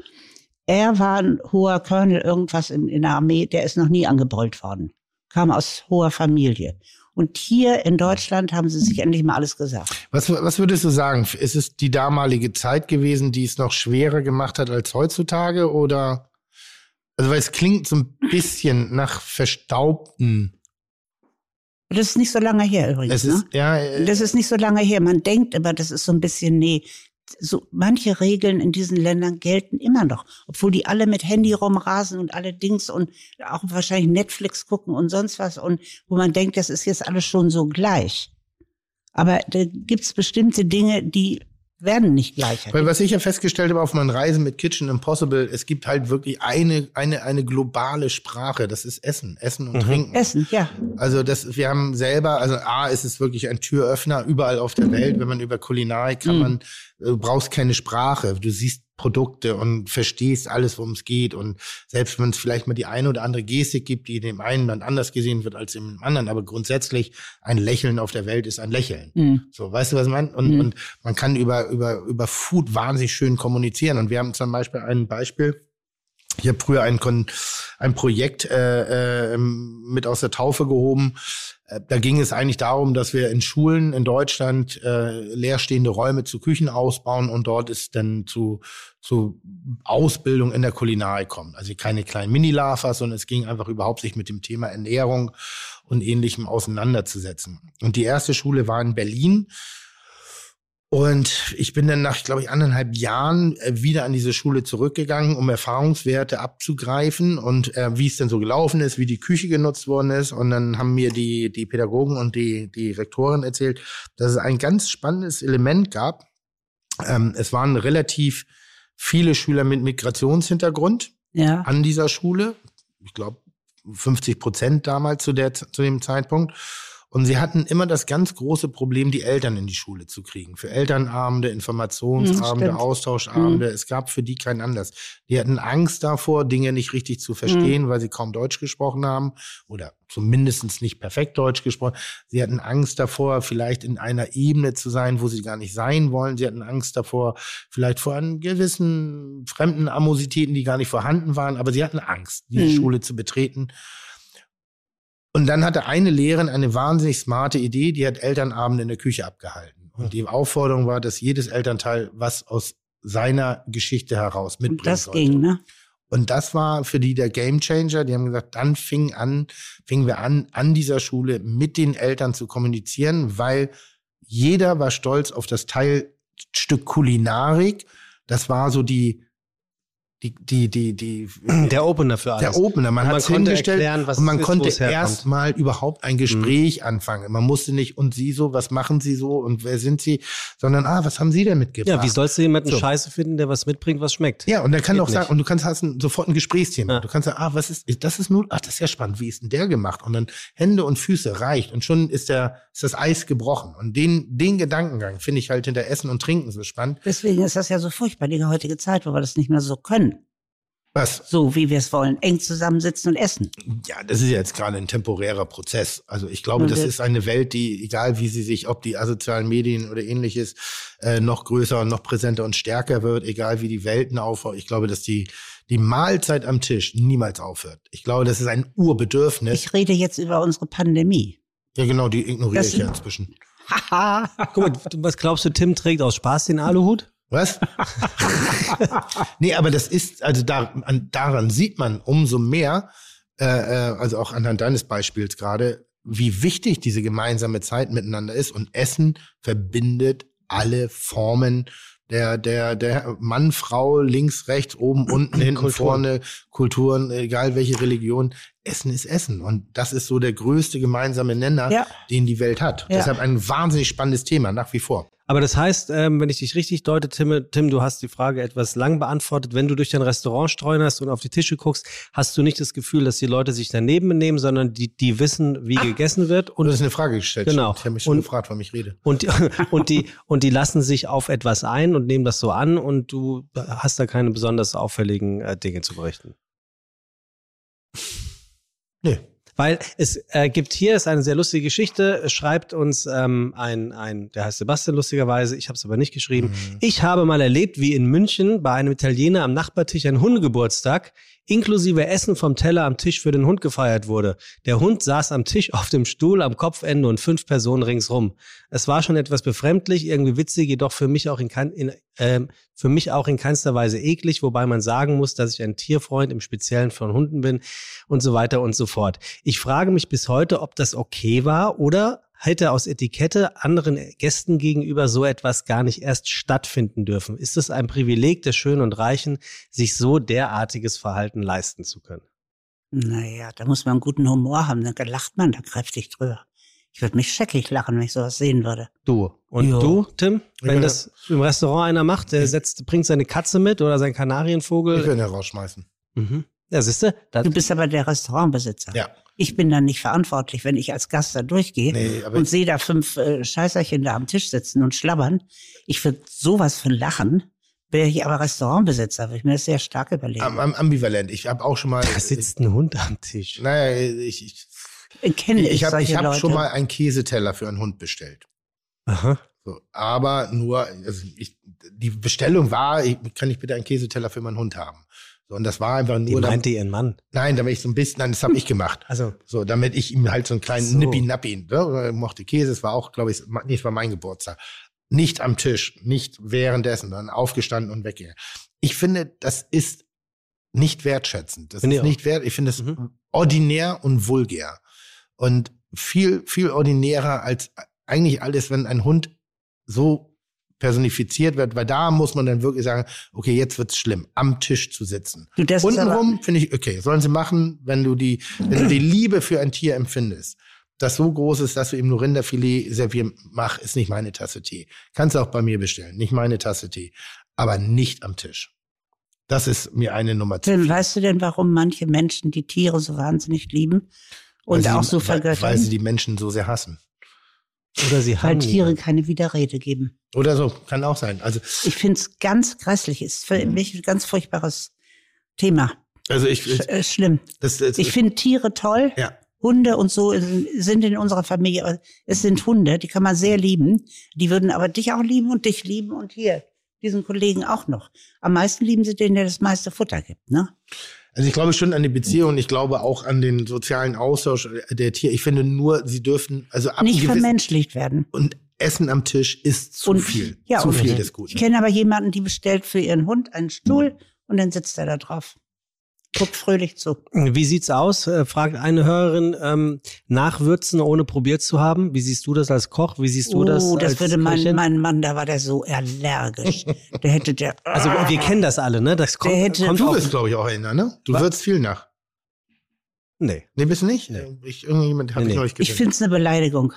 Er war ein hoher Colonel, irgendwas in, in der Armee, der ist noch nie angebrüllt worden. Kam aus hoher Familie. Und hier in Deutschland haben sie sich endlich mal alles gesagt. Was, was würdest du sagen? Ist es die damalige Zeit gewesen, die es noch schwerer gemacht hat als heutzutage? Oder also weil es klingt so ein bisschen nach verstaubten. Das ist nicht so lange her übrigens. Es ist ne? ja äh, Das ist nicht so lange her. Man denkt immer, das ist so ein bisschen, nee. So, manche Regeln in diesen Ländern gelten immer noch, obwohl die alle mit Handy rumrasen und alle Dings und auch wahrscheinlich Netflix gucken und sonst was und wo man denkt, das ist jetzt alles schon so gleich. Aber da gibt's bestimmte Dinge, die werden nicht gleicher. Weil was ich ja festgestellt habe auf meinen Reisen mit Kitchen Impossible, es gibt halt wirklich eine, eine, eine globale Sprache. Das ist Essen. Essen und Mhm. Trinken. Essen, ja. Also das, wir haben selber, also A, ist es wirklich ein Türöffner überall auf der Welt. Wenn man über Kulinarik kann Mhm. man, du brauchst keine Sprache. Du siehst Produkte und verstehst alles, worum es geht. Und selbst wenn es vielleicht mal die eine oder andere Gestik gibt, die in dem einen Land anders gesehen wird als im anderen, aber grundsätzlich ein Lächeln auf der Welt ist ein Lächeln. Mhm. So, weißt du, was ich meine? Und, Mhm. und man kann über, über, über Food wahnsinnig schön kommunizieren. Und wir haben zum Beispiel ein Beispiel. Ich habe früher ein, Kon ein Projekt äh, äh, mit aus der Taufe gehoben. Äh, Da ging es eigentlich darum, dass wir in Schulen in Deutschland äh, leerstehende Räume zu Küchen ausbauen und dort ist dann zu, zu Ausbildung in der Kulinarik kommen. Also keine kleinen Mini-Lavas, sondern es ging einfach überhaupt sich mit dem Thema Ernährung und ähnlichem auseinanderzusetzen. Und die erste Schule war in Berlin. Und ich bin dann nach, glaube ich, anderthalb Jahren äh, wieder an diese Schule zurückgegangen, um Erfahrungswerte abzugreifen und äh, wie es denn so gelaufen ist, wie die Küche genutzt worden ist. Und dann haben mir die, die Pädagogen und die, die Rektorin erzählt, dass es ein ganz spannendes Element gab. Ähm, es waren relativ viele Schüler mit Migrationshintergrund Ja. an dieser Schule. Ich glaube, 50 Prozent damals zu, der, zu dem Zeitpunkt. Und sie hatten immer das ganz große Problem, die Eltern in die Schule zu kriegen. Für Elternabende, Informationsabende, Hm, stimmt. Austauschabende. Es gab für die keinen Anlass. Die hatten Angst davor, Dinge nicht richtig zu verstehen, Hm. weil sie kaum Deutsch gesprochen haben oder zumindest nicht perfekt Deutsch gesprochen. Sie hatten Angst davor, vielleicht in einer Ebene zu sein, wo sie gar nicht sein wollen. Sie hatten Angst davor, vielleicht vor einem gewissen fremden Amositäten, die gar nicht vorhanden waren. Aber sie hatten Angst, diese Hm. Schule zu betreten. Und dann hatte eine Lehrerin eine wahnsinnig smarte Idee, die hat Elternabende in der Küche abgehalten. Und die Aufforderung war, dass jedes Elternteil was aus seiner Geschichte heraus mitbringen Und das sollte. ging, ne? Und das war für die der Gamechanger. Die haben gesagt, dann fing an, fingen wir an, an dieser Schule mit den Eltern zu kommunizieren, weil jeder war stolz auf das Teilstück Kulinarik. Das war so die, die, die, die, die, Der Opener für alles. der Opener. Man Und hat hingestellt erklären, und man ist, konnte es herkommt. Mhm. erst mal überhaupt ein Gespräch anfangen. Man musste nicht, und Sie so, was machen Sie so und wer sind Sie, sondern, ah, was haben Sie denn mitgebracht? Ja, wie sollst du jemanden So. scheiße finden, der was mitbringt, was schmeckt? Ja, und dann kann Geht auch sagen, nicht. und du kannst hast ein, sofort ein Gesprächsthema. Ja. Du kannst sagen, ah, was ist, das ist nur, ach, das ist ja spannend, wie ist denn der gemacht? Und dann Hände und Füße reicht und schon ist der, ist das Eis gebrochen. Und den, den Gedankengang finde ich halt hinter Essen und Trinken so spannend. Deswegen ist das ja so furchtbar, die heutige Zeit, wo wir das nicht mehr so können. Was? So wie wir es wollen. Eng zusammensitzen und essen. Ja, das ist ja jetzt gerade ein temporärer Prozess. Also ich glaube, Und das ist eine Welt, die, egal wie sie sich, ob die asozialen Medien oder ähnliches, äh, noch größer und noch präsenter und stärker wird, egal wie die Welten aufhören. Ich glaube, dass die, die Mahlzeit am Tisch niemals aufhört. Ich glaube, das ist ein Urbedürfnis. Ich rede jetzt über unsere Pandemie. Ja, genau, die ignoriere Das ich ja inzwischen. Haha. Guck mal, was glaubst du, Tim trägt aus Spaß den Aluhut? Was? nee, aber das ist, also da, an, daran sieht man umso mehr, äh, äh, also auch anhand deines Beispiels gerade, wie wichtig diese gemeinsame Zeit miteinander ist. Und Essen verbindet alle Formen der, der, der Mann, Frau, links, rechts, oben, unten, hinten, Kulturen. vorne, Kulturen, egal welche Religion. Essen ist Essen. Und das ist so der größte gemeinsame Nenner, Ja. den die Welt hat. Ja. Deshalb ein wahnsinnig spannendes Thema, nach wie vor. Aber das heißt, ähm, wenn ich dich richtig deute, Tim, Tim, du hast die Frage etwas lang beantwortet. Wenn du durch dein Restaurant streunerst und auf die Tische guckst, hast du nicht das Gefühl, dass die Leute sich daneben benehmen, sondern die, die wissen, wie gegessen wird. Und Und, das ist eine Frage gestellt. Genau. Ich habe mich schon Und- gefragt, warum ich rede. und, und, die, und die lassen sich auf etwas ein und nehmen das so an und du hast da keine besonders auffälligen äh, Dinge zu berichten. Nee. Weil es äh, gibt hier, ist eine sehr lustige Geschichte, es schreibt uns ähm, ein, ein, der heißt Sebastian lustigerweise, ich habe es aber nicht geschrieben. Ich habe mal erlebt, wie in München bei einem Italiener am Nachbartisch ein Hundegeburtstag inklusive Essen vom Teller am Tisch für den Hund gefeiert wurde. Der Hund saß am Tisch auf dem Stuhl am Kopfende und fünf Personen ringsrum. Es war schon etwas befremdlich, irgendwie witzig, jedoch für mich auch in, kein, in ähm, für mich auch in keinster Weise eklig, wobei man sagen muss, dass ich ein Tierfreund im Speziellen von Hunden bin und so weiter und so fort. Ich frage mich bis heute, ob das okay war oder hätte aus Etikette anderen Gästen gegenüber so etwas gar nicht erst stattfinden dürfen. Ist es ein Privileg der Schönen und Reichen, sich so derartiges Verhalten leisten zu können? Naja, da muss man einen guten Humor haben, dann lacht man da kräftig drüber. Ich würde mich scheckig lachen, wenn ich sowas sehen würde. Du. Und Ja. du, Tim? Wenn würde- das im Restaurant einer macht, der setzt, bringt seine Katze mit oder seinen Ich Kanarienvogel. würde ihn rausschmeißen. Mhm. Ja, siehst du? Du bist aber der Restaurantbesitzer. Ja. Ich bin dann nicht verantwortlich, wenn ich als Gast da durchgehe Nee, aber und sehe da fünf äh, Scheißerchen da am Tisch sitzen und schlabbern. Ich würde sowas von lachen. Wäre ich aber Restaurantbesitzer, würde ich mir das sehr stark überlegen. am, am, ambivalent. Ich habe auch schon mal. da sitzt ein Hund am Tisch. Naja, ich, ich, Ich kenne ich, ich habe solche ich hab schon mal einen Käseteller für einen Hund bestellt. Aha. So, aber nur, also ich, die Bestellung war, ich, kann ich bitte einen Käseteller für meinen Hund haben? So, und das war einfach Die nur, damit, meinte ihren Mann. nein, damit ich so ein bisschen, nein, das habe ich gemacht. Also, So, damit ich ihm halt so einen kleinen So. Nippi-Nappi, ne? mochte Käse, es war auch, glaube ich, nee, es war mein Geburtstag. Nicht am Tisch, nicht währenddessen, sondern aufgestanden und weggegangen. Ich finde, das ist nicht wertschätzend. Das Finde ist ich nicht wert, ich finde es Mhm. ordinär und vulgär. Und viel, viel ordinärer als eigentlich alles, wenn ein Hund so personifiziert wird, weil da muss man dann wirklich sagen, okay, jetzt wird's schlimm, am Tisch zu sitzen. Du, das Untenrum finde ich, okay, sollen sie machen, wenn du die, wenn du die Liebe für ein Tier empfindest, das so groß ist, dass du ihm nur Rinderfilet servieren mach, ist nicht meine Tasse Tee. Kannst du auch bei mir bestellen, nicht meine Tasse Tee, aber nicht am Tisch. Das ist mir eine Nummer zu viel. weißt du denn, warum manche Menschen die Tiere so wahnsinnig lieben Und Weil auch sie, so weil, vergöttern. weil sie die Menschen so sehr hassen. Oder sie weil haben Tiere niemanden. keine Widerrede geben. Oder so, kann auch sein. Also, Ich finde es ganz grässlich. Ist für mich ein ganz furchtbares Thema. also ich, Sch äh, schlimm. das, das, Ich finde Tiere toll. ja. Hunde und so sind in unserer Familie. Es sind Hunde, die kann man sehr lieben. Die würden aber dich auch lieben und dich lieben und hier diesen Kollegen auch noch. Am meisten lieben sie den, der das meiste Futter gibt. Ne? Also ich glaube schon an die Beziehung, ich glaube auch an den sozialen Austausch der Tiere. Ich finde nur, sie dürfen, also ab Nicht vermenschlicht werden. und Essen am Tisch ist zu Und- viel. ja, zu viel des Ich Guten. kenne aber jemanden, die bestellt für ihren Hund einen Stuhl und dann sitzt er da drauf. Guckt fröhlich zu. Wie sieht's aus? Äh, fragt eine Hörerin, ähm, nachwürzen ohne probiert zu haben. Wie siehst du das als Koch? Wie siehst du das? Oh, das als würde mein, Köchin? mein Mann, da war der so allergisch. Der hätte der. Also wir kennen das alle, ne? Das kommt, Der hätte- kommt Du bist, glaube ich, auch einer, ne? Du Was? würzt viel nach. Nee. Nee, bist du nicht? Nee. Ich, irgendjemand hat Nee, ich nee. Ich gesehen. finde es eine Beleidigung.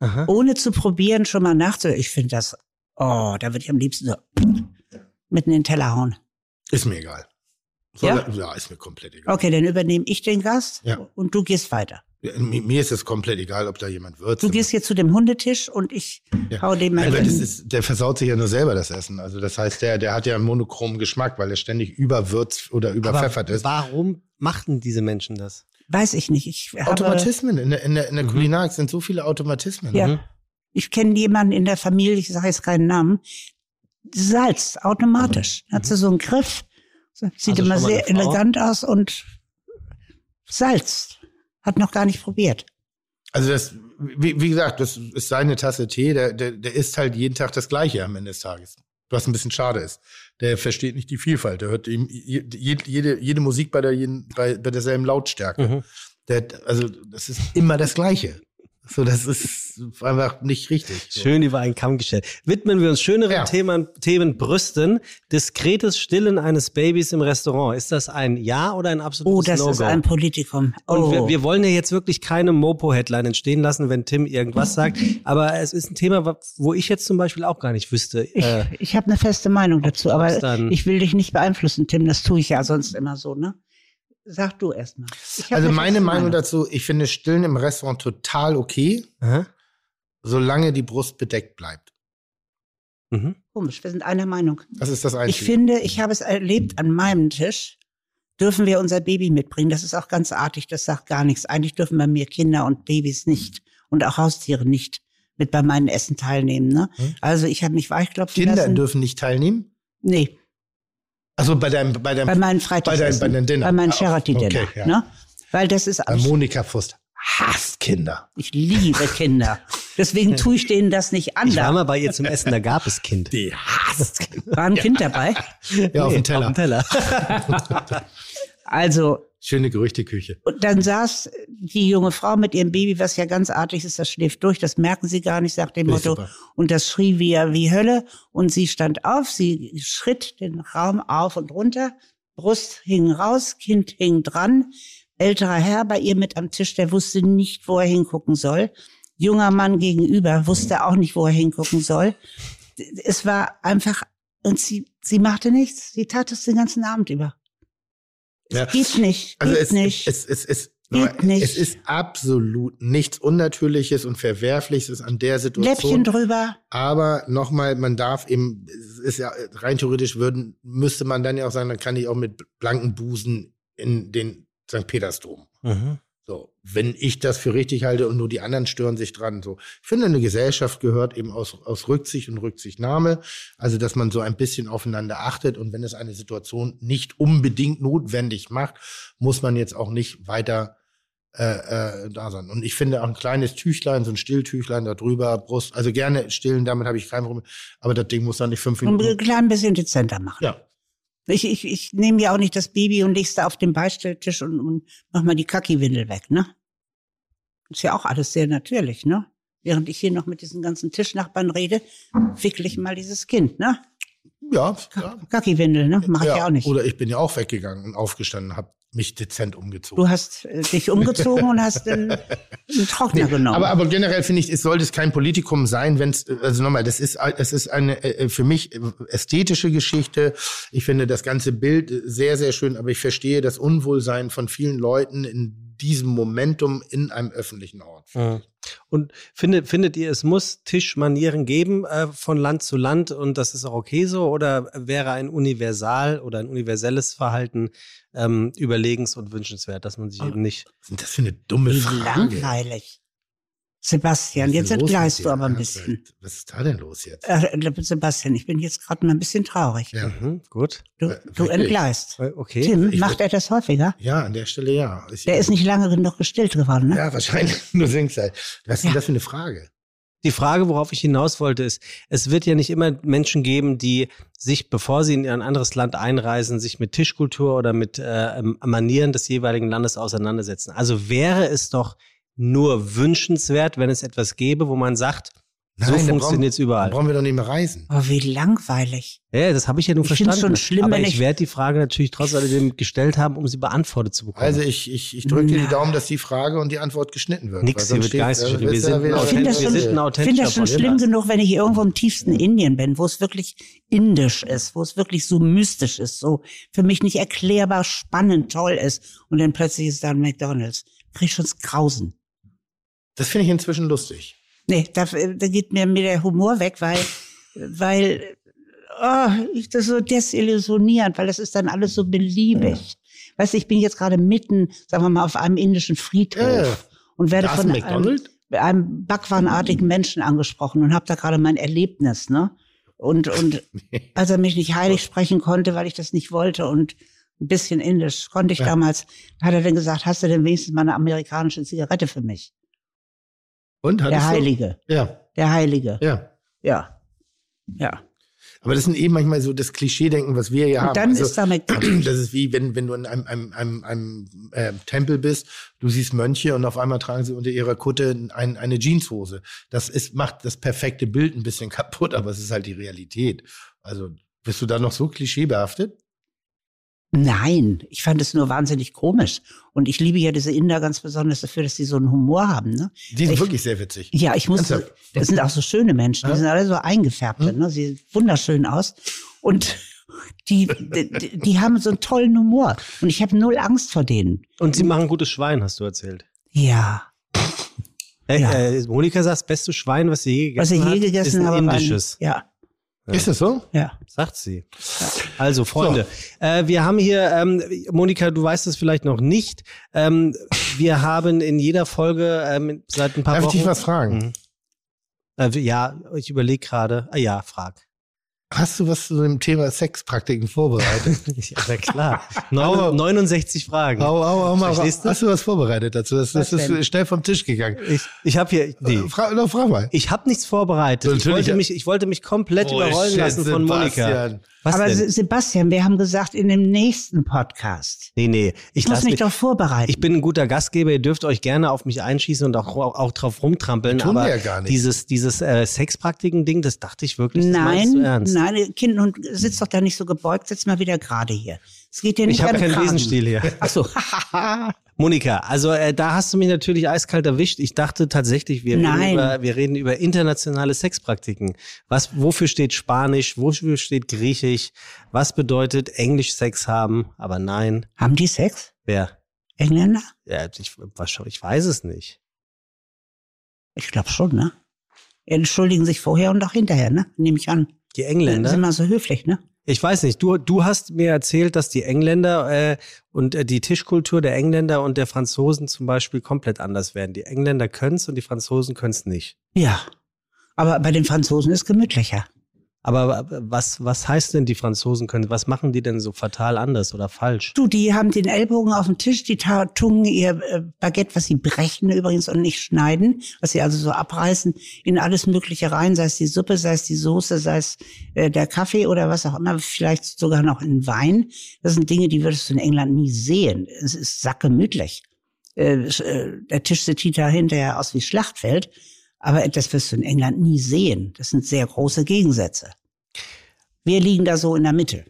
Aha. Ohne zu probieren, schon mal nachzuhören. Ich finde das, oh, da würde ich am liebsten so mitten in den Teller hauen. Ist mir egal. Soll Ja? er- ja, ist mir komplett egal. Okay, dann übernehme ich den Gast Ja. und du gehst weiter. Ja, mir, ist es komplett egal, ob da jemand würzt. Du gehst jetzt zu dem Hundetisch und ich Ja. hau dem mal weil das ist, der versaut sich ja nur selber das Essen. Also das heißt, der, der hat ja einen monochromen Geschmack, weil er ständig überwürzt oder überpfeffert ist. warum machten diese Menschen das? Weiß ich nicht. Ich habe, Automatismen in der, in der, in der Mhm. Kulinarik sind so viele Automatismen. Ja. Mhm. Ich kenne jemanden in der Familie, ich sage jetzt keinen Namen, Salz, automatisch. Hat sie so einen Griff, sieht Also immer sehr Frau? elegant aus und Salz. Hat noch gar nicht probiert. Also das, wie, wie gesagt, das ist seine Tasse Tee, der, der, der isst halt jeden Tag das Gleiche am Ende des Tages. Was ein bisschen schade ist. Der versteht nicht die Vielfalt. Der hört ihm je- jede, jede Musik bei, der, bei, bei derselben Lautstärke. Mhm. Der, also das ist immer das Gleiche. So, das ist einfach nicht richtig. So. Schön über einen Kamm gestellt. Widmen wir uns schöneren Ja. Themen, Themen Brüsten. Diskretes Stillen eines Babys im Restaurant. Ist das ein Ja oder ein absolutes Oh, das No-Go? ist ein Politikum. Und Oh. wir, wir wollen ja jetzt wirklich keine Mopo-Headline entstehen lassen, wenn Tim irgendwas sagt. Aber es ist ein Thema, wo ich jetzt zum Beispiel auch gar nicht wüsste. ich Äh, ich habe eine feste Meinung dazu, aber dann- ich will dich nicht beeinflussen, Tim. Das tue ich ja sonst immer so, ne? Sag du erst mal. Ich Also eine meine Meinung dazu, ich finde Stillen im Restaurant total okay, aha. solange die Brust bedeckt bleibt. Mhm. Komisch, wir sind einer Meinung. Das ist das Ich Einzige. finde, ich habe es erlebt an meinem Tisch. Dürfen wir unser Baby mitbringen? Das ist auch ganz artig. Das sagt gar nichts. Eigentlich dürfen bei mir Kinder und Babys nicht und auch Haustiere nicht mit bei meinem Essen teilnehmen. Ne? Hm? Also ich habe mich weichklopfen Kinder lassen. dürfen nicht teilnehmen? Nee, Also bei deinem, bei deinem, bei meinen bei Freitagsessen. deinem, bei deinem Dinner. Bei meinem Charity-Dinner. Okay, ja. ne? Weil das ist Bei Monika Fust hasst Kinder. Ich liebe Kinder. Deswegen tue ich denen das nicht an. Ich war mal bei ihr zum Essen, da gab es Kind. Die hasst Kinder. war ein Kind dabei. Ja, auf Nee, dem Teller. Auf dem Teller. Also, Schöne Gerüchteküche. und dann saß die junge Frau mit ihrem Baby, was ja ganz artig ist, das schläft durch, das merken sie gar nicht, sagt dem Motto. super. Und das schrie wie, wie Hölle. Und sie stand auf, sie schritt den Raum auf und runter. Brust hing raus, Kind hing dran. Älterer Herr bei ihr mit am Tisch, der wusste nicht, wo er hingucken soll. Junger Mann gegenüber wusste auch nicht, wo er hingucken soll. Es war einfach, und sie, sie machte nichts. Sie tat es den ganzen Abend über. Ja. Geht nicht, geht Also es, nicht. es, es, es, Geht nicht. es ist absolut nichts Unnatürliches und Verwerfliches an der Situation. Läppchen drüber. Aber nochmal, man darf eben, es ist ja rein theoretisch würden, müsste man dann ja auch sagen, dann kann ich auch mit blanken Busen in den St. Petersdom. Mhm. Wenn ich das für richtig halte und nur die anderen stören sich dran. So, ich finde, eine Gesellschaft gehört eben aus, aus Rücksicht und Rücksichtnahme. Also, dass man so ein bisschen aufeinander achtet und wenn es eine Situation nicht unbedingt notwendig macht, muss man jetzt auch nicht weiter äh, äh, da sein. Und ich finde auch ein kleines Tüchlein, so ein Stilltüchlein da drüber, Brust, also gerne stillen, damit habe ich kein Problem. Aber das Ding muss dann nicht fünf Und ein Minuten. klein bisschen dezenter machen. Ja. Ich, ich, ich nehme ja auch nicht das Baby und leg's da auf den Beistelltisch und, und mach mal die Kacki-Windel weg, ne? Ist ja auch alles sehr natürlich, ne? Während ich hier noch mit diesen ganzen Tischnachbarn rede, wickel ich mal dieses Kind, ne? Ja, ja. Kacki-Windel, ne? Mach ich ja auch nicht. Oder ich bin ja auch weggegangen und aufgestanden, habe mich dezent umgezogen. Du hast äh, dich umgezogen und hast den, den Trockner Nee, genommen. Aber, aber generell finde ich, es sollte es kein Politikum sein, wenn es, also nochmal, das ist, es ist eine äh, für mich äh, ästhetische Geschichte. Ich finde das ganze Bild sehr, sehr schön, aber ich verstehe das Unwohlsein von vielen Leuten in diesem Momentum in einem öffentlichen Ort. Mhm. Und findet, findet ihr, es muss Tischmanieren geben äh, von Land zu Land und das ist auch okay so? Oder wäre ein Universal oder ein universelles Verhalten ähm, überlegens und wünschenswert, dass man sich eben nicht. Ist das für eine dumme Wie Frage? langweilig. Sebastian, jetzt entgleist du aber ein bisschen. Was ist da denn los jetzt? Äh, Sebastian, ich bin jetzt gerade mal ein bisschen traurig. Ja. Mhm, gut. Du, Äh, du entgleist. Äh, Okay. Tim, Ich macht er das häufiger? Ja, an der Stelle ja. Ich- Der ist nicht lange genug gestillt geworden, ne? Ja, wahrscheinlich. Nur singst halt. Was ist denn Ja. das für eine Frage? Die Frage, worauf ich hinaus wollte, ist, es wird ja nicht immer Menschen geben, die sich, bevor sie in ein anderes Land einreisen, sich mit Tischkultur oder mit äh, Manieren des jeweiligen Landes auseinandersetzen. Also wäre es doch nur wünschenswert, wenn es etwas gäbe, wo man sagt, so dann funktioniert es überall. Dann brauchen wir doch nicht mehr reisen. Oh, wie langweilig. Ja, das habe ich ja nur Ich find's verstanden. schon schlimm, aber ich, ich- werde die Frage natürlich trotz alledem gestellt haben, um sie beantwortet zu bekommen. Also ich, ich, ich drücke dir die. Daumen, dass die Frage und die Antwort geschnitten wird. Nix, sie wird gar nicht steht- geschnitten. äh, Wir sind Ich finde das schon, find das schon schlimm genug, wenn ich irgendwo im tiefsten Indien bin, wo es wirklich indisch ist, wo es wirklich so mystisch ist, so für mich nicht erklärbar spannend, toll ist und dann plötzlich ist da ein McDonalds. Krieg ich schon das Grausen. Das finde ich inzwischen lustig. Nee, da, da geht mir, mir der Humor weg, weil, weil oh, ich das so desillusionierend, weil das ist dann alles so beliebig. Weißt du, ich bin jetzt gerade mitten, sagen wir mal, auf einem indischen Friedhof Ja. und werde von ein einem, einem backwarnartigen Menschen angesprochen und habe da gerade mein Erlebnis, ne? Und, und als er mich nicht heilig sprechen konnte, weil ich das nicht wollte und ein bisschen indisch konnte ich Ja. damals, hat er dann gesagt, hast du denn wenigstens mal eine amerikanische Zigarette für mich? Und? Der hattest du? Heilige, Ja, der Heilige. ja. Ja. Ja. Aber das sind eben manchmal so das Klischee-Denken, was wir hier haben. Und dann Also, ist da McDonald's. das ist wie, wenn, wenn du in einem, einem, einem, einem äh, Tempel bist, du siehst Mönche und auf einmal tragen sie unter ihrer Kutte ein, eine Jeanshose. Das ist, macht das perfekte Bild ein bisschen kaputt, aber es ist halt die Realität. Also, bist du da noch so klischeebehaftet? Nein, ich fand es nur wahnsinnig komisch. Und ich liebe ja diese Inder ganz besonders dafür, dass sie so einen Humor haben. Ne? Die sind Ich- wirklich sehr witzig. Ja, ich muss, Ernsthaft? das sind auch so schöne Menschen, die Ja. sind alle so eingefärbt, Hm? ne? sie sehen wunderschön aus. Und die, die, die haben so einen tollen Humor. Und ich habe null Angst vor denen. Und sie machen gutes Schwein, hast du erzählt. Ja. Äh, Ja. äh, Monika sagt, das beste Schwein, was sie je Was gegessen hat, ist ein war ein- indisches. Ja, Ist das so? ja. Sagt sie. Also, Freunde, äh, wir haben hier, ähm, Monika, du weißt es vielleicht noch nicht, ähm, wir haben in jeder Folge ähm, seit ein paar Darf ich Wochen... dich was fragen? Mhm. Äh, ja, ich überlege gerade. Ah ja, frag. Hast du was zu dem Thema Sexpraktiken vorbereitet? ja, na klar. Hau- Neun, 69 Fragen. Hau, hau, hau mal, hast du was vorbereitet dazu? Das, das ist denn? schnell vom Tisch gegangen. Ich, ich habe hier... Nee. Frag, no, frag mal. Ich habe nichts vorbereitet. Ich wollte, mich, ich wollte mich komplett überrollen Bullshit, lassen von Monika. Sebastian. Was Aber denn? Se- Sebastian, wir haben gesagt, in dem nächsten Podcast. Nee, nee. Ich, Ich muss lass mich mich, doch vorbereiten. ich bin ein guter Gastgeber, ihr dürft euch gerne auf mich einschießen und auch, auch drauf rumtrampeln. Tun wir aber ja gar nicht. dieses, dieses äh, Sexpraktiken-Ding, das dachte ich wirklich, das meinst Nein, du ernst. nein, Kind und sitzt doch da nicht so gebeugt, sitz mal wieder gerade hier. Es geht dir nicht Ich habe keinen Kragen. Hier. Ach so. Monika, also äh, da hast du mich natürlich eiskalt erwischt. Ich dachte tatsächlich, wir, Reden, Nein. über, wir reden über internationale Sexpraktiken. Was, wofür steht Spanisch? Wofür steht Griechisch? Was bedeutet Englisch Sex haben? Aber nein, haben die Sex? wer? Engländer? Ja, ich, ich weiß es nicht. Ich glaube schon, ne? Entschuldigen sich vorher und auch hinterher, ne? Nehme ich an. Die Sind Engländer? mal so höflich, ne? Ich weiß nicht. Du, du hast mir erzählt, dass die Engländer äh, und äh, die Tischkultur der Engländer und der Franzosen zum Beispiel komplett anders werden. Die Engländer können's und die Franzosen können's nicht. Ja. Aber bei den Franzosen ist gemütlicher. Aber äh, was, was heißt denn, die Franzosen können? Was machen die denn so fatal anders oder falsch? Du, die haben den Ellbogen auf dem Tisch, die tungen ihr äh, Baguette, was sie brechen übrigens und nicht schneiden, was sie also so abreißen, in alles Mögliche rein, sei es die Suppe, sei es die Soße, sei es äh, der Kaffee oder was auch immer, vielleicht sogar noch in Wein. Das sind Dinge, die würdest du in England nie sehen. Es ist sackgemütlich. Äh, äh, der Tisch sieht hinterher aus wie Schlachtfeld, aber das wirst du in England nie sehen. Das sind sehr große Gegensätze. Wir liegen da so in der Mitte.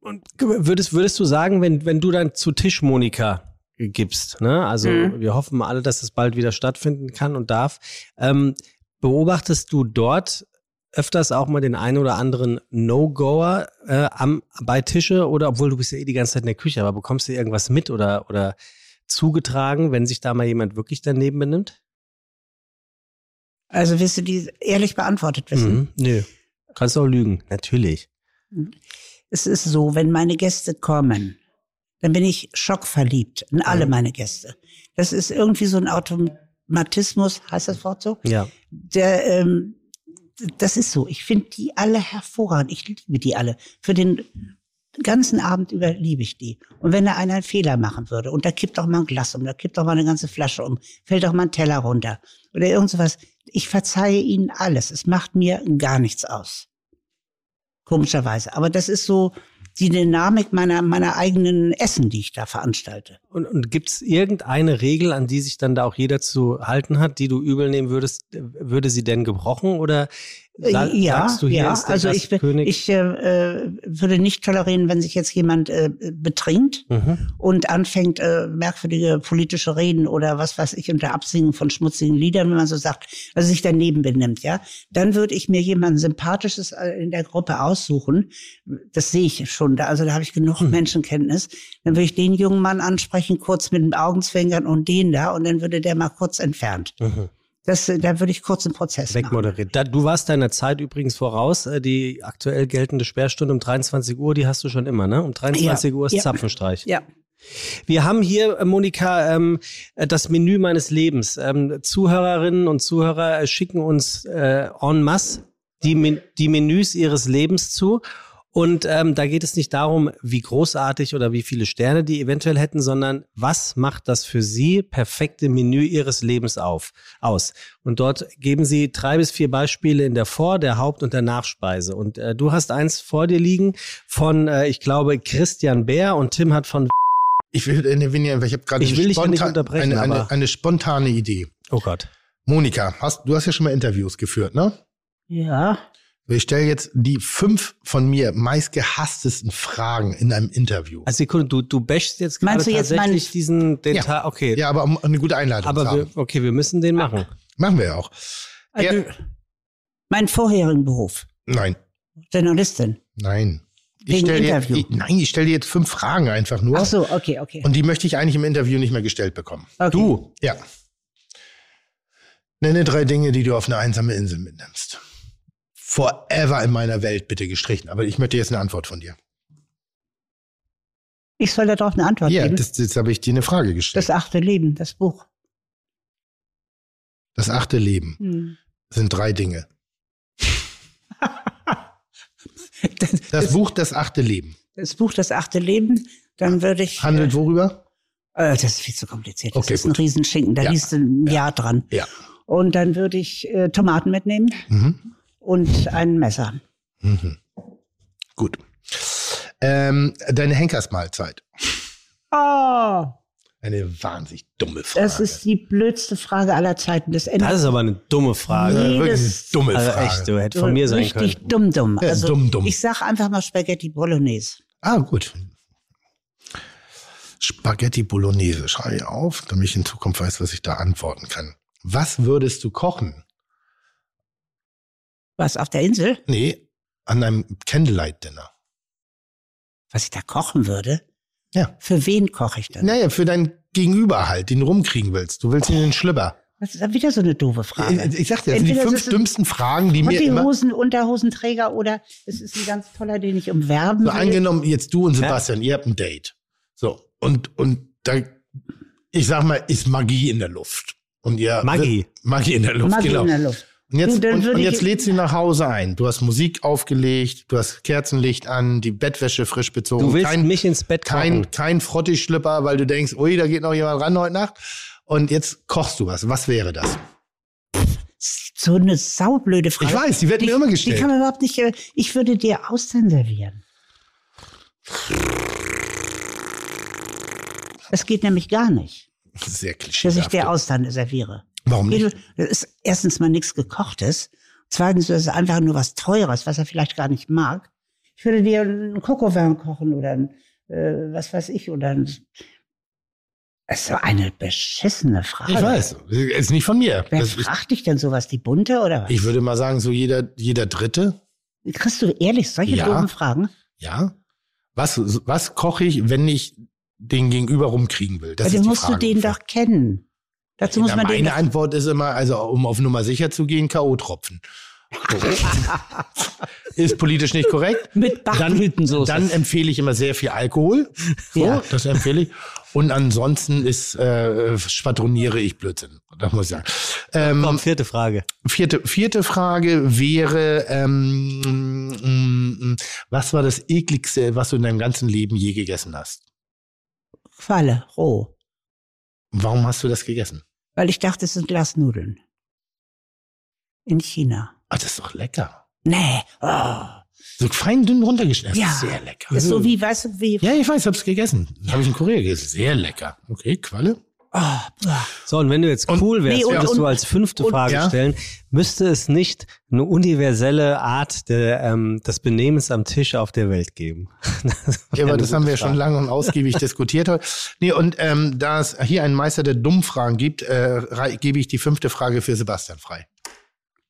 Und würdest, würdest du sagen, wenn, wenn du dann zu Tisch Monika gibst, ne? Also Mhm. wir hoffen alle, dass es bald wieder stattfinden kann und darf. Ähm, beobachtest du dort öfters auch mal den einen oder anderen No-Goer äh, am, bei Tische oder obwohl du bist ja eh die ganze Zeit in der Küche, aber bekommst du irgendwas mit oder, oder zugetragen, wenn sich da mal jemand wirklich daneben benimmt? Also willst du die ehrlich beantwortet wissen? Mhm. Nö. Kannst auch lügen. Natürlich. Es ist so, wenn meine Gäste kommen, dann bin ich schockverliebt in alle meine Gäste. Das ist irgendwie so ein Automatismus, heißt das Wort so? Ja. Der, ähm, das ist so. Ich finde die alle hervorragend. Ich liebe die alle. Für den ganzen Abend über liebe ich die. Und wenn da einer einen Fehler machen würde und da kippt auch mal ein Glas um, da kippt auch mal eine ganze Flasche um, fällt auch mal ein Teller runter oder irgend sowas, ich verzeihe ihnen alles. Es macht mir gar nichts aus. Komischerweise. Aber das ist so die Dynamik meiner, meiner eigenen Essen, die ich da veranstalte. Und, und gibt es irgendeine Regel, an die sich dann da auch jeder zu halten hat, die du übel nehmen würdest? Würde sie denn gebrochen oder sa Äh, ja, sagst du hier ja. ist der also ich, Gastkönig? ich äh, äh, würde nicht tolerieren, wenn sich jetzt jemand äh, betrinkt Mhm. und anfängt, äh, merkwürdige politische Reden oder was weiß ich unter Absingen von schmutzigen Liedern, wenn man so sagt, also sich daneben benimmt, ja, dann würde ich mir jemanden Sympathisches äh, in der Gruppe aussuchen. Das sehe ich schon, da, also da habe ich genug Hm. Menschenkenntnis. Dann würde ich den jungen Mann ansprechen, kurz mit dem Augenzwinkern und den da und dann würde der mal kurz entfernt. Mhm. Das, äh, da würde ich kurz einen Prozess machen. Wegmoderiert. Da, du warst deiner Zeit übrigens voraus. Äh, Die aktuell geltende Sperrstunde um 23 Uhr, die hast du schon immer, ne? Um 23 Ja, Uhr ist ja. Zapfenstreich. Ja. Wir haben hier, äh, Monika, ähm, äh, das Menü meines Lebens. Ähm, Zuhörerinnen und Zuhörer schicken uns äh, en masse die, Men die Menüs ihres Lebens zu. Und ähm, da geht es nicht darum, wie großartig oder wie viele Sterne die eventuell hätten, sondern was macht das für sie perfekte Menü ihres Lebens auf, aus. Und dort geben sie drei bis vier Beispiele in der Vor-, der Haupt- und der Nachspeise. Und äh, du hast eins vor dir liegen von, äh, ich glaube, Christian Bär und Tim hat von Ich will, äh, nee, Vinny, ich habe gerade Ich eine will dich ja nicht spontan- unterbrechen, eine, eine, aber- eine spontane Idee. Oh Gott. Monika, hast, du hast ja schon mal Interviews geführt, ne? Ja. Ich stelle jetzt die fünf von mir meistgehasstesten Fragen in einem Interview. Also Sekunde, du, du bashst jetzt gerade Meinst du jetzt tatsächlich meinen- diesen den Ja. Tag, okay. Ja, aber um eine gute Einleitung aber zu haben. wir, okay, wir müssen den machen. Machen wir ja auch. Also, Ja. Mein vorherigen Beruf, Nein, Journalistin. nein. Ich Wegen stell dir, Interview. ich, nein, ich stelle dir jetzt fünf Fragen einfach nur. Ach so, okay, okay. Und die möchte ich eigentlich im Interview nicht mehr gestellt bekommen. okay. Du, Ja. Nenne drei Dinge, die du auf eine einsame Insel mitnimmst. Forever in meiner Welt bitte gestrichen. Aber ich möchte jetzt eine Antwort von dir. Ich soll darauf eine Antwort Ja, geben. das, jetzt habe ich dir eine Frage gestellt. Das achte Leben, das Buch. Das achte Leben Hm. sind drei Dinge. Das, Das Buch Das achte Leben das Buch, das achte Leben, dann würde ich. handelt worüber? Äh, das ist viel zu kompliziert. Das Okay, ist ein gut. Riesenschinken, da Ja. liest du ein Jahr dran. Ja. Und dann würde ich äh, Tomaten mitnehmen Mhm. Und ein Messer. Mhm. Gut. Ähm, deine Henkersmahlzeit. Oh, Eine wahnsinnig dumme Frage. das ist die blödste Frage aller Zeiten. Das das ist aber eine dumme Frage. äh, wirklich eine jedes- dumme Also Frage. echt, du hättest von mir sein können. Richtig dumm, dumm. Ja, Also, dumm, dumm. Ich sag einfach mal Spaghetti Bolognese. Ah, gut. Spaghetti Bolognese. Schreibe ich auf, damit ich in Zukunft weiß, was ich da antworten kann. Was würdest du kochen? Was, auf der Insel? Nee, an einem Candlelight-Dinner. Was ich da kochen würde? Ja. Für wen koche ich denn? Naja, für dein Gegenüber halt, den du rumkriegen willst. Du willst ihn in den Schlüpper. Das ist ja wieder so eine doofe Frage. Ich, ich sag dir, das sind die Entweder fünf dümmsten Fragen, die mir immer... Hosen, Unterhosenträger oder es ist ein ganz toller, den ich umwerben So will. angenommen, jetzt du und Sebastian, ihr habt ein Date. So, und, und da, ich sag mal, ist Magie in der Luft. Und ihr Magie. Magie in der Luft, Magie genau. in der Luft. Und jetzt, und, und jetzt lädst du ihn nach Hause ein. Du hast Musik aufgelegt, du hast Kerzenlicht an, die Bettwäsche frisch bezogen. Du willst kein, mich ins Bett kochen. kein, kein Frottischlipper, weil du denkst, ui, da geht noch jemand ran heute Nacht. Und jetzt kochst du was. Was wäre das? So eine saublöde Frage. Ich weiß, die wird mir immer gestellt. Die kann man überhaupt nicht. äh, Ich würde dir Austern servieren. Das geht nämlich gar nicht, Sehr dass ich dir Austern serviere. Warum nicht? Das ist erstens mal nichts gekochtes. Zweitens ist es einfach nur was Teures, was er vielleicht gar nicht mag. Ich würde dir einen Kokosvin kochen oder ein, äh, was weiß ich, oder ein, das ist so eine beschissene Frage. Ich weiß, ist nicht von mir. Wer Das fragt dich denn sowas? Die bunte oder was? ich würde mal sagen, so jeder, jeder Dritte. Kriegst du ehrlich solche Ja. doofen Fragen? Ja. Was, was koche ich, wenn ich den Gegenüber rumkriegen will. Das Aber ist dann musst Frage du den doch kennen. Dazu muss Ja, man meine Antwort ist immer, also um auf Nummer sicher zu gehen, K.O.-Tropfen. ist politisch nicht korrekt. mit Dann, Bachblütensoße. dann empfehle ich immer sehr viel Alkohol. So, Ja. das empfehle ich. Und ansonsten ist äh, schwadroniere ich Blödsinn. Das muss ich sagen. Ähm, Komm, vierte Frage. vierte, vierte Frage wäre, ähm, mm, mm, was war das ekligste, was du in deinem ganzen Leben je gegessen hast? Qualle, roh. Warum hast du das gegessen? Weil ich dachte, es sind Glasnudeln. In China. Ah, das ist doch lecker. Nee. Oh. So fein dünn runtergeschnitten. Ja. Sehr lecker. Ist so wie, weißt du, wie. Ja, ich weiß, hab's gegessen. Habe ich in Korea gegessen. Sehr lecker. Okay, Qualle. So, und wenn du jetzt Und- cool wärst, Nee, und- würdest du und- als fünfte und- Frage ja. stellen, müsste es nicht eine universelle Art der, ähm, des Benehmens am Tisch auf der Welt geben? Ja, aber das haben wir schon Frage. lange und ausgiebig diskutiert heute. Nee, und ähm, da es hier einen Meister der Dummfragen gibt, äh, gebe ich die fünfte Frage für Sebastian frei.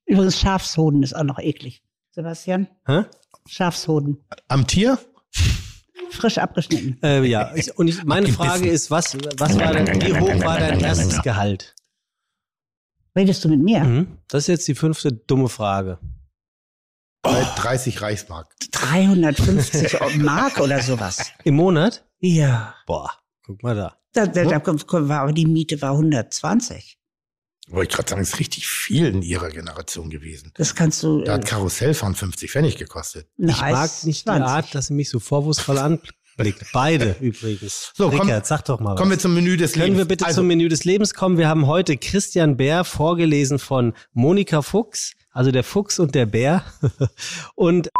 Übrigens, Schafshoden ist auch noch eklig. Sebastian? Hä? Schafshoden. Am Tier? Frisch abgeschnitten. Äh, ja, ich, und ich, meine Frage ist, was, was war denn, wie hoch war dein erstes Gehalt? Redest du mit mir? Mhm. Das ist jetzt die fünfte dumme Frage. Bei 30 Reichsmark. 350 Mark oder sowas. Im Monat? Ja. Boah, guck mal da. Da, da, da kommt- kommt- war, aber die Miete war 120. Wollte ich gerade sagen, ist richtig viel in ihrer Generation gewesen. Das kannst du. Da Äh, hat Karussellfahren 50 Pfennig gekostet. Ich mag nicht die 20. Art, dass sie mich so vorwurfsvoll anblickt. Beide übrigens. So, komm- Rickert, sag doch mal Kommen wir was. zum Menü des Können Lebens. wir bitte also, zum Menü des Lebens kommen? Wir haben heute Christian Bär vorgelesen von Monika Fuchs, also der Fuchs und der Bär. und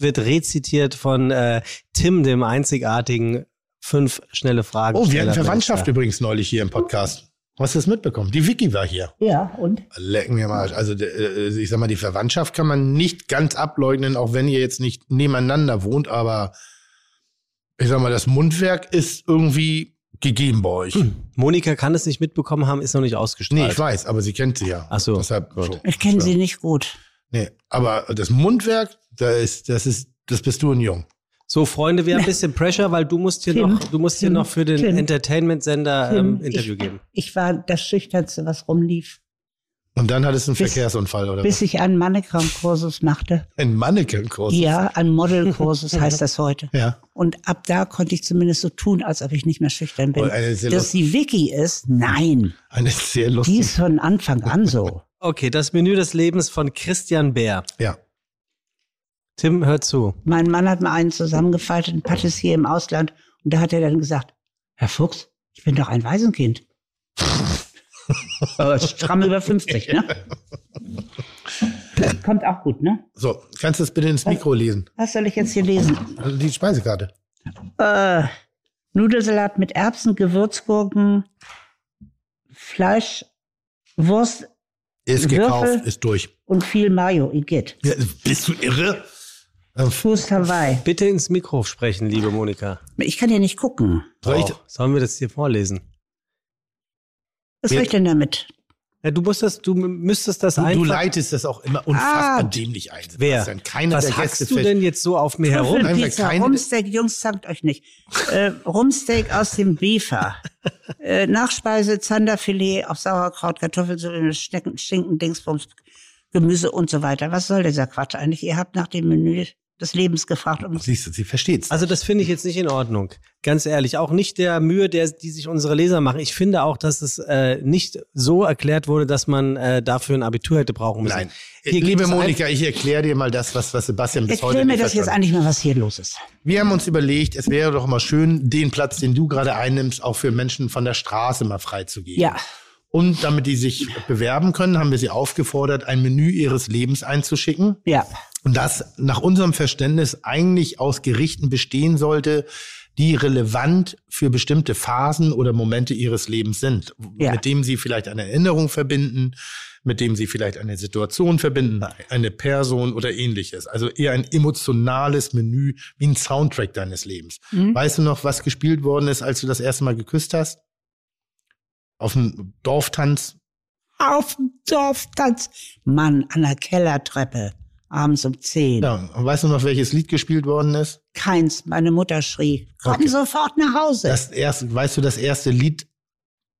wird rezitiert von äh, Tim, dem einzigartigen fünf schnelle Fragen. Oh, wir hatten Verwandtschaft übrigens neulich hier im Podcast. Hast du das mitbekommen? Die Vicky war hier. Ja, und? Lecken wir mal. Also äh, ich sag mal, die Verwandtschaft kann man nicht ganz ableugnen, auch wenn ihr jetzt nicht nebeneinander wohnt, aber ich sag mal, das Mundwerk ist irgendwie gegeben bei euch. Monika kann es nicht mitbekommen haben, ist noch nicht ausgestrahlt. Nee, ich weiß, aber sie kennt sie ja. Ach so, Deshalb, so. Ich kenne sie nicht gut. Nee, aber das Mundwerk, da ist, das ist, das bist du ein Jung. So, Freunde, wir haben ein bisschen Pressure, weil du musst hier Tim, noch, du musst hier Tim, noch für den Entertainment-Sender ähm, Interview ich, geben. Ich war das Schüchternste, was rumlief, Und dann hattest du einen Bis- Verkehrsunfall oder bis was? ich einen Mannequin-Kursus machte. Ein Mannequin-Kurs. Ja, ein Model-Kursus heißt das heute. Ja. Und ab da konnte ich zumindest so tun, als ob ich nicht mehr schüchtern bin. Oh, eine sehr Dass die Vicky ist, nein. Eine sehr Die lustige. ist von Anfang an so. Okay, das Menü des Lebens von Christian Bär. Ja. Tim, hör zu. Mein Mann hat mal einen zusammengefalteten Patissier im Ausland und da hat er dann gesagt, Herr Fuchs, ich bin doch ein Waisenkind. Aber stramm über 50, ne? Kommt auch gut, ne? So, kannst du das bitte ins Mikro lesen? Was soll ich jetzt hier lesen? Also die Speisekarte. Äh, Nudelsalat mit Erbsen, Gewürzgurken, Fleisch, Wurst Ist Würfel. gekauft, ist durch. und viel Mayo. Igitt. Ja, bist du irre? Ähm, Fuß Hawaii. Bitte ins Mikro sprechen, liebe Monika. Ich kann ja nicht gucken. Soll ich, Oh, sollen wir das hier vorlesen? Was soll ich denn damit? Ja, du musst das, du müsstest das du, einfach. du leitest das auch immer unfassbar Ah, dämlich ein. Wer? Keiner Was der hackst Gäste du denn jetzt so auf mir herum? Nein, Pizza, keine- Rumsteak, Jungs, zankt euch nicht. Äh, Rumsteak aus dem Befer. äh, Nachspeise, Zanderfilet auf Sauerkraut, Kartoffelsuppe, Schnecken, Schinken, Dingsbums, Gemüse und so weiter. Was soll dieser Quatsch eigentlich? Ihr habt nach dem Menü des Lebens gefragt. Um Siehst du, sie versteht's. Also das finde ich jetzt nicht in Ordnung. Ganz ehrlich. Auch nicht der Mühe, der, die sich unsere Leser machen. Ich finde auch, dass es äh, nicht so erklärt wurde, dass man äh, dafür ein Abitur hätte brauchen müssen. Nein. Hier Liebe Monika, ich erkläre dir mal das, was, was Sebastian bis heute Erklär mir das jetzt verstanden eigentlich mal, was hier los ist. Wir haben uns überlegt, es wäre doch mal schön, den Platz, den du gerade einnimmst, auch für Menschen von der Straße mal freizugeben. Ja. Und damit die sich bewerben können, haben wir sie aufgefordert, ein Menü ihres Lebens einzuschicken. Ja. Und das nach unserem Verständnis eigentlich aus Gerichten bestehen sollte, die relevant für bestimmte Phasen oder Momente ihres Lebens sind, Ja. mit dem sie vielleicht eine Erinnerung verbinden, mit dem sie vielleicht eine Situation verbinden, eine Person oder ähnliches. Also eher ein emotionales Menü wie ein Soundtrack deines Lebens. Mhm. Weißt du noch, was gespielt worden ist, als du das erste Mal geküsst hast? Auf dem Dorftanz? Auf dem Dorftanz. Mann, an der Kellertreppe. Abends um 10. Ja, und weißt du noch, welches Lied gespielt worden ist? Keins, meine Mutter schrie, komm Okay. sofort nach Hause. Das erste, weißt du, das erste Lied,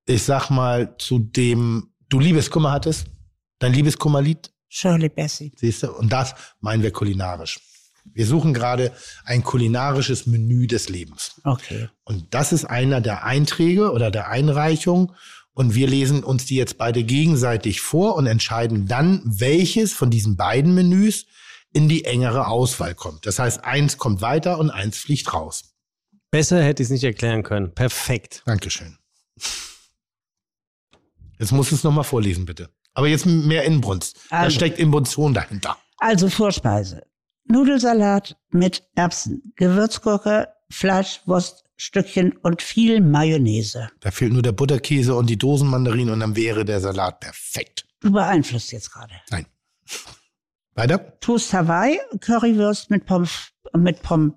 ich sag mal, zu dem du Liebeskummer hattest? Dein Liebeskummerlied? Shirley Bassey. Siehst du? Und das meinen wir kulinarisch. Wir suchen gerade ein kulinarisches Menü des Lebens. Okay. Und das ist einer der Einträge oder der Einreichung. Und wir lesen uns die jetzt beide gegenseitig vor und entscheiden dann, welches von diesen beiden Menüs in die engere Auswahl kommt. Das heißt, eins kommt weiter und eins fliegt raus. Besser hätte ich es nicht erklären können. Perfekt. Dankeschön. Jetzt musst du es nochmal vorlesen, bitte. Aber jetzt mehr Inbrunst. Da Also. steckt Inbrunsion dahinter. Also Vorspeise. Nudelsalat mit Erbsen, Gewürzgurke, Fleisch, Wurst, Stückchen und viel Mayonnaise. Da fehlt nur der Butterkäse und die Dosenmandarinen und dann wäre der Salat perfekt. Du beeinflusst jetzt gerade. Nein. Weiter? Toast Hawaii, Currywurst mit Pommes, mit Pom,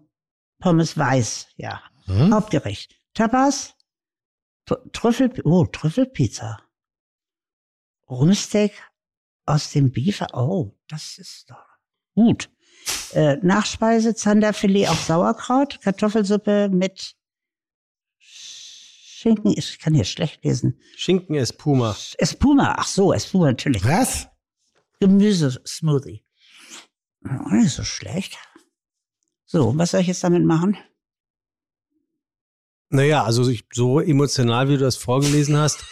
Pommes weiß, ja. Hm? Hauptgericht. Tapas, Tr- Trüffel, oh, Trüffelpizza. Rumsteak aus dem Beef, oh, das ist doch gut. Äh, Nachspeise, Zanderfilet auf Sauerkraut, Kartoffelsuppe mit Schinken, ich kann hier schlecht lesen. Schinken ist Puma. Espuma, ach so, Espuma natürlich. Was? Gemüsesmoothie. Oh, nicht so schlecht. So, was soll ich jetzt damit machen? Naja, also ich, so emotional, wie du das vorgelesen hast,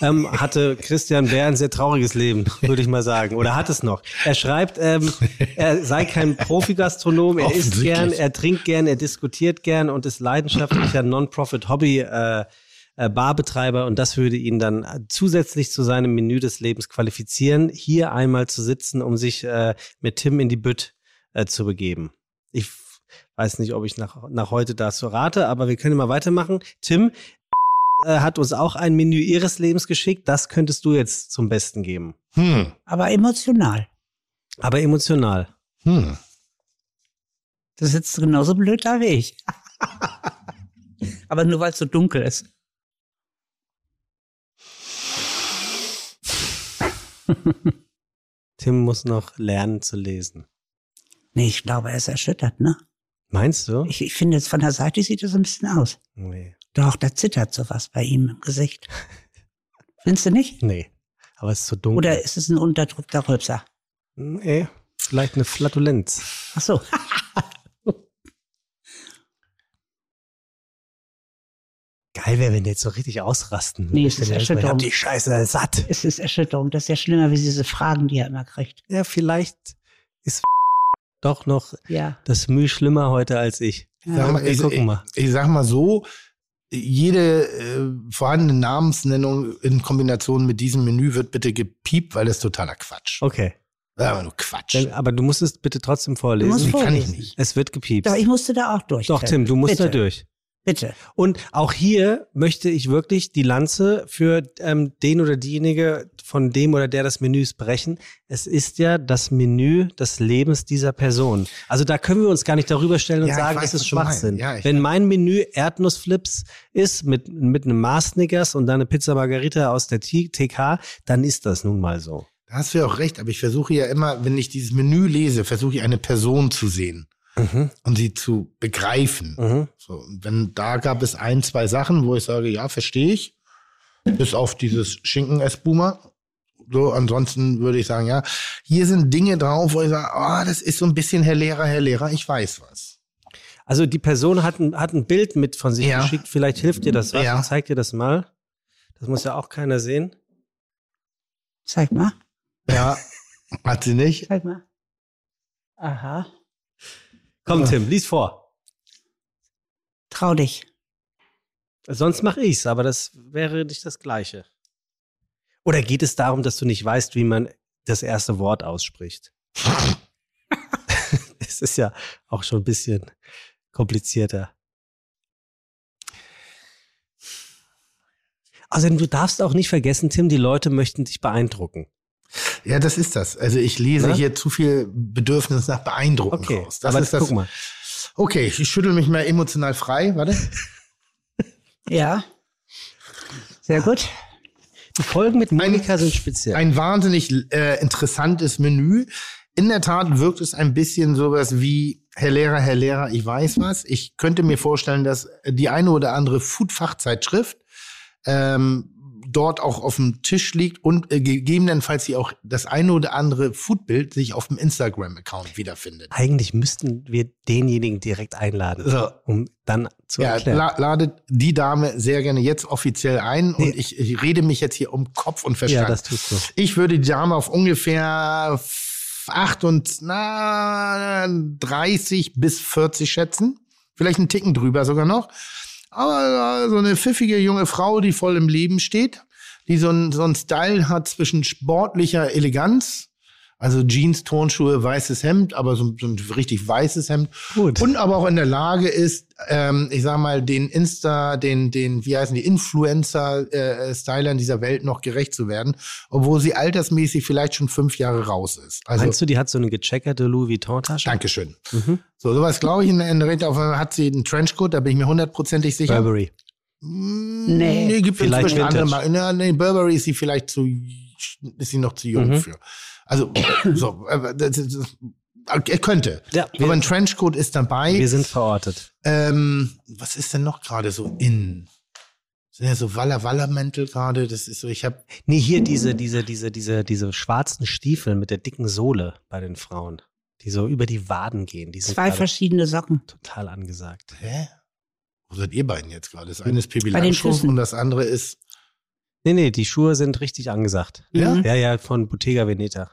ähm, hatte Christian Bär ein sehr trauriges Leben, würde ich mal sagen. Oder hat es noch. Er schreibt, ähm, er sei kein Profi-Gastronom, er isst gern, er trinkt gern, er diskutiert gern und ist leidenschaftlicher Non-Profit-Hobby. Äh, äh, Barbetreiber und das würde ihn dann zusätzlich zu seinem Menü des Lebens qualifizieren, hier einmal zu sitzen, um sich äh, mit Tim in die Bütt äh, zu begeben. Ich weiß nicht, ob ich nach, nach heute dazu rate, aber wir können mal weitermachen. Tim hat uns auch ein Menü ihres Lebens geschickt. Das könntest du jetzt zum Besten geben. Hm. Aber emotional. Aber emotional. Hm. Du sitzt genauso blöd da wie ich. Aber nur weil es so dunkel ist. Tim muss noch lernen zu lesen. Nee, ich glaube, er ist erschüttert, ne? Meinst du? Ich, ich finde jetzt von der Seite sieht es ein bisschen aus. Nee. Doch, da zittert sowas bei ihm im Gesicht. Findest du nicht? Nee. Aber es ist zu dunkel. Oder ist es ein unterdrückter Rülpser? Nee. Vielleicht eine Flatulenz. Ach so. Geil wäre, wenn die jetzt so richtig ausrasten. Nee, es ist Ich hab Erschütterung. die Scheiße satt. Es ist Erschütterung. Das ist ja schlimmer, wie diese Fragen, die er immer kriegt. Ja, vielleicht ist doch noch Ja. das Mühe schlimmer heute als ich. Sag mal, ich, gucken mal. Ich, ich sag mal so, jede äh, vorhandene Namensnennung in Kombination mit diesem Menü wird bitte gepiept, weil das ist totaler Quatsch. Okay. Aber nur Quatsch. Dann, aber du musst es bitte trotzdem vorlesen. musst Nee, kann ich vorlesen. nicht. Es wird gepiept. Doch, ich musste da auch durch. Doch, Tim, du musst Bitte. da durch. Bitte. Und auch hier möchte ich wirklich die Lanze für ähm, den oder diejenige von dem oder der das Menüs brechen. Es ist ja das Menü des Lebens dieser Person. Also da können wir uns gar nicht darüber stellen und Ja, sagen, weiß, es ist. Schwachsinn. Ja, Wenn weiß. mein Menü Erdnussflips ist mit, mit einem Mars Snickers und dann eine Pizza Margarita aus der TK, dann ist das nun mal so. Da hast du ja auch recht, aber ich versuche ja immer, wenn ich dieses Menü lese, versuche ich eine Person zu sehen Mhm. und sie zu begreifen. Mhm. So, und wenn da gab es ein, zwei Sachen, wo ich sage, ja, verstehe ich. Bis auf dieses Schinken-Espuma. So, ansonsten würde ich sagen, ja, hier sind Dinge drauf, wo ich sage, ah, das ist so ein bisschen Herr Lehrer, Herr Lehrer, ich weiß was. Also die Person hat ein, hat ein Bild mit von sich Ja. geschickt. Vielleicht hilft dir das was. Ja. Ich zeig dir das mal. Das muss ja auch keiner sehen. Zeig mal. Ja, hat sie nicht. Zeig mal. Aha. Komm, Tim, lies vor. Trau dich. Sonst mache ich's, aber das wäre nicht das Gleiche. Oder geht es darum, dass du nicht weißt, wie man das erste Wort ausspricht? es ist ja auch schon ein bisschen komplizierter. Außerdem, du darfst auch nicht vergessen, Tim, die Leute möchten dich beeindrucken. Ja, das ist das. Also ich lese Na? hier zu viel Bedürfnis nach Beeindrucken Okay, raus. Das aber ist das. guck mal. Okay, ich schüttel mich mal emotional frei. Warte. Ja. Sehr gut. Die Folgen mit Monika sind speziell. Ein wahnsinnig äh, interessantes Menü in der Tat wirkt es ein bisschen sowas wie Herr Lehrer, Herr Lehrer, ich weiß was. Ich könnte mir vorstellen, dass die eine oder andere Food-Fachzeitschrift ähm, dort auch auf dem Tisch liegt und äh, gegebenenfalls sie auch das eine oder andere Foodbild sich auf dem Instagram-Account wiederfindet. Eigentlich müssten wir denjenigen direkt einladen, So. um dann zu Ja, erklären. la ladet die Dame sehr gerne jetzt offiziell ein und ich, ich rede mich jetzt hier um Kopf und Verstand. ja, das tust du. Ich würde die Dame auf ungefähr 8 und na, 30 bis 40 schätzen. Vielleicht einen Ticken drüber sogar noch. Aber äh, so eine pfiffige junge Frau, die voll im Leben steht, die so einen so einen Style hat zwischen sportlicher Eleganz, also Jeans, Turnschuhe, weißes Hemd, aber so, so ein richtig weißes Hemd. Gut. Und aber auch in der Lage ist, ähm, ich sag mal, den Insta, den, den, wie heißen die, Influencer-Stylern dieser Welt noch gerecht zu werden, obwohl sie altersmäßig vielleicht schon fünf Jahre raus ist. Also, Meinst du, die hat so eine gecheckerte Louis Vuitton-Tasche? Dankeschön. Mhm. So, sowas glaube ich in, in der. Auf einmal hat sie einen Trenchcoat, da bin ich mir hundertprozentig sicher. Burberry. Nee, nee gibt Vielleicht inzwischen andere Vintage. Nee, nee, Burberry ist sie vielleicht zu, ist sie noch zu jung Mhm. für. Also, so, aber das, das, das, er könnte. Ja, wir- aber ein Trenchcoat ist dabei. Wir sind verortet. Ähm, was ist denn noch gerade so in? Sind ja so Walla Walla Mäntel gerade. Das ist so, ich habe Nee, hier diese, diese, diese, diese, diese schwarzen Stiefel mit der dicken Sohle bei den Frauen, die so über die Waden gehen. Die sind Zwei verschiedene Socken. total angesagt. Hä? Wo seid ihr beiden jetzt gerade? Das eine ist den Langstrumpf und das andere ist. Nee, nee, die Schuhe sind richtig angesagt. Ja? Ja, ja, von Bottega Veneta.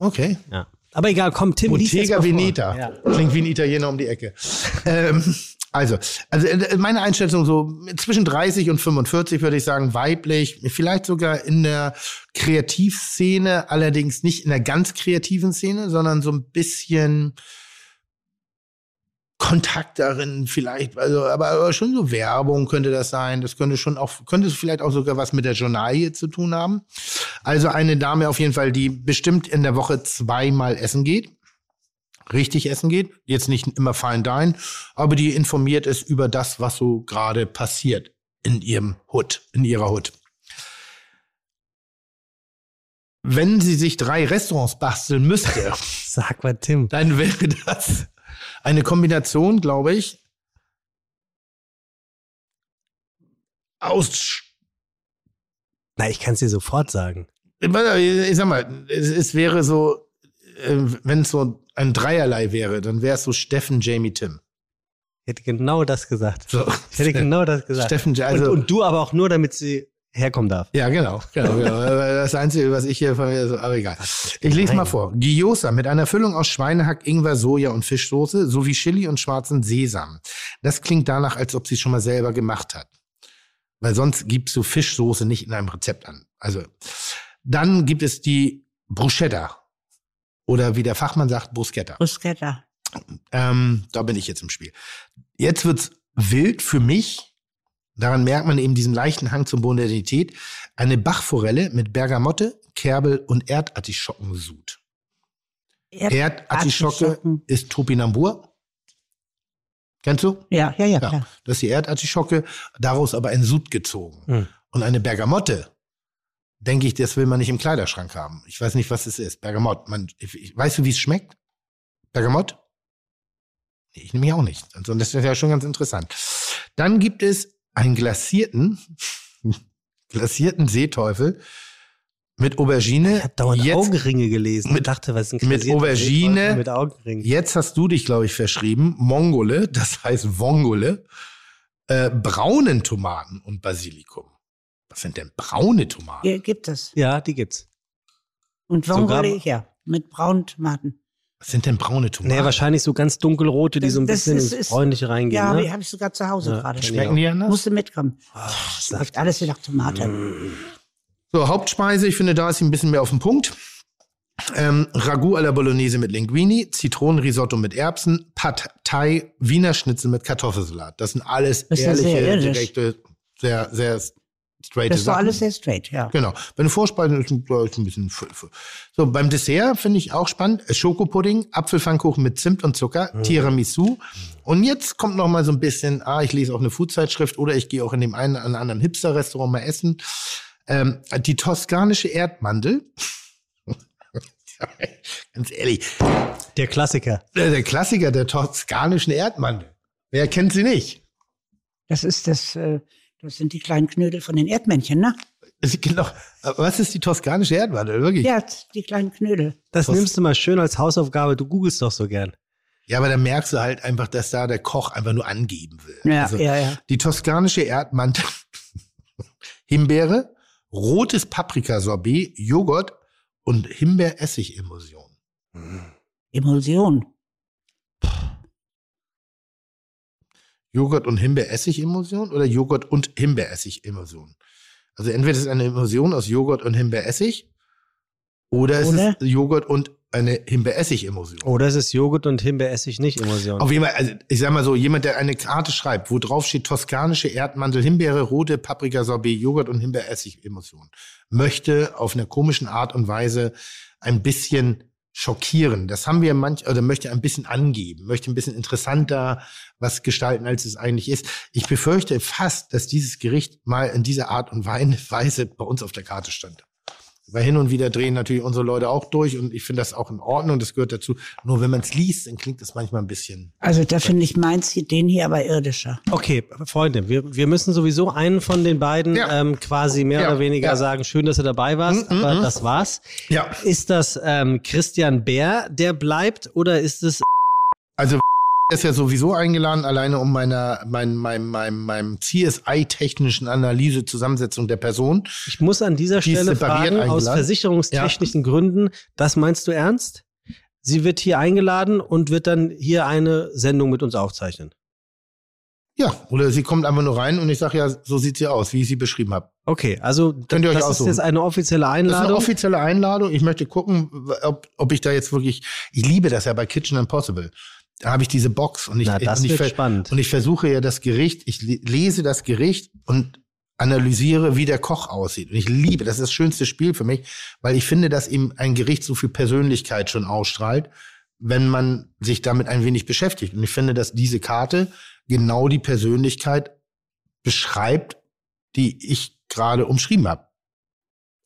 Okay. Ja. Aber egal, komm, Tim, Bottega. Veneta. Ja. Klingt wie ein Italiener um die Ecke. ähm, also, also äh, meine Einschätzung so zwischen 30 und 45 würde ich sagen, weiblich, vielleicht sogar in der Kreativszene, allerdings nicht in der ganz kreativen Szene, sondern so ein bisschen Kontakt darin vielleicht, also aber, aber schon so Werbung könnte das sein. Das könnte schon auch, könnte es vielleicht auch sogar was mit der Journalie zu tun haben. Also eine Dame auf jeden Fall, die bestimmt in der Woche zweimal essen geht richtig essen geht. Jetzt nicht immer Fine Dine, aber die informiert ist über das, was so gerade passiert in ihrem Hut, in ihrer Hut. Wenn sie sich drei Restaurants basteln müsste, Sag mal, Tim. dann wäre das eine Kombination, glaube ich, aus Na, ich kann es dir sofort sagen. ich sag mal, es, es wäre so, äh, wenn es so ein Dreierlei wäre, dann wäre es so Steffen, Jamie, Tim. Ich hätte genau das gesagt. So. Ich hätte genau das gesagt. Steffen, also, und, und du aber auch nur, damit sie herkommen darf. Ja, genau, genau, genau. Das Einzige, was ich hier von mir so, aber egal. Ich lese mal vor. Gyoza mit einer Füllung aus Schweinehack, Ingwer, Soja und Fischsoße sowie Chili und schwarzen Sesam. Das klingt danach, als ob sie es schon mal selber gemacht hat. Weil sonst gibst du Fischsoße nicht in einem Rezept an. Also, dann gibt es die Bruschetta. Oder wie der Fachmann sagt, Bruschetta. Bruschetta. Ähm, da bin ich jetzt im Spiel. Jetzt wird's wild für mich. Daran merkt man eben diesen leichten Hang zur Modernität. Eine Bachforelle mit Bergamotte, Kerbel und Erdartischockensud. Erdartischocke Artischocken. ist Topinambur. Kennst du? Ja, ja, ja, Ja. klar. Das ist die Erdartischocke, daraus aber ein Sud gezogen. Hm. Und eine Bergamotte, denke ich, das will man nicht im Kleiderschrank haben. Ich weiß nicht, was es ist. Bergamott. Man, ich, ich, weißt du, wie es schmeckt? Bergamott? Nee, ich nehme mich auch nicht. Also das ist ja schon ganz interessant. Dann gibt es einen glasierten, glasierten Seeteufel mit Aubergine. Ich habe dauernd Jetzt- Augenringe gelesen. mit- und dachte, was ist ein mit Aubergine. Mit Augenringen. Jetzt hast du dich, glaube ich, verschrieben. Mongole, das heißt Vongole, äh, braunen Tomaten und Basilikum. Was sind denn braune Tomaten? Hier gibt es. Ja, die gibt's. Und Sogar- Vongole, ja, mit braunen Tomaten. Was sind denn braune Tomaten? Nee, wahrscheinlich so ganz dunkelrote, die Das- so ein bisschen ist- ins ist- Bräunliche reingehen. Ja, ne? die habe ich sogar zu Hause Ja, gerade. Schmecken die anders? Musste mitkommen. Ah, Das läuft alles wie nach Tomate. So, Hauptspeise, ich finde, da ist sie ein bisschen mehr auf den Punkt. Ähm, Ragout à la Bolognese mit Linguini, Zitronenrisotto mit Erbsen, Pad Thai, Wiener Schnitzel mit Kartoffelsalat. Das sind alles Das ehrliche, sehr direkte, sehr, sehr straight Das ist doch alles sehr straight, ja. Genau. Bei den Vorspeisen ist ist ein bisschen. So, beim Dessert finde ich auch spannend. Schokopudding, Apfelpfannkuchen mit Zimt und Zucker, Tiramisu. Und jetzt kommt noch mal so ein bisschen, ah, ich lese auch eine Foodzeitschrift oder ich gehe auch in dem einen oder anderen Hipster-Restaurant mal essen. Ähm, die toskanische Erdmandel. Ganz ehrlich. Der Klassiker. Der, der Klassiker der toskanischen Erdmandel. Wer kennt sie nicht? Das ist das, äh, das sind die kleinen Knödel von den Erdmännchen, ne? Noch- Was ist die toskanische Erdmandel? Wirklich? Ja, die kleinen Knödel. Das Was- nimmst du mal schön als Hausaufgabe. Du googelst doch so gern. Ja, aber da merkst du halt einfach, dass da der Koch einfach nur angeben will. Ja, Also, ja, ja. Die toskanische Erdmandel, Himbeere, rotes Paprikasorbet, Joghurt und Himbeeressig-Emulsion. Emulsion. Joghurt und Himbeeressig-Emulsion oder Joghurt und Himbeeressig-Emulsion? Also entweder ist es eine Emulsion aus Joghurt und Himbeeressig oder es Oder? ist Joghurt und eine Himbeeressig-Emulsion. Oder es ist Joghurt und Himbeeressig nicht Emulsion. Auf jeden Fall, also ich sag mal so, jemand, der eine Karte schreibt, wo drauf steht toskanische Erdmandel, Himbeere, rote Paprikasorbet, Joghurt und Himbeeressig-Emulsion, möchte auf einer komischen Art und Weise ein bisschen schockieren. Das haben wir manch, oder möchte ein bisschen angeben, möchte ein bisschen interessanter was gestalten, als es eigentlich ist. Ich befürchte fast, dass dieses Gericht mal in dieser Art und Weise bei uns auf der Karte stand. Weil hin und wieder drehen natürlich unsere Leute auch durch und ich finde das auch in Ordnung, das gehört dazu. Nur wenn man es liest, dann klingt das manchmal ein bisschen. Also da finde ich meins, den hier aber irdischer. Okay, Freunde, wir, wir müssen sowieso einen von den beiden Ja. ähm, quasi mehr Ja, oder weniger ja. sagen, schön, dass du dabei warst, Mm, mm, aber mm. das war's. Ja. Ist das ähm, Christian Bär, der bleibt, oder ist es Also ist ja sowieso eingeladen, alleine um meiner, mein, mein, mein, meinem CSI-technischen Analyse, Zusammensetzung der Person. Ich muss an dieser Die ist Stelle fragen, aus eingeladen. versicherungstechnischen Gründen, das meinst du ernst? Sie wird hier eingeladen und wird dann hier eine Sendung mit uns aufzeichnen. Ja, oder sie kommt einfach nur rein und ich sage ja, so sieht sie aus, wie ich sie beschrieben habe. Okay, also Könnt ihr euch das ist aussuchen. jetzt eine offizielle Das ist eine Einladung. offizielle Einladung. Ich möchte gucken, ob, ob ich da jetzt wirklich, ich liebe das ja bei Kitchen Impossible. Da habe ich diese Box und ich, Na, das und, ich spannend. und ich versuche ja das Gericht, ich le- lese das Gericht und analysiere, wie der Koch aussieht. Und ich liebe, das ist das schönste Spiel für mich, weil ich finde, dass eben ein Gericht so viel Persönlichkeit schon ausstrahlt, wenn man sich damit ein wenig beschäftigt. Und ich finde, dass diese Karte genau die Persönlichkeit beschreibt, die ich gerade umschrieben habe.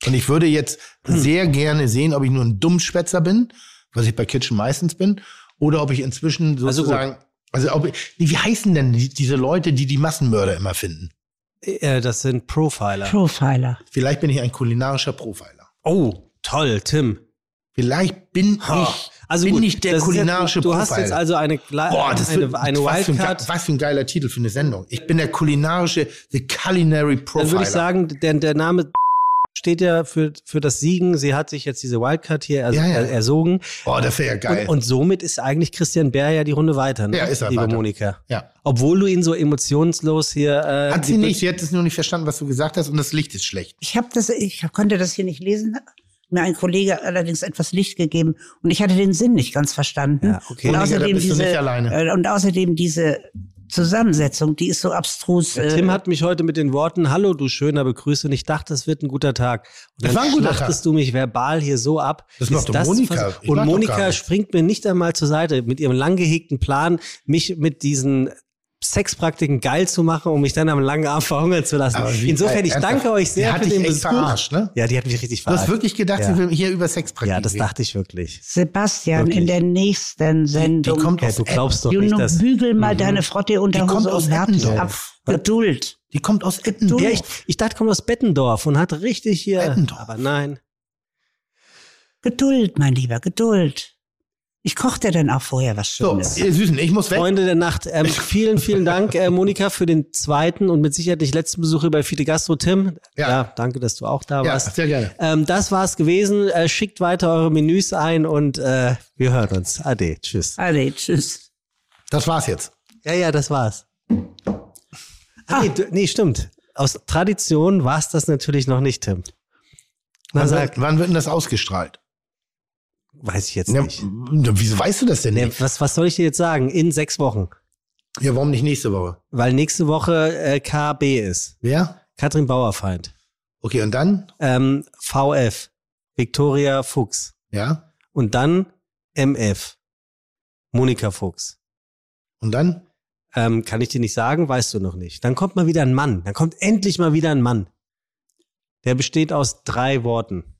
Und ich würde jetzt Hm. sehr gerne sehen, ob ich nur ein Dummschwätzer bin, was ich bei Kitchen meistens bin, oder ob ich inzwischen Also sozusagen, also, ob ich, wie heißen denn die, diese Leute, die die Massenmörder immer finden? Äh, das sind Profiler. Profiler. Vielleicht bin ich ein kulinarischer Profiler. oh, toll, Tim. Vielleicht bin Ha. ich, Also bin gut, ich der das ist kulinarische jetzt, Du Profiler. hast jetzt also eine, Boah, das eine, wird, eine was, für ein, Wildcard. was für ein geiler Titel für eine Sendung. Ich bin der kulinarische, the culinary profiler. Dann würde ich sagen, der, der Name steht ja für, für das Siegen. Sie hat sich jetzt diese Wildcard hier ers Ja, ja. er- ersogen. oh, das wäre ja geil. Und, und somit ist eigentlich Christian Bär ja die Runde weiter, ne? Ja, ist er liebe weiter. Monika. ja. Obwohl du ihn so emotionslos hier. Äh, Hat sie nicht, sie hat es nur nicht verstanden, was du gesagt hast und das Licht ist schlecht. Ich habe das, ich konnte das hier nicht lesen. Mir ein Kollege allerdings etwas Licht gegeben und ich hatte den Sinn nicht ganz verstanden. Ja, okay. Und Monika, da außerdem bist du diese nicht alleine. äh, und außerdem diese Zusammensetzung, die ist so abstrus. Der äh, Tim hat mich heute mit den Worten Hallo, du Schöner begrüßt und ich dachte, es wird ein guter Tag. Und Das dann war ein guter Tag. du mich verbal hier so ab. Das macht Ist doch Monika. Und Monika springt mir nicht einmal zur Seite mit ihrem lang gehegten Plan, mich mit diesen Sexpraktiken geil zu machen, um mich dann am langen Arm verhungern zu lassen. Wie Insofern, ich danke euch Die sehr hat für den Besuch. verarscht, ne? Ja, die hat mich richtig Du hast verarscht. wirklich gedacht, Ja. sie will hier über Sexpraktiken Ja, das dachte ich wirklich. Sebastian, Wirklich. in der nächsten Sendung. Die kommt Ja, aus du glaubst doch Juno, nicht, dass... bügel mal deine Frotte unter Die kommt Hose aus und hab Eppendorf. ab. Geduld. Die kommt aus Eppendorf. Ja, ich, ich dachte, kommt aus Bettendorf und hat richtig hier... Bettendorf. Aber nein. Geduld, mein Lieber, Geduld. Ich koche dir dann auch vorher was so, Schönes. ihr Süßen, ich muss weg. Freunde der Nacht, ähm, vielen, vielen Dank, äh, Monika, für den zweiten und mit Sicherheit nicht letzten Besuch hier bei Fide Gastro. Tim, ja. Ja. danke, dass du auch da ja, warst. sehr gerne. Ähm, das war's gewesen. Äh, schickt weiter eure Menüs ein und äh, wir hören uns. Ade, tschüss. Ade, tschüss. Das war's jetzt. Ja, ja, das war's. Ah, nee, du, nee, stimmt. Aus Tradition war's das natürlich noch nicht, Tim. Na, Wann, wann wird denn das ausgestrahlt? Weiß ich jetzt Ja, nicht. wieso weißt du das denn nicht? was, was soll ich dir jetzt sagen? In sechs Wochen. Ja, warum nicht nächste Woche? Weil nächste Woche äh, KB ist. Wer? Katrin Bauerfeind. Okay, und dann? ähm, VF, Victoria Fuchs. Ja. Und dann MF, Monika Fuchs. Und dann? Ähm, kann ich dir nicht sagen, weißt du noch nicht. Dann kommt mal wieder ein Mann. Dann kommt endlich mal wieder ein Mann. Der besteht aus drei Worten.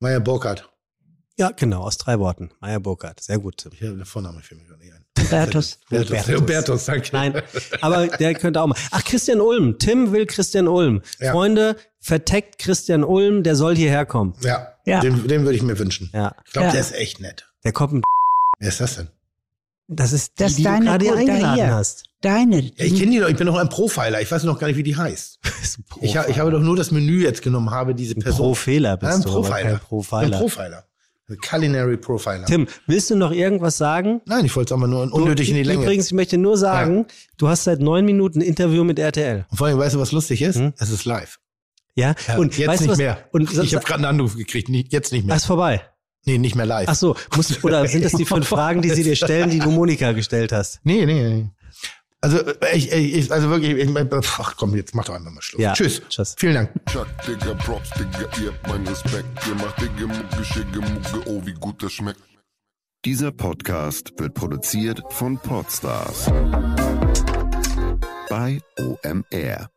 Maya Burkhardt. Ja, genau, aus drei Worten. Maya Burkhardt. Sehr gut, Tim. Ich habe den Vornamen für mich gar nicht ein. Hubertus. Hubertus. Hubertus, danke. Nein, aber der könnte auch mal. Ach, Christian Ulm. Tim will Christian Ulm. Ja. Freunde, verteckt Christian Ulm, der soll hierher kommen. Ja, Ja. Den, den würde ich mir wünschen. Ja. Ich glaube, Ja. der ist echt nett. Der kommt. Wer ist das denn? Das ist die, Das ist die du deine gerade eingeladen hier. hast. Deine. Ja, ich kenne die doch, ich bin noch ein Profiler. Ich weiß noch gar nicht, wie die heißt. Ich, ha- ich habe doch nur das Menü jetzt genommen, habe diese Person. Pro-Fehler bist Ja, ein du, Profiler. kein Ein Profiler. Profiler. Ein Culinary Profiler. Tim, willst du noch irgendwas sagen? Nein, ich wollte es aber nur unnötig in die Länge. Übrigens, ich möchte nur sagen, du hast seit neun Minuten ein Interview mit RTL. Und vor allem, weißt du, was lustig ist? Hm? Es ist live. Ja, Ja, und jetzt weißt du nicht was? mehr. Und ich habe gerade einen Anruf gekriegt, jetzt nicht mehr. Ah, ist vorbei. Nee, nicht mehr live. Ach so, muss, oder sind das die fünf Fragen, die sie dir stellen, die du Monika gestellt hast? Nee, nee, nee. Also, äh, ich, ich, also wirklich, ich, ach komm, jetzt mach doch einfach mal Schluss. Ja. Tschüss. Tschüss. Vielen Dank. Chuck, Digga, Props, Digga, ihr habt meinen Respekt. Ihr macht Digga, Mucke, Schicke, Mucke, oh, wie gut das schmeckt. Dieser Podcast wird produziert von Podstars bei OMR.